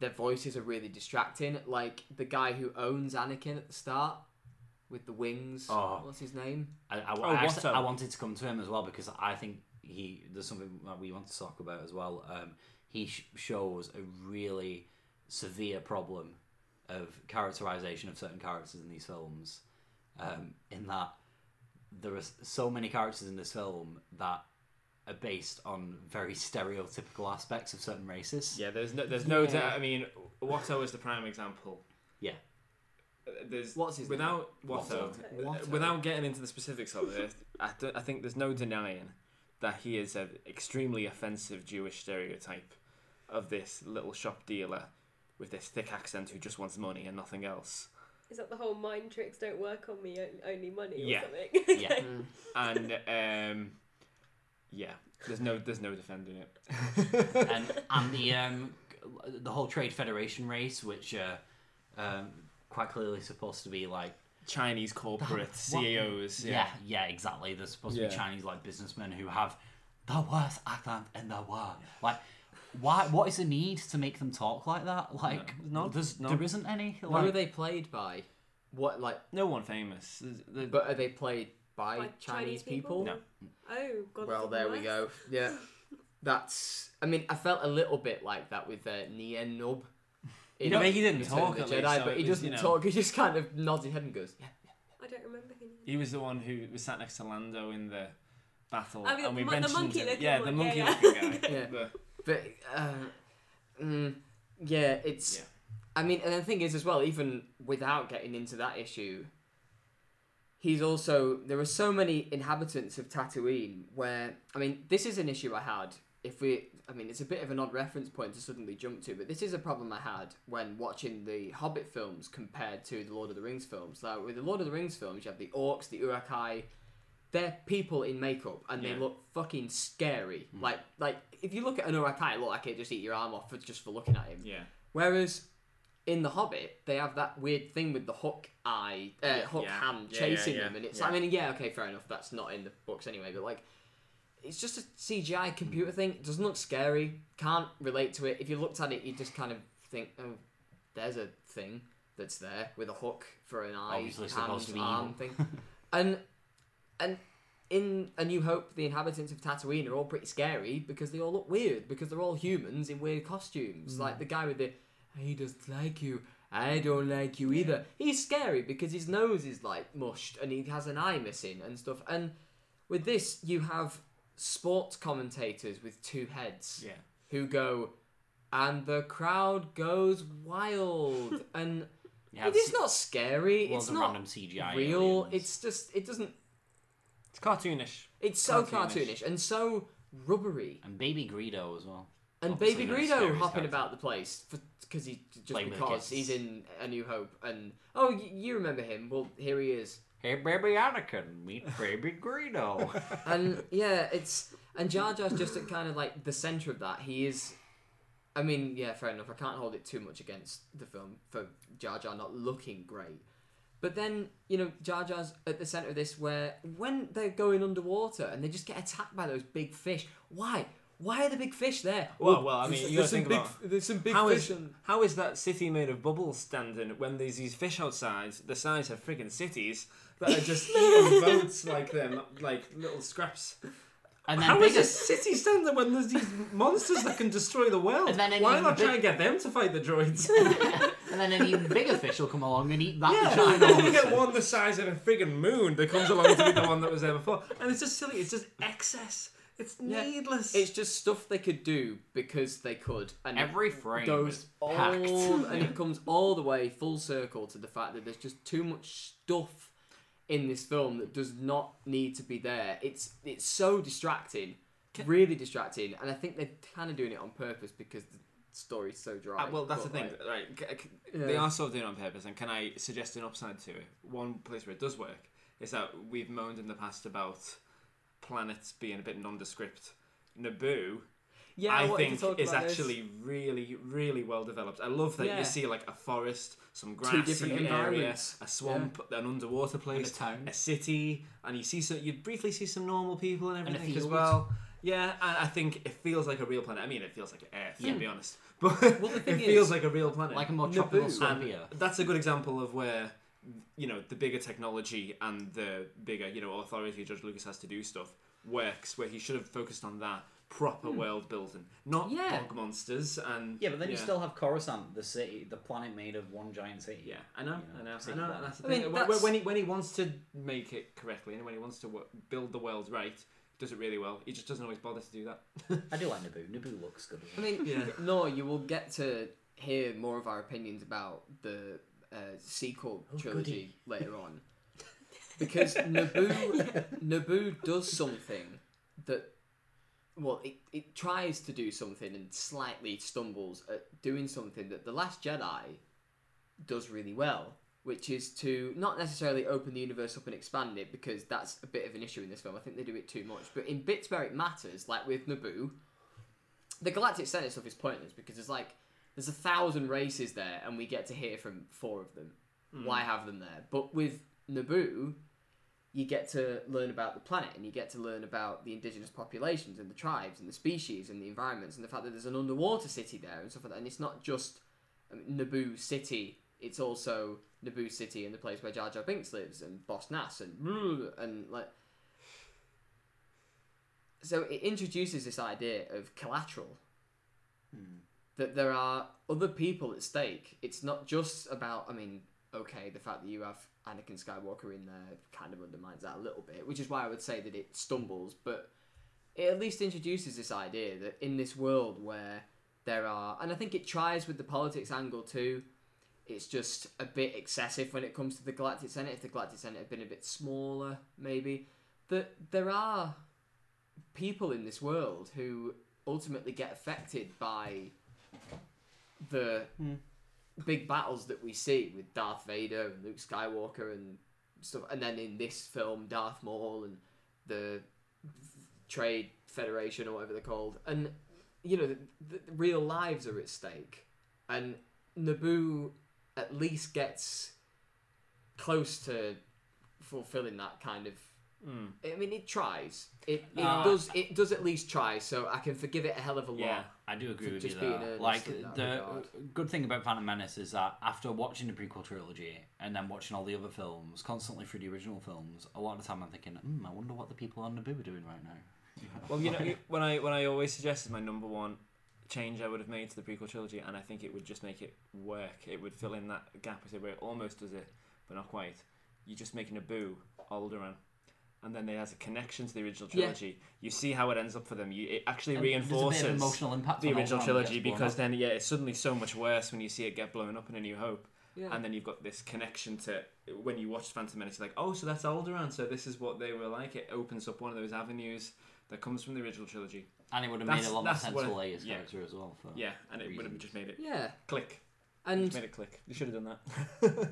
S2: their voices are really distracting. Like the guy who owns Anakin at the start with the wings.
S3: Oh.
S2: What's his name?
S3: I, I,
S1: Oh,
S3: I actually-
S1: Watto.
S3: I wanted to come to him as well because I think he there's something that we want to talk about as well. Um, he sh- shows a really severe problem of characterization of certain characters in these films. Um, in that there are so many characters in this film that are based on very stereotypical aspects of certain races.
S1: Yeah, there's no, there's no.
S2: Yeah.
S1: doubt- I mean, Watto is the prime example.
S3: Yeah.
S1: Uh, There's
S2: What's his name?
S1: without Watto,
S2: Watto. Watto.
S1: without getting into the specifics of it. I, th- I think there's no denying that he is an extremely offensive Jewish stereotype of this little shop dealer with this thick accent who just wants money and nothing else.
S4: Is that the whole mind tricks don't work on me, only money or
S1: Yeah.
S4: something?
S3: Yeah.
S1: And um, yeah, there's no there's no defending it.
S3: and and the um the whole Trade Federation race, which uh, um quite clearly supposed to be like
S1: Chinese corporate
S3: What-
S1: CEOs.
S3: Yeah, yeah, exactly. They're supposed to be Chinese like businessmen who have the worst accent in the world. Like, why? What is the need to make them talk like that? Like,
S1: No,
S3: there's,
S1: no.
S3: there isn't any.
S2: Who
S3: Like,
S2: are they played by? What like?
S1: No one famous. There's- the-
S2: But are they played by,
S4: By
S2: Chinese,
S4: Chinese
S2: people?
S4: people?
S1: No.
S4: Oh god.
S2: Well, there
S4: even
S2: we go. Yeah, that's. I mean, I felt a little bit like that with uh, Nien Nunb. In
S1: Yeah, but he didn't
S2: Return
S1: talk
S2: the
S1: at least,
S2: Jedi,
S1: so
S2: but he
S1: was,
S2: doesn't
S1: you know.
S2: talk. He just kind of nods his head and goes, "Yeah."
S4: I don't remember who.
S1: He was the one who was sat next to Lando in the battle,
S4: Oh, the-
S1: and we
S4: the
S1: mentioned
S4: monkey-looking
S1: Yeah, the monkey
S4: yeah,
S1: looking
S4: yeah.
S1: guy.
S2: Yeah.
S1: The-
S2: But uh, mm, yeah, it's.
S1: Yeah.
S2: I mean, and the thing is as well, even without getting into that issue, he's also there are so many inhabitants of Tatooine where I mean, this is an issue I had. If we, I mean, it's a bit of an odd reference point to suddenly jump to, but this is a problem I had when watching the Hobbit films compared to the Lord of the Rings films. Like with the Lord of the Rings films, you have the orcs, the Uruk-hai. They're people in makeup and they look fucking scary. Like, like if you look at an Uruk-hai, it look like it just eat your arm off for, just for looking at him.
S1: yeah.
S2: Whereas in The Hobbit, they have that weird thing with the hook eye, uh, hook
S1: yeah.
S2: hand
S1: Yeah,
S2: chasing
S1: yeah,
S2: them, and it's.
S1: yeah.
S2: I mean, yeah, okay, fair enough. That's not in the books anyway, but like, it's just a CGI computer thing. It doesn't look scary. Can't relate to it. If you looked at it, you just kind of think, oh, there's a thing that's there with a hook for an eye,
S3: Obviously
S2: hand,
S3: supposed to be
S2: arm thing, and and. In A New Hope, the inhabitants of Tatooine are all pretty scary because they all look weird because they're all humans in weird costumes. Like mm. the guy with the he doesn't like you. I don't like you either. He's scary because his nose is like mushed and he has an eye missing and stuff. And with this, you have sports commentators with two heads
S1: Yeah.
S2: who go, and the crowd goes wild. and it is not scary. It's not
S3: random CGI
S2: real.
S3: aliens.
S2: It's just it doesn't.
S1: It's cartoonish.
S2: It's so
S1: Cartoonish.
S2: cartoonish and so rubbery.
S3: And Baby Greedo as well.
S2: And
S3: Obviously,
S2: Baby Greedo hopping
S3: character.
S2: about the place because he just
S3: Playing
S2: because he's in A New Hope and oh y- you remember him? Well, here he is.
S3: Hey, baby Anakin, meet baby Greedo.
S2: and yeah, it's and Jar Jar's just at kind of like the center of that. He is. I mean, yeah, fair enough. I can't hold it too much against the film for Jar Jar not looking great. But then, you know, Jar Jar's at the center of this where when they're going underwater and they just get attacked by those big fish. Why? Why are the big fish there?
S1: Well, well, I
S2: there's-
S1: mean, you
S2: there's
S1: gotta
S2: some
S1: think
S2: big,
S1: about
S2: there's some big
S1: how
S2: fish
S1: is
S2: and
S1: how is that city made of bubbles standing when there's these fish outside the size of friggin' cities that are just eating boats like them, like little scraps?
S3: And then
S1: How is
S3: bigger-
S1: a city standing when there's these monsters that can destroy the world?
S3: And then an
S1: Why
S3: even
S1: not try and get them to fight the droids?
S3: and then an even bigger fish will come along and eat that
S1: Yeah,
S3: giant
S1: and then you
S3: monster.
S1: get one the size of a friggin' moon that comes along to be the one that was there before, and it's just silly. It's just excess. It's
S2: Yeah.
S1: needless.
S2: It's just stuff they could do because they could, and
S3: Every frame
S2: goes
S3: is
S2: all,
S3: packed.
S2: and it comes all the way full circle to the fact that there's just too much stuff in this film that does not need to be there. It's it's so distracting, really distracting, and I think they're kind of doing it on purpose because the story's so dry.
S1: Uh, well, that's the thing,
S2: like,
S1: right? c- c- They are sort of doing it on purpose, and can I suggest an upside to it? One place where it does work is that we've moaned in the past about planets being a bit nondescript. Naboo,
S2: Yeah, I
S1: I, think is
S2: about this.
S1: actually really, really well developed. I love that
S2: Yeah.
S1: you see like a forest, some grassy
S2: different
S1: area,
S2: environments.
S1: a swamp, an underwater place, a
S3: town.
S1: a city, and you see so You briefly see some normal people and
S3: And
S1: everything as well. Yeah, and I think it feels like a real planet. I mean, it feels like Earth,
S3: Yeah.
S1: to be honest. But
S2: Well, the thing
S1: it feels like a real planet.
S3: Like a more tropical
S1: And
S3: Earth.
S1: that's a good example of where you know the bigger technology and the bigger you know authority George Lucas has to do stuff works. Where he should have focused on that proper world building, not.
S2: Yeah.
S1: bog monsters and
S3: Yeah, but then you still have Coruscant, the city, the planet made of one giant city.
S1: Yeah, I know,
S3: You
S1: I know, I know. That's the
S2: I
S1: thing.
S2: mean,
S1: When-
S2: that's-
S1: when he when he wants to make it correctly and when he wants to wo- build the world right, does it really well. He just doesn't always bother to do that.
S3: I do like Naboo. Naboo looks good.
S2: I mean,
S1: Yeah.
S2: no, you will get to hear more of our opinions about the uh, sequel trilogy later on. Because Naboo, Naboo does something that, well, it, it tries to do something and slightly stumbles at doing something that The Last Jedi does really well, which is to not necessarily open the universe up and expand it, because that's a bit of an issue in this film. I think they do it too much. But in bits where it matters, like with Naboo, the Galactic Senate stuff is pointless because it's like there's a thousand races there, and we get to hear from four of them. Hmm. Why have them there? But with Naboo, you get to learn about the planet, and you get to learn about the indigenous populations and the tribes and the species and the environments, and the fact that there's an underwater city there and stuff like that. And it's not just I Naboo City; it's also Naboo City and the place where Jar Jar Binks lives, and Boss Nass, and and like so it introduces this idea of collateral. Hmm. That there are other people at stake. It's not just about i mean okay the fact that you have anakin skywalker in there kind of undermines that a little bit which is why i would say that it stumbles but it at least introduces this idea that in this world where there are and i think it tries with the politics angle too it's just a bit excessive when it comes to the galactic senate. If the galactic senate had been a bit smaller maybe that there are people in this world who ultimately get affected by the hmm. Big battles that we see with Darth Vader and Luke Skywalker and stuff, and then in this film, Darth Maul and the Trade Federation or whatever they're called, and you know, the, the real lives are at stake, and Naboo at least gets close to fulfilling that kind of. I mean, it tries. It it
S3: Uh,
S2: does. It does at least try. So I can forgive it a hell of a lot.
S1: Yeah.
S3: I do agree with
S2: just
S3: you
S2: being
S3: there. Like the
S2: regard.
S3: good thing about Phantom Menace is that after watching the prequel trilogy and then watching all the other films, constantly through the original films, a lot of the time I'm thinking, hmm, I wonder what the people on Naboo are doing right now.
S1: Well, you know, when I when I always suggested my number one change I would have made to the prequel trilogy, and I think it would just make it work. It would fill in that gap where it almost does it, but not quite. You just make Naboo Alderaan, and then it has a connection to the original
S2: Yeah.
S1: trilogy. You see how it ends up for them. You it actually
S3: And there's a bit of
S1: reinforces
S3: emotional impact
S1: the original trilogy because then yeah, it's suddenly so much worse when you see it get blown up in A New Hope.
S2: Yeah.
S1: And then you've got this connection to when you watch Phantom Menace, you're like, oh, so that's Alderaan. So this is what they were like. It opens up one of those avenues that comes from the original trilogy.
S3: And it would have made a lot more sense for Leia's
S1: yeah.
S3: character as well.
S1: Yeah, and it would have just made it
S2: Yeah.
S1: click.
S2: And
S1: Just made it click. You should have done that.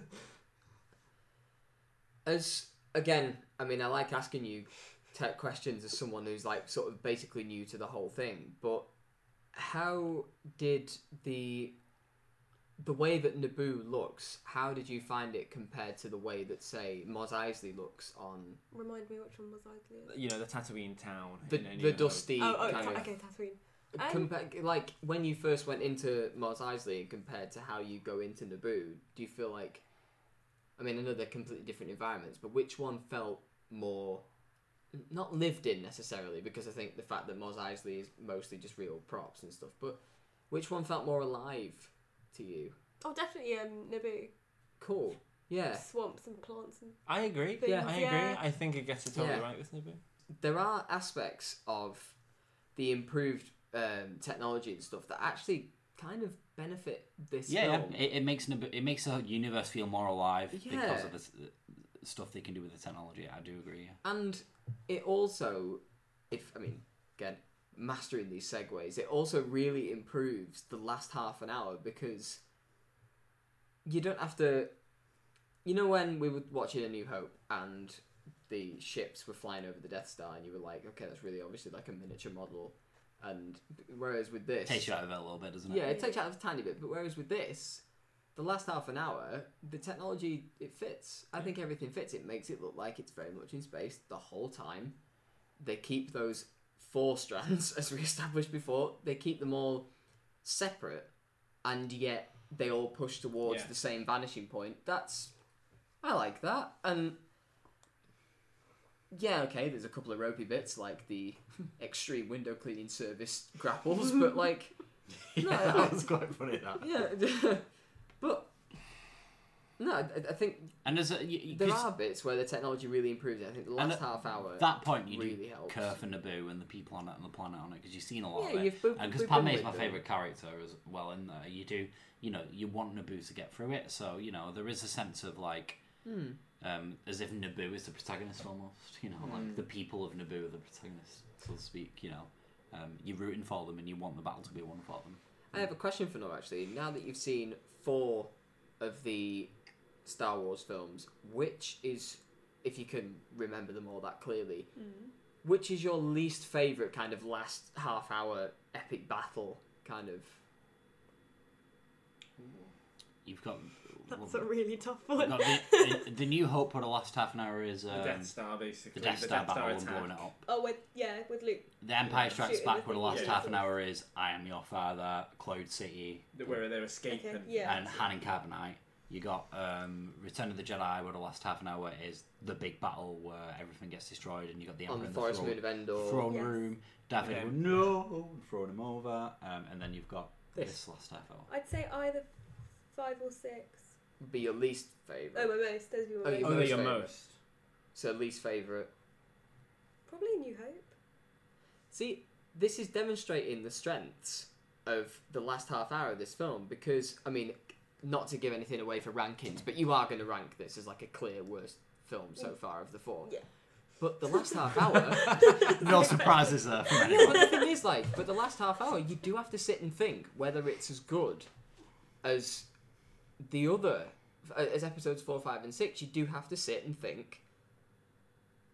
S2: as again, I mean, I like asking you tech questions as someone who's like sort of basically new to the whole thing. But how did the the way that Naboo looks? How did you find it compared to the way that say Mos Eisley looks on
S4: Remind me which one was Eisley.
S1: you know, the Tatooine town.
S2: the
S1: in A
S2: the dusty
S4: Oh, oh,
S2: kind
S4: ta-
S2: of
S4: okay, Tatooine. Um,
S2: Compa- like when you first went into Mos Eisley and compared to how you go into Naboo, do you feel like? I mean, I know they're completely different environments, but which one felt more not lived in necessarily? Because I think the fact that Mos Eisley is mostly just real props and stuff, but which one felt more alive to you?
S4: Oh, definitely um, Naboo.
S2: Cool. Yeah.
S4: Swamps and plants and
S1: I agree.
S4: things.
S1: I agree.
S4: yeah.
S1: I think it gets it totally
S2: Yeah.
S1: right with Naboo.
S2: there are aspects of the improved um, technology and stuff that actually kind of benefit this
S3: Yeah, yeah. It, it makes Nab- it makes the universe feel more alive because of the s- stuff they can do with the technology. I do agree.
S2: And it also, if I mean, again, mastering these segues, it also really improves the last half an hour because you don't have to. You know when we were watching A New Hope and the ships were flying over the Death Star, and you were like, okay, that's really obviously like a miniature model, and whereas with this,
S3: Takes you out of it a little bit, doesn't it?
S2: yeah, it takes you out of a tiny bit. But whereas with this, the last half an hour, the technology it fits. I think everything fits. It makes it look like it's very much in space the whole time. They keep those four strands, as we established before. They keep them all separate, and yet they all push towards
S1: Yeah.
S2: the same vanishing point. That's I like that, and yeah, okay. There's a couple of ropey bits like the extreme window cleaning service grapples, but like no,
S3: that was quite funny. That.
S2: yeah, but no, I, I think
S3: And there's a, you,
S2: there are bits where the technology really improves. it. I think the last
S3: at
S2: half hour
S3: that point you
S2: really
S3: do
S2: helps.
S3: care for Naboo and the people on it and the planet on it because you've seen a lot
S2: Yeah,
S3: of it.
S2: you've
S3: and because Padme is my favourite character as well in there. You do, you know, you want Naboo to get through it. So you know there is a sense of like.
S2: Hmm.
S3: Um, as if Naboo is the protagonist almost, you know,
S2: Hmm.
S3: like the people of Naboo are the protagonists, so to speak. You know, um, you're rooting for them and you want the battle to be won for them.
S2: I have a question for Noah actually. Now that you've seen four of the Star Wars films, which is, if you can remember them all that clearly, mm. which is your least favorite kind of last half hour epic battle kind of?
S3: You've got.
S4: That's a really tough one.
S3: got the, the, the New Hope for the last half an hour is um,
S1: The Death Star, basically.
S3: the Death
S1: The
S3: Star
S1: Death Star
S3: battle and
S1: attack.
S3: blowing it up.
S4: oh, with yeah, with Luke.
S3: The Empire Strikes Back for the last
S4: yeah.
S3: half an hour is I Am Your Father, Cloud City,
S1: The- Where they're escaping.
S4: Okay, yeah.
S3: and Han and Carbonite. You got um, Return of the Jedi, where the last half an hour is the big battle where everything gets destroyed, and you got the
S2: On
S3: Emperor
S2: the
S3: in
S2: forest
S3: throne,
S2: moon of Endor.
S3: throne
S4: Yes.
S3: room. Darth Vader
S1: Okay.
S3: going, no, throwing him over, um, and then you've got
S2: This.
S3: this, last half hour.
S4: I'd say either five or six.
S2: Be your least favorite.
S4: Oh, my most. Those would
S2: Oh,
S4: be my oh,
S2: your
S1: Oh,
S4: most.
S1: they're your
S2: favourite.
S1: most.
S2: So least favorite.
S4: Probably New Hope.
S2: See, this is demonstrating the strengths of the last half hour of this film because, I mean, not to give anything away for rankings, but you are going to rank this as like a clear worst film so mm. far of the four.
S4: Yeah.
S2: But the last half hour,
S3: no surprises there from
S2: yeah, but the thing is, like, but the last half hour, you do have to sit and think whether it's as good as the other, as episodes four, five, and six. You do have to sit and think.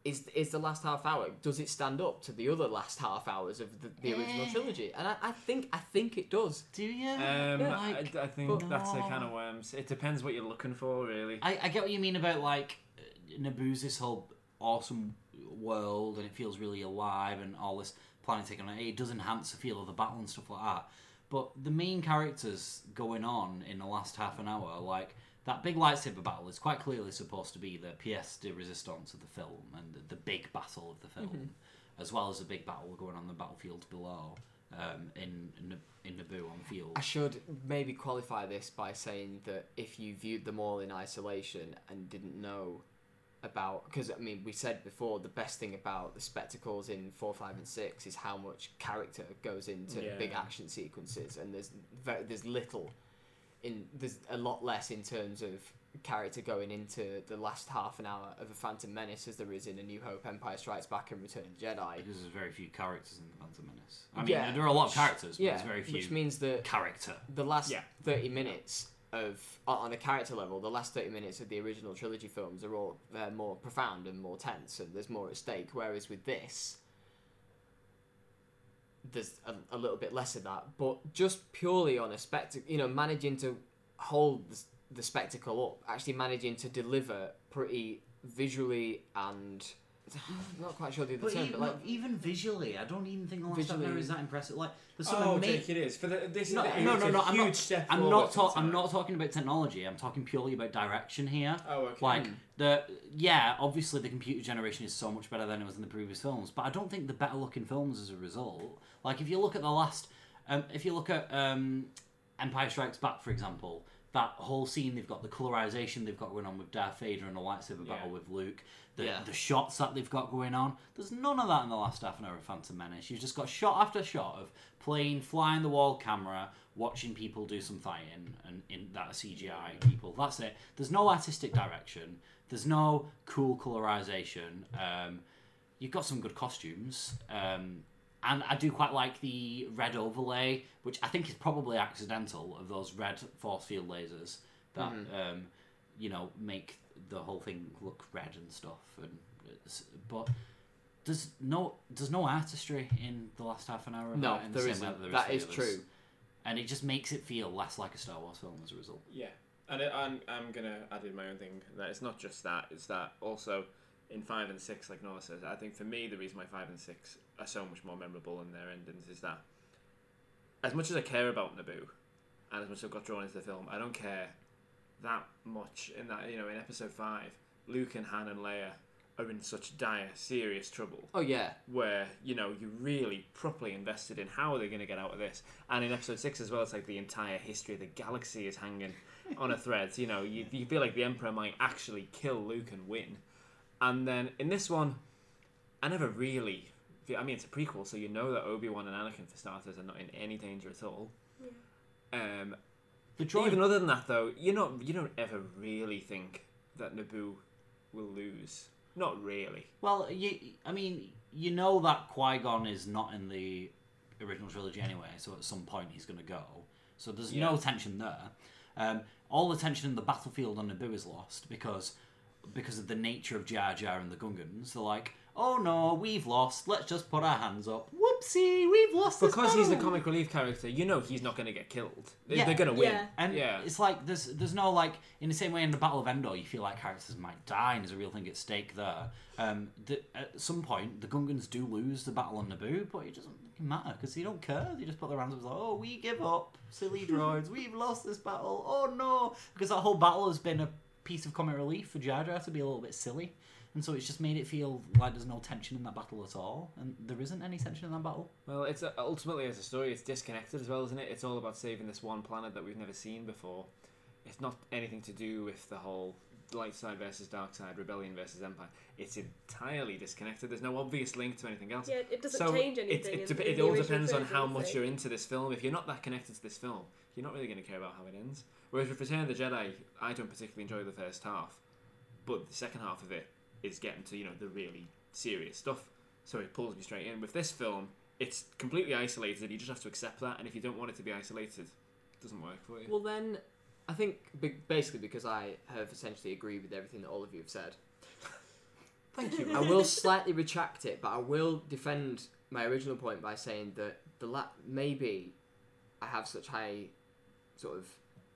S2: Is, is the last half hour does it stand up to the other last half hours of the, the original
S3: Eh.
S2: trilogy and I, I think I think it does
S3: Do you?
S1: Um,
S2: Yeah,
S1: I,
S3: like,
S1: I think
S2: but-
S1: that's a
S3: No.
S1: kind of worms. It depends what you're looking for, really.
S3: I, I get what you mean about like uh, Naboo's this whole awesome world and it feels really alive and all this planet taking on it. It does enhance the feel of the battle and stuff like that. But the main characters going on in the last half an hour, like that big lightsaber battle, is quite clearly supposed to be the pièce de résistance of the film and the, the big battle of the film, as well as the big battle going on the battlefield below um, in in, in Naboo on field.
S2: I should maybe qualify this by saying that if you viewed them all in isolation and didn't know about because I mean we said before the best thing about the spectacles in four, five, and six is how much character goes into
S1: Yeah.
S2: big action sequences, and there's very, there's little in there's a lot less in terms of character going into the last half an hour of a Phantom Menace as there is in A New Hope, Empire Strikes Back, and Return of the Jedi.
S3: Because there's very few characters in the Phantom Menace. I mean,
S2: Yeah.
S3: there are a lot of characters, but
S2: yeah,
S3: there's very few
S2: which means that
S3: character.
S2: the last
S1: Yeah.
S2: 30 minutes of on a character level the last 30 minutes of the original trilogy films are all uh, more profound and more tense and there's more at stake whereas with this there's a, a little bit less of that. But just purely on a spectacle you know managing to hold the, the spectacle up actually managing to deliver pretty visually and I'm not quite sure the other
S3: But
S2: term
S3: even,
S2: but like
S3: even visually, I don't even think the last
S2: Visually-
S3: Visually... is that impressive. Like, there's some
S1: Oh,
S3: ama-
S1: Jake, it is. For the, this
S3: No,
S1: is
S3: no,
S1: it's
S3: no,
S1: a
S3: no. I'm not.
S1: step
S3: I'm not.
S1: for
S3: Ta- I'm not talking about technology. I'm talking purely about direction here.
S1: Oh, okay.
S3: Like the yeah, obviously the computer generation is so much better than it was in the previous films, but I don't think the better looking films as a result. Like if you look at the last, um, if you look at um, Empire Strikes Back, for example, that whole scene they've got the colorization they've got going on with Darth Vader and the lightsaber battle with Luke, the
S2: Yeah.
S3: the shots that they've got going on. There's none of that in the last half an hour of Phantom Menace. You've just got shot after shot of plane flying the wall camera, watching people do some fighting, and in that CGI people. That's it. There's no artistic direction. There's no cool colorization. Um, you've got some good costumes. Um, and I do quite like the red overlay, which I think is probably accidental of those red force field lasers that um, you know make the whole thing look red and stuff. And it's, but there's no there's no artistry in the last half an hour. Of
S2: No,
S3: that in the
S2: there
S3: same way
S2: isn't.
S3: there
S2: That
S3: for
S2: is
S3: the others.
S2: true.
S3: and it just makes it feel less like a Star Wars film as a result.
S1: Yeah, and it, I'm I'm gonna add in my own thing. That it's not just that; it's that also in five and six, like Noah says. I think for me, the reason why five and six are so much more memorable in their endings is that as much as I care about Naboo, and as much as I've got drawn into the film, I don't care that much in that you know in episode five, Luke and Han and Leia are in such dire, serious trouble.
S2: Oh yeah.
S1: Where you know you're really properly invested in how are they're going to get out of this. And in episode 6 as well it's like the entire history of the galaxy is hanging on a thread. You know you, you feel like the emperor might actually kill luke and win and then in this one i never really i mean it's a prequel so you know that obi-wan and anakin for starters are not in any danger at all. Um,
S3: The droid
S1: even other than that though you not you don't ever really think that naboo will lose. Not really.
S3: Well, you, I mean, you know that Qui Gon is not in the original trilogy anyway, so at some point he's going to go. So there's no tension there. Um, all the tension in the battlefield on Naboo is lost because because of the nature of Jar Jar and the Gungans. They're like, oh no, we've lost. Let's just put our hands up. Whoopsie, we've lost. this
S1: because he's the comic relief character, you know he's not going to get killed. They-
S3: Yeah.
S1: They're going to win.
S4: Yeah.
S3: And
S1: Yeah.
S3: it's like there's there's no like in the same way in the Battle of Endor, you feel like characters might die, and there's a real thing at stake there. Um, the, at some point, the Gungans do lose the battle on Naboo, but it doesn't matter because they don't care. They just put their hands up, like, oh, we give up, silly droids, we've lost this battle. Oh no, because that whole battle has been a piece of comic relief for Jar Jar to be a little bit silly. And so it's just made it feel like there's no tension in that battle at all, and there isn't any tension in that battle.
S1: Well, it's uh, ultimately as a story, it's disconnected as well, isn't it? It's all about saving this one planet that we've never seen before. It's not anything to do with the whole light side versus dark side, rebellion versus empire. It's entirely disconnected. There's no obvious link to anything else.
S4: Yeah, it doesn't
S1: so
S4: change
S1: it,
S4: anything.
S1: it,
S4: in-
S1: dep-
S4: in
S1: it all depends on how much you're into this film. If you're not that connected to this film, you're not really going to care about how it ends. Whereas with Return of the Jedi, I don't particularly enjoy the first half, but the second half of it is getting to you know the really serious stuff. So it pulls me straight in. With this film, it's completely isolated. And you just have to accept that, and if you don't want it to be isolated, it doesn't work for you.
S2: Well, then, I think basically because I have essentially agreed with everything that all of you have said,
S1: Thank you.
S2: I will slightly retract it, but I will defend my original point by saying that the la- maybe I have such high sort of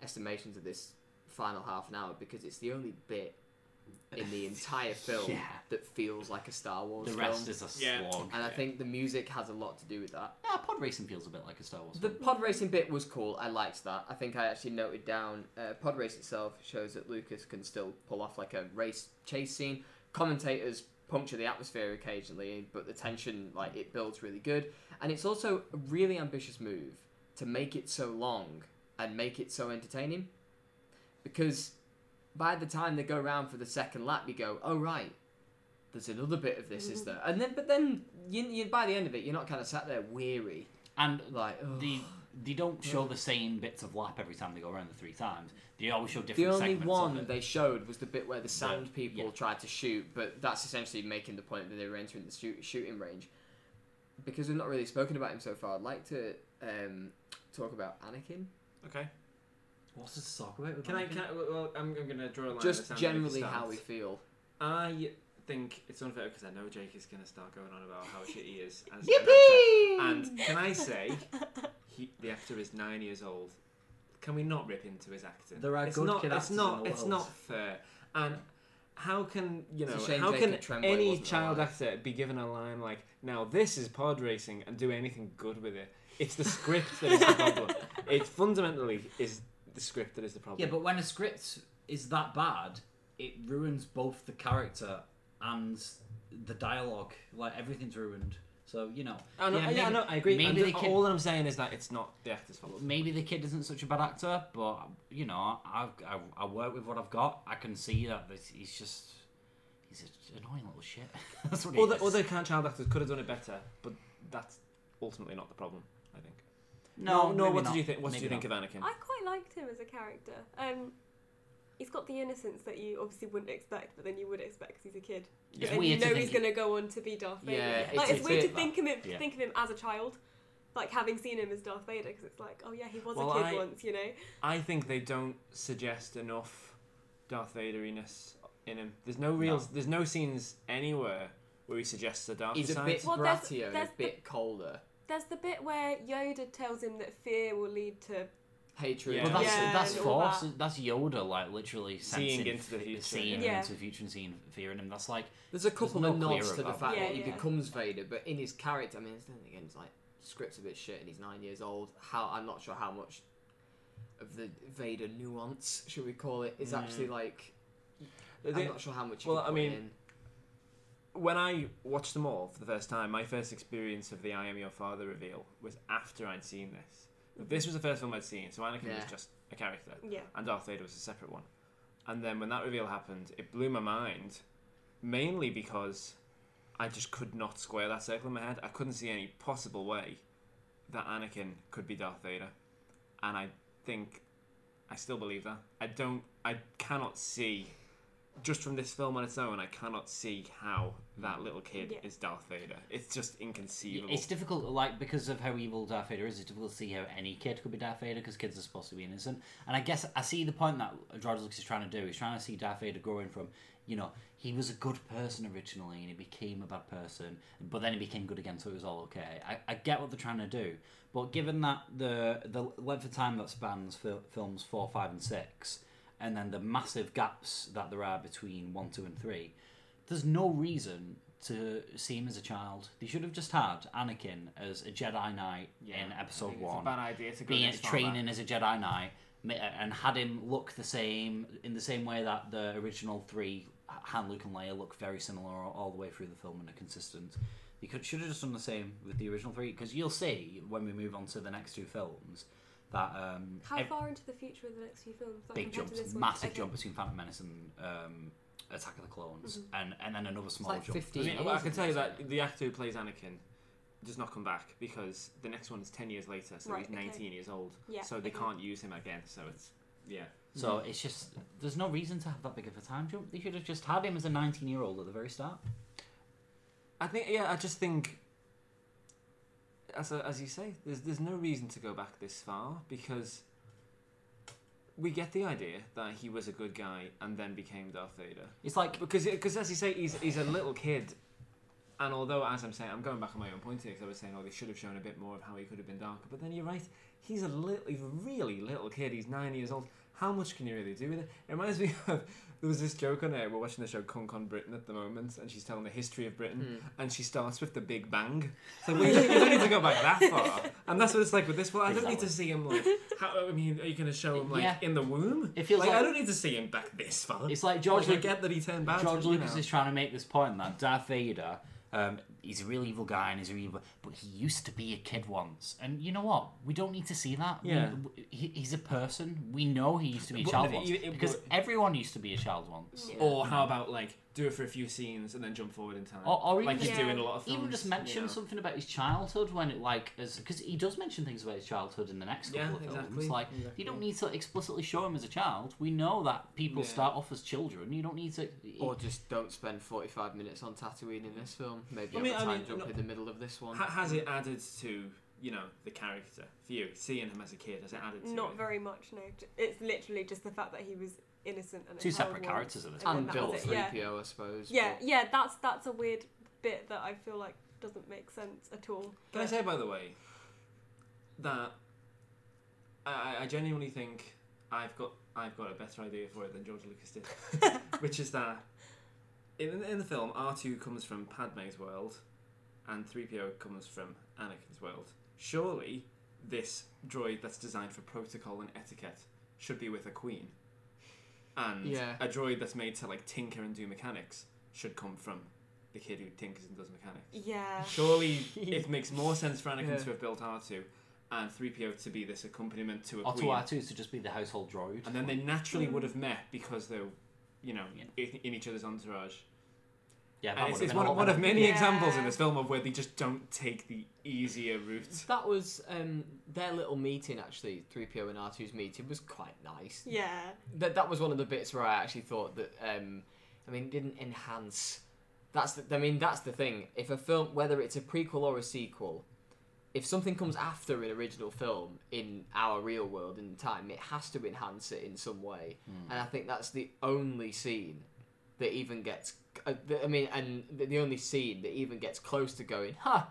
S2: estimations of this final half an hour because it's the only bit in the entire film
S3: Yeah.
S2: that feels like a Star Wars
S3: The
S2: film.
S3: rest is a
S1: Yeah.
S3: slog.
S2: and I think the music has a lot to do with that.
S3: Yeah, pod racing feels a bit like a Star Wars.
S2: The
S3: film.
S2: pod racing bit was cool. I liked that. I think I actually noted down uh, pod race itself shows that Lucas can still pull off like a race chase scene. Commentators puncture the atmosphere occasionally, but the tension like it builds really good. And it's also a really ambitious move to make it so long and make it so entertaining. Because by the time they go around for the second lap, you go, "Oh right, there's another bit of this, is there?" And then, but then, you, you by the end of it, you're not kind of sat there weary,
S3: and
S2: like, "Oh."
S3: the they don't show the same bits of lap every time they go around the three times. They always show different.
S2: The only
S3: segments
S2: one
S3: of it.
S2: they showed was the bit where the sound people
S3: yeah.
S2: tried to shoot, but that's essentially making the point that they were entering the shoot, shooting range. Because we've not really spoken about him so far, I'd like to um, talk about Anakin.
S1: Okay.
S3: What's this to talk about?
S1: Can I? Can I well, I'm, I'm going to draw a line. in the
S2: Just
S1: sand
S2: generally
S1: if
S2: how
S1: start.
S2: we feel.
S1: I think it's unfair because I know Jake is going to start going on about how shit he is. As
S2: Yippee!
S1: Actor. And can I say, he, the actor is nine years old. Can we not rip into his acting?
S3: There are
S1: it's
S3: good
S1: not,
S3: kid
S1: It's
S3: actors in
S1: not.
S3: the
S1: It's
S3: world.
S1: not fair. And how can you know?
S2: It's a shame
S1: how
S2: Jacob
S1: can
S2: Tremblay
S1: any
S2: wasn't
S1: child
S2: alive.
S1: actor be given a line like, "Now this is pod racing," and do anything good with it? It's the script that is the problem. It fundamentally is the script that is the problem.
S3: Yeah, but when a script is that bad, it ruins both the character and the dialogue. Like everything's ruined. So you know.
S1: I know,
S3: yeah,
S1: yeah,
S3: maybe-
S1: no, I agree.
S3: Maybe the kid,
S1: all that I'm saying is that it's not the actor's fault.
S3: maybe the kid isn't such a bad actor, but you know, I've, I I work with what I've got. I can see that this, he's just he's an annoying little shit. That's what he
S1: Other, other child actors could have done it better, but that's ultimately not the problem. I think.
S3: No,
S1: no. What
S3: not.
S1: did you think? What did you think
S3: not.
S1: of Anakin?
S4: I quite liked him as a character. Um, he's got the innocence that you obviously wouldn't expect, but then you would expect because he's a kid.
S3: It's
S4: and you
S3: weird to
S4: know
S3: think
S4: he's going to go on to be Darth Vader.
S2: Yeah,
S4: like
S2: it's
S4: it's,
S2: a
S4: weird to think of him,
S3: Yeah.
S4: think of him as a child, like having seen him as Darth Vader, because it's like, oh yeah, he was
S1: Well,
S4: a kid
S1: I-
S4: once, you know.
S1: I think they don't suggest enough Darth Vaderiness in him. There's no real.
S3: No.
S1: There's no scenes anywhere where he suggests a dark
S2: He's a bit
S4: Well, there's-
S2: brattier and
S4: there's
S2: a
S4: the-
S2: bit colder.
S4: There's the bit where Yoda tells him that fear will lead to
S2: Hatred.
S1: Yeah.
S3: Well, that's
S4: Yeah,
S3: that's force.
S4: that.
S3: That's Yoda, like literally
S1: Seeing
S3: sensing,
S1: into the future,
S3: seeing
S4: yeah.
S3: into the future and seeing fear in him. That's like
S2: There's a couple
S3: no
S2: of nods to the fact
S4: that.
S2: that he
S4: Yeah, yeah.
S2: becomes Vader, but in his character, I mean, it's then again, it's like script's a bit shit, and he's nine years old. How I'm not sure how much of the Vader nuance, should we call it, is mm. actually like. I'm not sure how much. You
S1: well,
S2: can
S1: I
S2: put
S1: mean,
S2: in.
S1: When I watched them all for the first time, my first experience of the "I am your father" reveal was after I'd seen this. Mm-hmm. This was the first film I'd seen, so Anakin was just a character,
S4: yeah.
S1: and Darth Vader was a separate one. And then when that reveal happened, it blew my mind, mainly because I just could not square that circle in my head. I couldn't see any possible way that Anakin could be Darth Vader, and I think I still believe that. I don't. I cannot see. Just from this film on its own, I cannot see how that little kid
S4: Yeah.
S1: is Darth Vader. It's just inconceivable.
S3: it's difficult, like because of how evil Darth Vader is. It's difficult to see how any kid could be Darth Vader because kids are supposed to be innocent. And I guess I see the point that George Lucas is trying to do. He's trying to see Darth Vader growing from, you know, he was a good person originally and he became a bad person, but then he became good again, so it was all okay. I, I get what they're trying to do, but given that the the length of time that spans fil- films four, five, and six, and then the massive gaps that there are between one, two, and three, there's no reason to see him as a child. They should have just had Anakin as a Jedi Knight in
S1: I
S3: Episode One,
S1: It's a bad idea to go
S3: being training as a Jedi Knight, and had him look the same in the same way that the original three Han, Luke, and Leia look very similar all, all the way through the film and are consistent. You could should have just done the same with the original three because you'll see when we move on to the next two films that um,
S4: How
S3: ev-
S4: far into the future are the next few films? Like,
S3: big
S4: compared to
S3: jumps,
S4: this
S3: massive
S4: Okay.
S3: jump between Phantom Menace and um, Attack of the Clones,
S4: Mm-hmm.
S3: and and then another small
S2: like
S3: jump.
S2: 15
S1: I, mean, well, I can tell you
S2: this,
S1: that
S2: isn't it?
S1: the actor who plays Anakin does not come back because the next one is 10 years later, so
S4: Right,
S1: he's
S4: okay.
S1: 19 years old.
S4: Yeah,
S1: so they
S4: okay.
S1: can't use him again, so it's. Yeah.
S3: So it's just there's no reason to have that big of a time jump. They should have just had him as a 19 year old at the very start.
S1: I think, yeah, I just think. As, a, as you say, there's, there's no reason to go back this far because we get the idea that he was a good guy and then became Darth Vader.
S3: It's like
S1: because because as you say, he's he's a little kid, and although as I'm saying, I'm going back on my own point here because I was saying, oh, they should have shown a bit more of how he could have been darker. But then you're right, he's a little, he's a really little kid. He's nine years old. How much can you really do with it? It reminds me of there was this joke on there. We're watching the show Cunk on Britain at the moment, and she's telling the history of Britain, and she starts with the Big Bang. So well, you, don't, you don't need to go back that far, and that's what it's like with this. Well, I don't need to see him like. How, I mean, are you going to show him like
S3: Yeah.
S1: in the womb?
S3: It feels
S1: like, I don't need to see him back this far.
S3: It's like George
S1: Like, I
S3: Luc-
S1: get that he turned bad.
S3: George
S1: you
S3: Lucas
S1: know.
S3: is trying to make this point that Darth Vader, um, he's a real evil guy and he's a real evil, but he used to be a kid once. And you know what? We don't need to see that. We-
S1: Yeah.
S3: he, he's a person. We know he used to be a child
S1: but
S3: once
S1: it- it-
S3: because
S1: but-
S3: everyone used to be a child once.
S1: Or how about like do it for a few scenes and then jump forward in time,
S3: Or, or even
S1: like
S3: just,
S1: you do in a lot of films.
S3: even just mention
S1: you know.
S3: something about his childhood when it like because he does mention things about his childhood in the next couple
S1: Yeah,
S3: of films.
S1: exactly,
S3: Like
S1: exactly.
S3: you don't need to explicitly show him as a child. We know that people
S2: Yeah.
S3: start off as children. You don't need to.
S2: Or just don't spend 45 minutes on Tatooine in this film. Maybe
S1: I
S2: have
S1: mean-
S2: a
S1: I
S2: time
S1: mean,
S2: jump
S1: no-
S2: in the middle of this one.
S1: Ha- has it added to you know the character for you seeing him as a kid? Has it added to
S4: Not
S1: it?
S4: very much, no. It's literally just the fact that he was innocent and
S3: Two
S4: child
S3: separate characters at this
S4: and
S2: and
S4: that
S2: built
S4: was it, yeah.
S2: 3PO, I suppose.
S4: Yeah,
S2: but-
S4: yeah, that's that's a weird bit that I feel like doesn't make sense at all.
S1: Can I say, by the way, that I, I- I genuinely think I've got I've got a better idea for it than George Lucas did, which is that in in the film R two comes from Padme's world, and three PO comes from Anakin's world. Surely, this droid that's designed for protocol and etiquette should be with a queen, and
S2: Yeah.
S1: a droid that's made to like tinker and do mechanics should come from the kid who tinkers and does mechanics.
S4: Yeah.
S1: Surely it makes more sense for Anakin
S2: Yeah.
S1: to have built R2 and 3PO to be this accompaniment to a
S3: Or to
S1: queen.
S3: R2 to just be the household droid.
S1: And then they naturally
S4: Mm.
S1: would have met because they're, you know, in, in each other's entourage.
S3: Yeah, that
S1: And it's,
S3: would've
S1: it's
S3: been
S1: one,
S3: a
S1: one of many
S4: Yeah.
S1: examples in this film of where they just don't take the easier route.
S2: That was um, their little meeting, actually. 3PO and R2's meeting was quite nice.
S4: Yeah.
S2: That, that was one of the bits where I actually thought that, um, I mean, didn't enhance. That's the, I mean, that's the thing. If a film, whether it's a prequel or a sequel, if something comes after an original film in our real world in time, it has to enhance it in some way. And I think that's the only scene that even gets. Uh, I mean, and the, the only scene that even gets close to going, huh,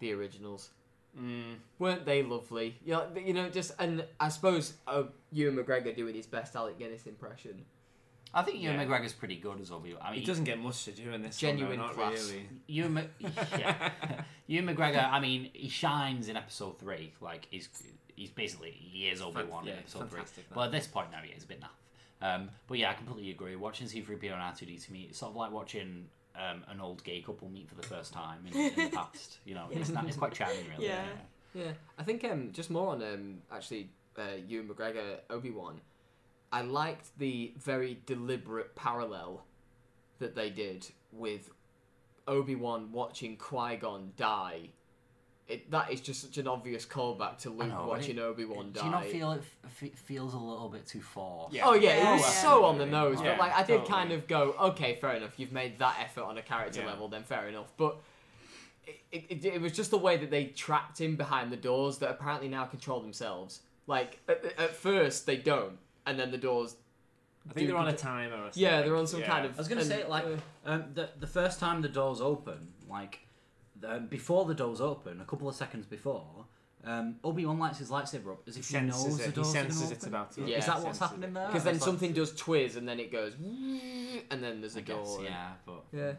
S2: the originals.
S1: Mm.
S2: Weren't they lovely? You know, you know, just and I suppose uh, Ewan McGregor doing his best Alec Guinness impression.
S3: I think Ewan
S1: Yeah.
S3: McGregor's pretty good as Obi. I mean,
S1: He doesn't get much to do in this film, though,
S2: Genuine
S1: not
S2: class.
S1: really.
S3: Ewan, Mc- yeah. Ewan McGregor. I mean, he shines in Episode Three. Like he's he's basically he is Obi Wan
S1: yeah,
S3: in Episode Three.
S1: fantastic, that.
S3: But at this point now, he is a bit naff. Um, but yeah, I completely agree. Watching C-3PO and R2D2 meet, it's sort of like watching um, an old gay couple meet for the first time in, in the past. You know, it's not, it's quite charming, really.
S4: Yeah.
S2: Yeah, I think um, just more on um, actually uh, Ewan McGregor Obi Wan. I liked the very deliberate parallel that they did with Obi Wan watching Qui Gon die. It, that is just such an obvious callback to Luke
S3: know,
S2: watching Obi Wan die.
S3: Do you not feel it f- f- feels a little bit too forced?
S1: Yeah.
S2: Oh yeah,
S4: Yeah,
S2: it was
S4: yeah.
S2: so on the nose.
S1: Yeah,
S2: but like, I did
S1: totally.
S2: kind of go, okay, fair enough. You've made that effort on a character
S1: Yeah.
S2: level, then fair enough. But it, it, it, it was just the way that they trapped him behind the doors that apparently now control themselves. Like at, at first they don't, and then the doors.
S1: I think they're on a timer or something.
S2: Yeah, they're on some
S1: Yeah.
S2: kind of.
S3: I was gonna
S2: and-
S3: say like
S2: uh,
S3: um, the the first time the doors open, like um, before the doors open, a couple of seconds before, um, Obi Wan lights his lightsaber up as if he,
S1: senses
S3: knows
S1: it.
S3: the
S1: He
S3: doors are
S1: senses
S3: gonna
S1: it's
S3: open.
S1: about to.
S2: Yeah,
S3: Is that what's happening
S1: it.
S3: there?
S2: because then
S3: It's like-
S2: something does twizz and then it goes, and then there's a
S3: I guess,
S2: door. and-
S3: yeah, but
S2: Yeah.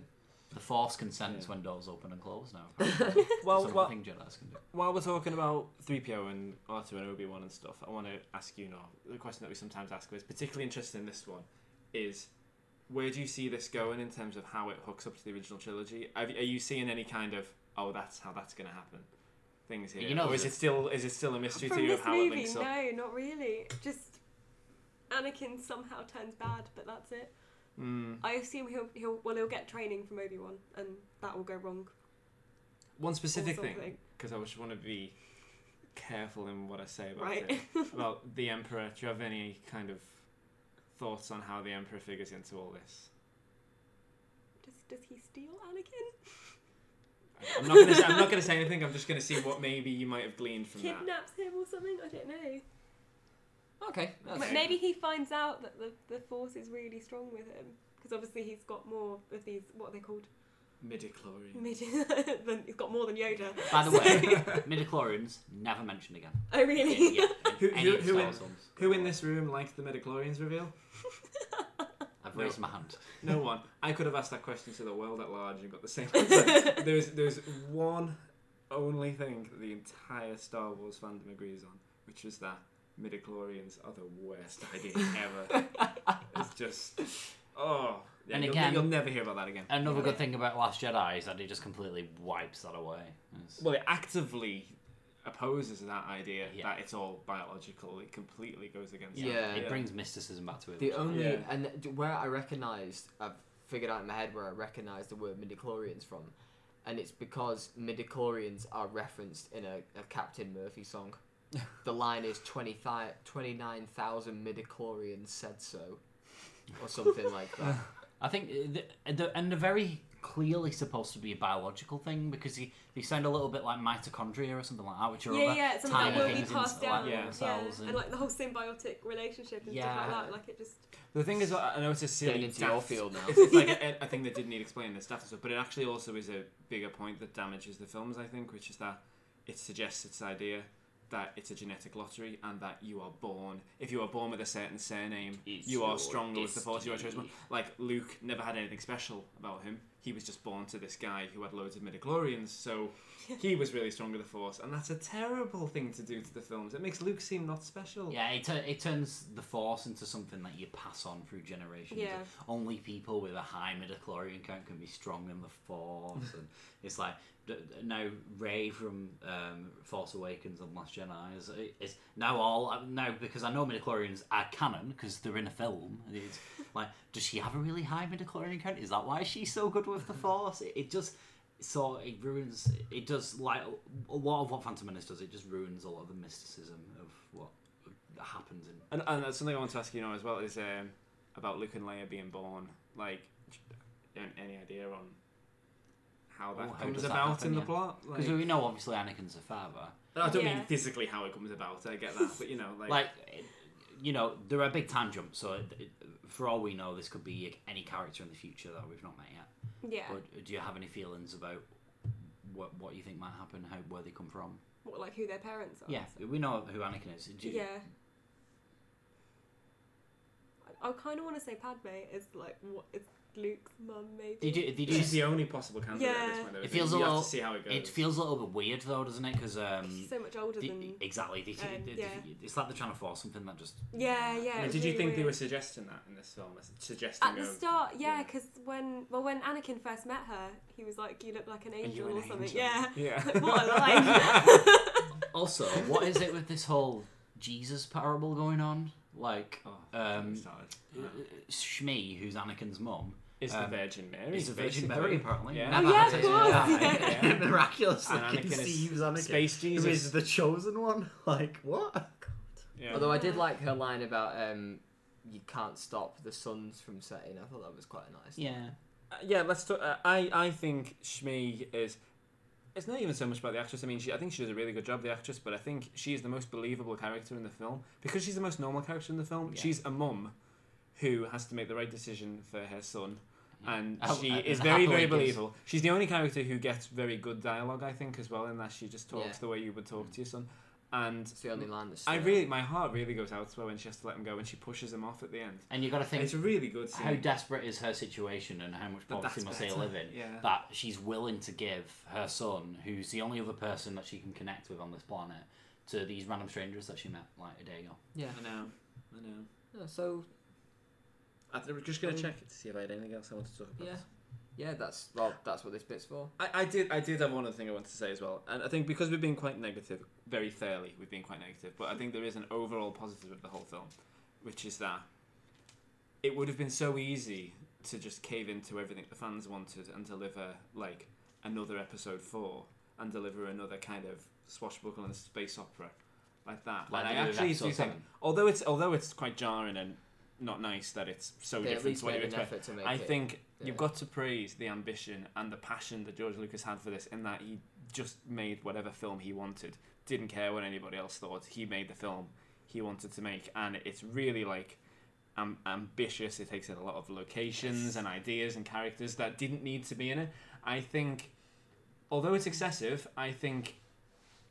S3: the Force consents
S1: Yeah.
S3: when doors open and close now.
S1: Well, well,
S3: thing can do.
S1: While we're talking about 3PO and R2 and Obi Wan and stuff, I want to ask you now the question that we sometimes ask, but is particularly interested in this one, is where do you see this going in terms of how it hooks up to the original trilogy? Are, are you seeing any kind of oh that's how that's going to happen things here,
S3: You know,
S1: or is it still is it still a mystery to you of how
S4: movie,
S1: it links up?
S4: no, not really. Just Anakin somehow turns bad, but that's it.
S1: Mm.
S4: I assume he'll he'll well he'll get training from Obi Wan, and that will go wrong.
S1: One specific
S4: or
S1: thing,
S4: something.
S1: because I just want to be careful in what I say about
S4: Right.
S1: it. About the Emperor, do you have any kind of thoughts on how the Emperor figures into all this?
S4: Does does he steal Anakin?
S1: I'm not gonna. Say, I'm not gonna say anything. I'm just gonna see what maybe you might have gleaned from that.
S4: Kidnaps him or something? I don't know.
S2: Okay. That's,
S4: But maybe he finds out that the the Force is really strong with him because obviously he's got more of these. What are they called?
S1: Midichlorian.
S4: Mid. than, he's got more than Yoda.
S3: By the way, midichlorians never mentioned again.
S4: Oh really?
S3: Yeah, in
S1: Who,
S3: any
S1: who,
S3: of
S1: who,
S3: Star
S1: in,
S3: Wars films.
S1: Who in this room liked the midichlorians reveal?
S3: I've
S1: No.
S3: raised my hand.
S1: No one. I could have asked that question to the world at large and got the same answer. there's there's one only thing that the entire Star Wars fandom agrees on, which is that midichlorians are the worst idea ever. it's just Oh, yeah,
S3: And
S1: you'll,
S3: again-
S1: you'll never hear about that again.
S3: Another good thing about Last Jedi is that it just completely wipes that away. It's-
S1: Well, it actively opposes that idea
S3: Yeah.
S1: that it's all biological. It completely goes against.
S2: Yeah.
S1: that.
S3: it brings mysticism back to it.
S2: The only
S1: Yeah.
S2: and where I recognised, I've figured out in my head where I recognised the word midichlorians from, and it's because midichlorians are referenced in a, a Captain Murphy song. the line is 20 29,000 midichlorians said so, or something like that.
S3: I think uh, the, the, and they're very clearly supposed to be a biological thing because he, they sound a little bit like mitochondria or something like that, which are
S4: Yeah,
S3: other
S4: yeah, it's something
S3: tiny
S4: that will be
S3: things
S4: passed
S3: inside
S4: down.
S3: the
S1: Yeah.
S4: Yeah,
S3: cells
S4: and
S3: and-
S4: like the whole symbiotic relationship and stuff
S3: Yeah.
S4: like that. Like it just.
S1: The thing is, I I know it's a silly
S2: Getting into your field now.
S1: It's, it's like a, a thing that didn't need explaining the stuff and stuff, but it actually also is a bigger point that damages the films. I think, which is that it suggests its idea that it's a genetic lottery and that you are born. If you are born with a certain surname,
S3: It's
S1: you are
S3: your
S1: stronger with the force. You are chosen.
S3: destiny.
S1: Like Luke never had anything special about him. He was just born to this guy who had loads of midichlorians, so he was really strong with the force, and that's a terrible thing to do to the films. It makes Luke seem not special.
S3: Yeah, it, tu- it turns the force into something that you pass on through generations.
S4: Yeah.
S3: Only people with a high midichlorian count can be strong in the force, and it's like d- d- now Rey from um, Force Awakens and Last Jedi is, is now all uh, now because I know midichlorians are canon because they're in a film. It's like, does she have a really high midichlorian count? Is that why she's so good with the force? It, it just so it ruins. It does like a lot of what Phantom Menace does. It just ruins a lot of the mysticism of what happens in
S1: And, and that's something I want to ask you now as well is um, about Luke and Leia being born. Like, an- any idea on how that
S3: Oh, how
S1: comes
S3: that
S1: about
S3: happen,
S1: in the
S3: yeah.
S1: plot?
S3: Because
S1: Like,
S3: we know obviously Anakin's a father.
S1: I don't
S4: Yeah.
S1: mean physically how it comes about. I get that, but you know, like,
S3: Like, you know, there are big time jumps. So it, it, for all we know, this could be any character in the future that we've not met yet.
S4: Yeah.
S3: But uh, do you have any feelings about what what you think might happen? How where they come from?
S4: What, like who their parents are?
S3: Yeah, we know who Anakin is. You-
S4: Yeah. I, I kind of want to say Padme is like what is Luke's mum maybe.
S3: Did you, did you,
S1: she's the only possible candidate at this
S4: Yeah.
S1: point. Though,
S3: it
S1: isn't
S3: feels a little.
S1: have to see how it goes.
S3: It feels a little bit weird though, doesn't it? Because um,
S4: She's so much older
S3: the-
S4: than.
S3: exactly. They,
S4: um,
S3: they-
S4: yeah.
S3: It's like they're trying to force something that just.
S4: Yeah, yeah.
S1: I mean,
S4: it was
S1: did you
S4: really
S1: think they were suggesting that in this film? Suggesting
S4: At the
S1: a-
S4: start, yeah,
S1: yeah.
S4: because when well when Anakin first met her, he was like, "You look like an angel
S1: an
S4: or something."
S1: angel?
S4: Yeah.
S1: Yeah.
S4: Like, what a line.
S3: Also, what is it with this whole Jesus parable going on? Like,
S1: Oh,
S3: um,
S1: started.
S3: uh, Shmi, who's Anakin's mum,
S1: Is the
S3: um,
S1: Virgin Mary?
S3: is a Virgin
S1: basically.
S3: Mary apparently.
S1: Yeah.
S4: Oh, yeah,
S3: had
S4: of course,
S3: yeah.
S1: yeah.
S3: Miraculously
S1: And Anakin is
S3: conceives Anakin.
S1: Space Jesus.
S3: is the chosen one? Like what?
S1: Yeah.
S2: Although I did like her line about um, you can't stop the suns from setting. I thought that was quite nice.
S3: Yeah.
S1: Uh, yeah, let's talk. Uh, I I think Shmi is. It's not even so much about the actress. I mean, she, I think she does a really good job, the actress. But I think she's the most believable character in the film because she's the most normal character in the film.
S3: Yeah.
S1: She's a mum who has to make the right decision for her son, and she
S3: and
S1: is very very
S3: gives-
S1: believable. She's the only character who gets very good dialogue, I think, as well, in that she just talks
S2: Yeah.
S1: the way you would talk mm. to your son. And
S2: It's the only line that's.
S1: I really, my heart really goes out to her when she has to let him go and she pushes him off at the end.
S3: And you've got to think
S1: It's a really good scene.
S3: how desperate is her situation and how much
S1: But
S3: poverty
S1: that's
S3: must they live in
S1: Yeah.
S3: that she's willing to give her son, who's the only other person that she can connect with on this planet, to these random strangers that she met like a day ago.
S2: Yeah.
S1: I know, I know.
S2: Yeah, so
S1: I th- we're just gonna
S2: Um,
S1: check it to see if I had anything else I want to talk about.
S2: yeah, yeah. That's well. That's what this bit's for.
S1: I, I did I did have one other thing I wanted to say as well, and I think because we've been quite negative, very fairly we've been quite negative, but I think there is an overall positive of the whole film, which is that it would have been so easy to just cave into everything the fans wanted and deliver like another episode four and deliver another kind of swashbuckling space opera like that.
S3: Like
S1: and I actually do think, although it's although it's quite jarring and not nice that it's so
S2: They
S1: different to what you expect.
S2: to make
S1: I
S2: it.
S1: think
S2: yeah.
S1: you've got to praise the ambition and the passion that George Lucas had for this, in that he just made whatever film he wanted, didn't care what anybody else thought. He made the film he wanted to make, and it's really like um, ambitious. It takes in a lot of locations and ideas and characters that didn't need to be in it. I think, although it's excessive, I think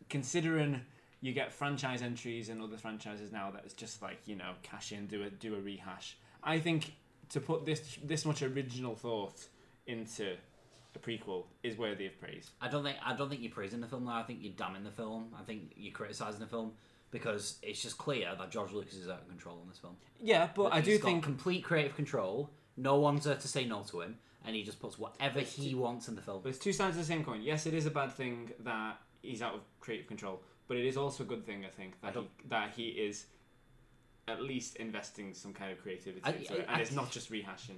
S1: considering you get franchise entries and other franchises now that is just like you know cash in, do a do a rehash. I think to put this this much original thought into a prequel is worthy of praise.
S3: I don't think I don't think you're praising the film Though. I think you're damning the film. I think you're criticizing the film because it's just clear that George Lucas is out of control in this film.
S1: Yeah, but I do think
S3: complete creative control. No one's there to say no to him, and he just puts whatever he wants in the film.
S1: But it's two sides of the same coin. Yes, it is a bad thing that he's out of creative control, but it is also a good thing, I think, that he, that he is at least investing some kind of creativity
S3: I-
S1: into it, and
S3: I-
S1: it's not just rehashing.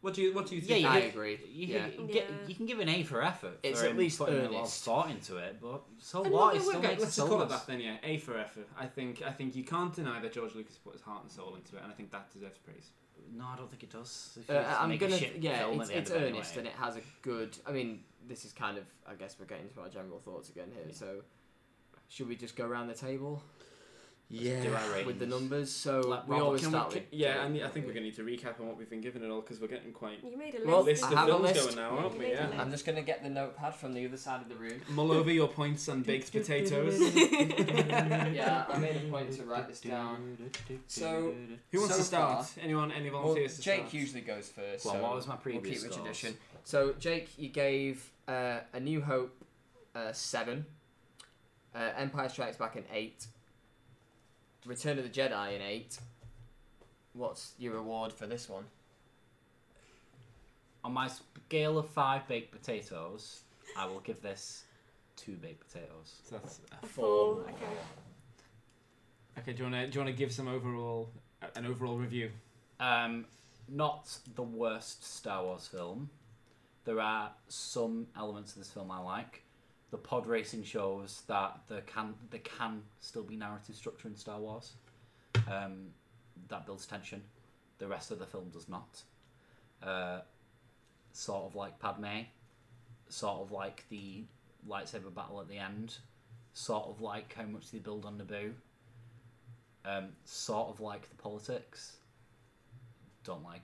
S1: What do you What do you
S3: Yeah,
S1: think?
S3: you
S2: I
S3: get-
S2: agree.
S3: You,
S2: Yeah.
S3: can, get, you can give an A for effort.
S2: It's
S3: for
S2: at least
S3: putting a lot of thought into it, but so
S1: And
S3: what?
S1: no,
S3: It
S1: no,
S3: still
S1: okay,
S3: makes
S1: let's
S3: it
S1: just call it that then. Yeah, A for effort. I think I think you can't deny that George Lucas put his heart and soul into it, and I think that deserves praise.
S3: No, I don't think it does. If
S2: Uh,
S3: you
S2: I'm
S3: make a
S2: gonna,
S3: shit
S2: yeah,
S3: film at
S2: it's, it's
S3: it
S2: earnest
S3: anyway.
S2: and it has a good. I mean, this is kind of, I guess we're getting to our general thoughts again here. So, should we just go around the table?
S3: Yeah. do our
S2: with the numbers. So
S3: Like
S2: we always start
S1: we,
S2: with
S1: can- yeah,
S2: Jake,
S1: and I think
S2: we?
S1: we're going to need to recap on what we've been given and all because we're getting quite
S4: You made a
S2: Well,
S4: list.
S1: list
S2: I
S1: of
S2: have a list.
S1: going now,
S4: Yeah,
S1: aren't we? Yeah.
S2: I'm just gonna get the notepad from the other side of the room.
S1: Mull over your points and baked potatoes.
S2: yeah, I made a point to write this down. So,
S1: Who wants
S2: so
S1: to start?
S2: far-
S1: Anyone? Any
S2: Well,
S1: volunteers to
S2: Jake
S1: start?
S2: usually goes first.
S3: Well,
S2: so
S3: what was my
S2: we'll
S3: previous
S2: keep the tradition. So, Jake, you gave uh, A New Hope uh, seven, uh, Empire Strikes Back in eight, Return of the Jedi in eight. What's your reward for this one?
S3: On my scale of five baked potatoes, I will give this two baked potatoes.
S1: So that's a
S4: A
S1: four.
S4: four. Okay.
S1: Okay, do you want to do you want to give some overall an overall review?
S3: Um, not the worst Star Wars film. There are some elements of this film I like. The pod racing shows that there can there can still be narrative structure in Star Wars. Um, that builds tension. The rest of the film does not. Uh, sort of like Padme, sort of like the lightsaber battle at the end, sort of like how much they build on Naboo. Um, sort of like the politics don't like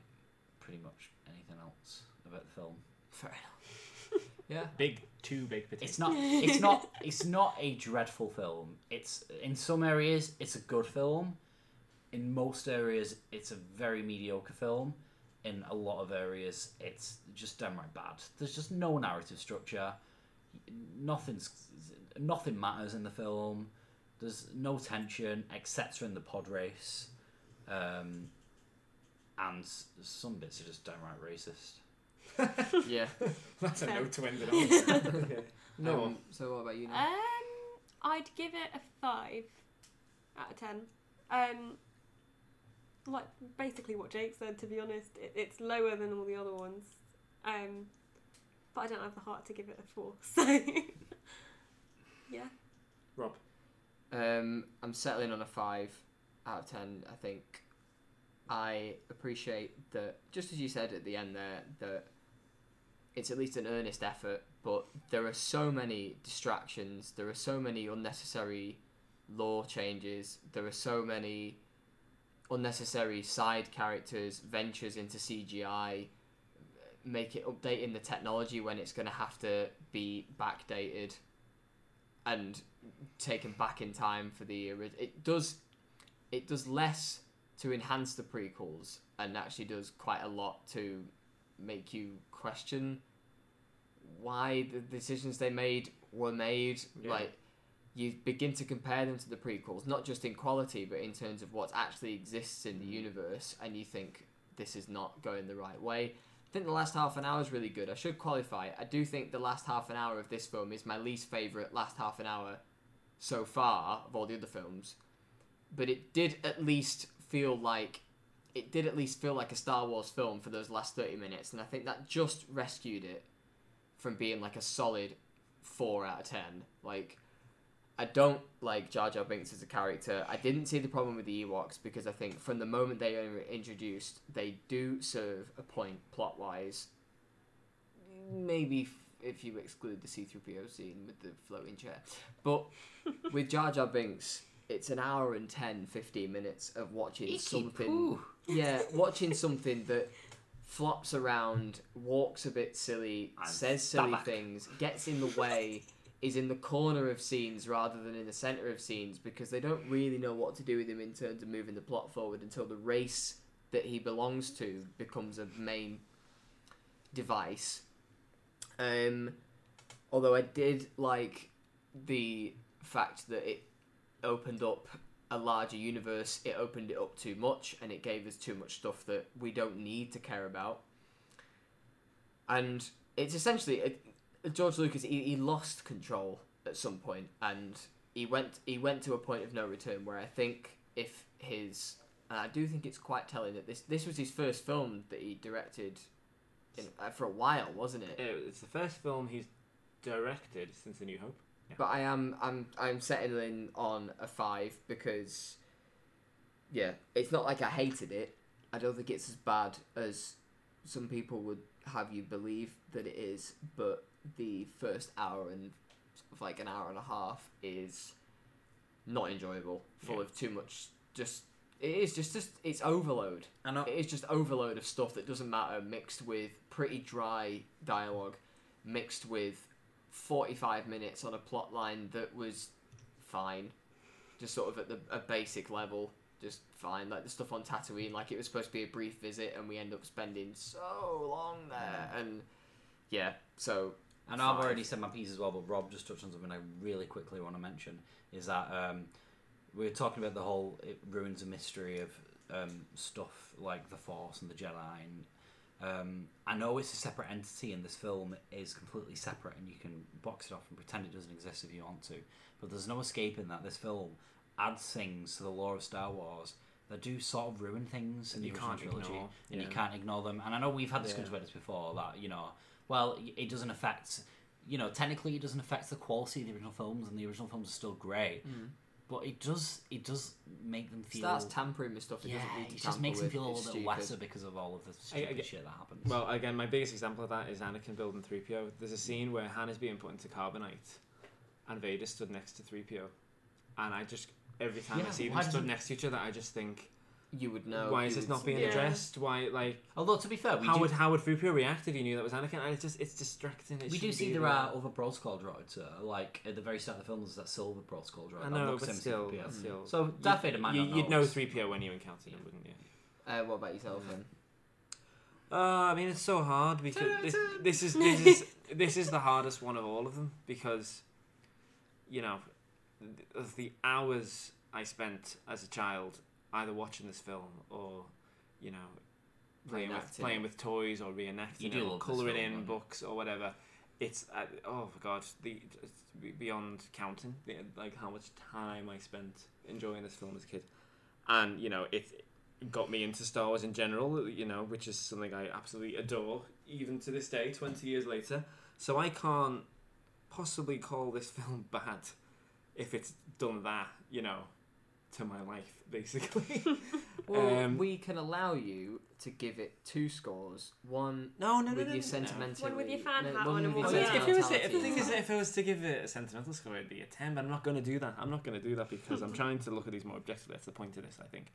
S3: pretty much anything else about the film.
S2: Fair enough. yeah.
S1: Big two big potatoes.
S3: It's not. It's not. It's not a dreadful film. It's in some areas it's a good film. In most areas, it's a very mediocre film. In a lot of areas, it's just downright bad. There's just no narrative structure. Nothing's nothing matters in the film. There's no tension, etc. In the pod race, um, and some bits are just downright racist.
S2: Yeah.
S1: That's a
S4: Fair.
S1: note to end it on. okay. No.
S2: Um, so what about you? Now?
S4: Um, I'd give it a five out of ten. Um, like basically what Jake said. To be honest, it, it's lower than all the other ones. Um, but I don't have the heart to give it a four. So yeah,
S1: Rob.
S2: Um, I'm settling on a five out of ten. I think I appreciate that, just as you said at the end there, that it's at least an earnest effort. But there are so many distractions. There are so many unnecessary lore changes. There are so many unnecessary side characters, ventures into CGI. Make it updating the technology when it's going to have to be backdated and taken back in time for the it does it does less to enhance the prequels and actually does quite a lot to make you question why the decisions they made were made
S1: Yeah.
S2: like you begin to compare them to the prequels not just in quality but in terms of what actually exists in the mm. universe and you think this is not going the right way I think the last half an hour is really good. I should qualify. I do think the last half an hour of this film is my least favourite last half an hour so far of all the other films. But it did at least feel like it did at least feel like a Star Wars film for those last 30 minutes and I think that just rescued it from being like a solid 4 out of 10. Like I don't like Jar Jar Binks as a character. I didn't see the problem with the Ewoks because I think from the moment they were introduced, they do serve a point plot wise. Maybe f- if you exclude the C3PO scene with the floating chair. But with Jar Jar Binks, it's an hour and 10, 15 minutes of watching
S3: Icky
S2: something.
S3: poo.
S2: Yeah, watching something that flops around, walks a bit silly,
S3: And
S2: says silly
S3: stabak.
S2: things, gets in the way, is in the corner of scenes rather than in the center of scenes because they don't really know what to do with him in terms of moving the plot forward until the race that he belongs to becomes a main device. Um, although I did like the fact that it opened up a larger universe, it opened it up too much and it gave us too much stuff that we don't need to care about. And it's essentially it, George Lucas. He, he lost control at some point, and he went he went to a point of no return where I think if his and I do think it's quite telling that this this was his first film that he directed in, uh, for a while, wasn't it?
S1: It- It's the first film he's directed since A New Hope. Yeah.
S2: But I am I'm I'm settling on a five because yeah, it's not like I hated it. I don't think it's as bad as some people would have you believe that it is, but the first hour and sort of like an hour and a half is not enjoyable, full
S1: Yeah.
S2: of too much just it is just just it's overload.
S3: I know.
S2: It is just overload of stuff that doesn't matter mixed with pretty dry dialogue mixed with 45 minutes on a plot line that was fine. Just sort of at the a basic level just fine. Like the stuff on Tatooine like it was supposed to be a brief visit and we end up spending so long there. And yeah so
S3: And I've already said my piece as well, but Rob just touched on something I really quickly want to mention is that um, we were talking about the whole it ruins a mystery of um, stuff like the Force and the Jedi. And, um, I know it's a separate entity, and this film is completely separate, and you can box it off and pretend it doesn't exist if you want to. But there's no escaping that this film adds things to the lore of Star Wars that do sort of ruin things in
S1: And
S3: the
S1: you
S3: original
S1: can't
S3: trilogy,
S1: ignore,
S3: and you can't ignore them. And I know we've had discussions
S2: Yeah.
S3: about this before that you know, well, it doesn't affect, you know, technically it doesn't affect the quality of the original films, and the original films are still great. But it does, it does make them feel.
S2: starts tampering with stuff that
S3: yeah,
S2: doesn't need to
S3: it just
S2: tamper
S3: makes them
S2: with.
S3: feel a
S2: It's
S3: little bit
S2: stupid.
S3: lesser because of all of the stupid
S1: I get-
S3: shit that happens.
S1: Well, again, my biggest example of that is Anakin building 3PO. There's a scene where Han is being put into carbonite, and Vader stood next to 3PO. And I just, every time I
S3: Yeah,
S1: see them
S3: why
S1: stood
S3: doesn't-
S1: next to each other, I just think,
S2: you would know
S1: why is this not being
S4: Yeah.
S1: addressed? Why, like,
S3: Although to be fair, we
S1: how
S3: do,
S1: would how would 3PO react if he knew that was Anakin? And it's just, it's distracting. It
S3: we do see there are other protocol droids. Uh, like at the very start of the film, there's that silver protocol droid.
S1: I
S3: that
S1: know, but still,
S3: 3PO.
S1: still.
S3: So Darth Vader might
S1: you,
S3: not
S1: You'd know
S3: know.
S1: 3PO when you encountered him, wouldn't you?
S2: uh, what about yourself then
S1: Uh, I mean, it's so hard because this, this is this is this is the hardest one of all of them because, you know, th- the hours I spent as a child either watching this film or, you know, playing with playing with toys or reenacting
S3: You
S1: it or colouring in
S3: don't
S1: books or whatever. It's uh, oh my god, the it's beyond counting the, like how much time I spent enjoying this film as a kid, and you know it got me into Star Wars in general, you know, which is something I absolutely adore, even to this day, 20 years later. So I can't possibly call this film bad if it's done that, you know, to my life, basically.
S2: well
S1: Um,
S2: we can allow you to give it two scores one
S1: no, no, no,
S2: with
S1: no,
S2: your
S1: no.
S2: sentimental
S4: One with your fan hat
S2: one
S4: on and
S2: with your
S4: without.
S1: if it was, the thing is, if it was to give it a sentimental score, it'd be a 10, but I'm not going to do that. I'm not going to do that because I'm trying to look at these more objectively. That's the point of this, I think.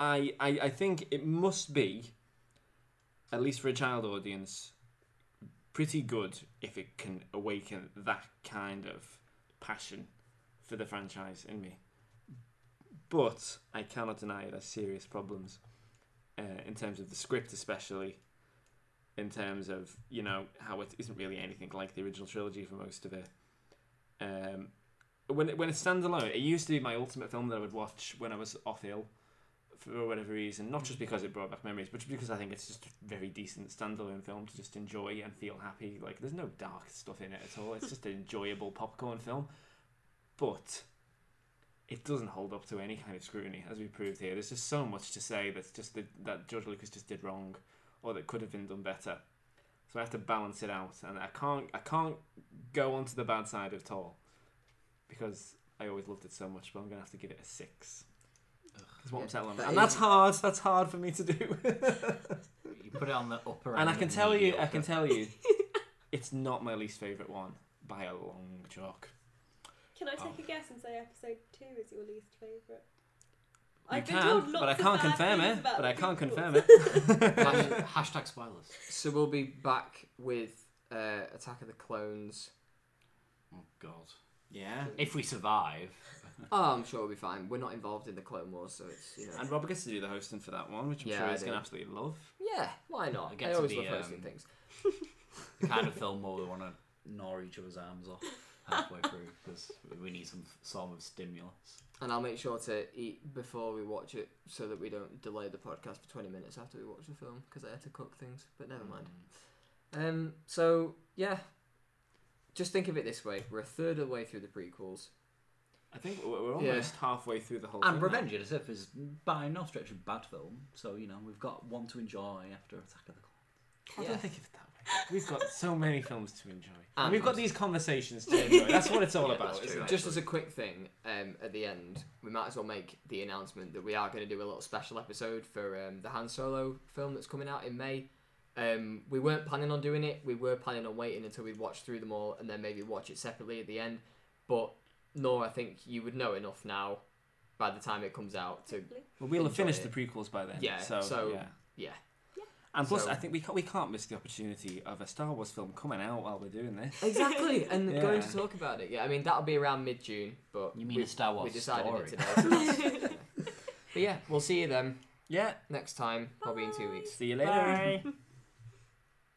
S1: I, I, I think it must be, at least for a child audience, pretty good if it can awaken that kind of passion for the franchise in me. But I cannot deny it has serious problems uh, in terms of the script, especially in terms of you know how it isn't really anything like the original trilogy for most of it. Um, when it, when it's standalone, it used to be my ultimate film that I would watch when I was off ill for whatever reason. Not just because it brought back memories, but just because I think it's just a very decent standalone film to just enjoy and feel happy. Like there's no dark stuff in it at all. It's just an enjoyable popcorn film, but it doesn't hold up to any kind of scrutiny, as we proved here. There's just so much to say that's just that, that George Lucas just did wrong, or that could have been done better. So I have to balance it out, and I can't I can't go onto the bad side at all, because I always loved it so much. But I'm gonna have to give it a six. That's what
S2: Yeah,
S1: I'm telling
S2: that
S1: and that's hard. That's hard for me to do.
S3: You put it on the upper
S1: and I can tell you, I can tell you, it's not my least favorite one by a long chalk.
S4: Can I
S1: Oh.
S4: take a guess and say episode two is your least favourite?
S1: You
S4: I've been
S1: can,
S4: told
S1: but I
S4: lots of
S1: can't
S4: bad
S1: confirm
S4: things
S1: it. But I can't confirm it.
S3: Hash- Hashtag spoilers.
S2: So we'll be back with uh, Attack of the Clones.
S3: Oh God.
S1: yeah.
S3: If we survive.
S2: Oh, I'm sure we'll be fine. We're not involved in the Clone Wars, so it's you know.
S1: And Robert gets to do the hosting for that one, which I'm
S2: Yeah,
S1: sure he's going to absolutely love.
S2: yeah, why not?
S3: I get
S2: I
S3: to
S2: always
S3: be,
S2: love hosting
S3: um,
S2: things.
S3: the kind of film where we want to gnaw each other's arms off. Halfway through because we need some form of stimulus.
S2: And I'll make sure to eat before we watch it so that we don't delay the podcast for 20 minutes after we watch the film because I had to cook things, but never mind. Um, so, yeah. Just think of it this way we're a third of the way through the prequels.
S1: I think we're we're
S2: Yeah.
S1: almost halfway through the whole
S3: And
S1: thing. now.
S3: Revenge of the Sith is by no stretch a bad film, so you know we've got one to enjoy after Attack of the Clones.
S1: I don't think of it that way. We've got so many films to enjoy. And,
S2: And-
S1: we've got these conversations to enjoy. That's what it's all
S2: Yeah,
S1: about,
S2: that's true. Just as a quick thing, um, at the end, we might as well make the announcement that we are going to do a little special episode for um, the Han Solo film that's coming out in May. Um, we weren't planning on doing it. We were planning on waiting until we'd watched through them all and then maybe watch it separately at the end. But no, I think you would know enough now by the time it comes out to.
S1: Well, we'll have finished
S2: it.
S1: the prequels by then.
S2: Yeah,
S1: So,
S2: so,
S1: yeah.
S2: yeah.
S1: And plus,
S2: So-
S1: I think we can't, we can't miss the opportunity of a Star Wars film coming out while we're doing this.
S2: Exactly, and
S1: Yeah.
S2: going to talk about it. Yeah, I mean that'll be around mid June, but
S3: You mean
S2: we,
S3: a Star Wars
S2: we decided
S3: story.
S2: it today. so yeah. But yeah, we'll see you then.
S1: Yeah.
S2: Next time, probably in two weeks.
S1: See you later.
S4: Bye.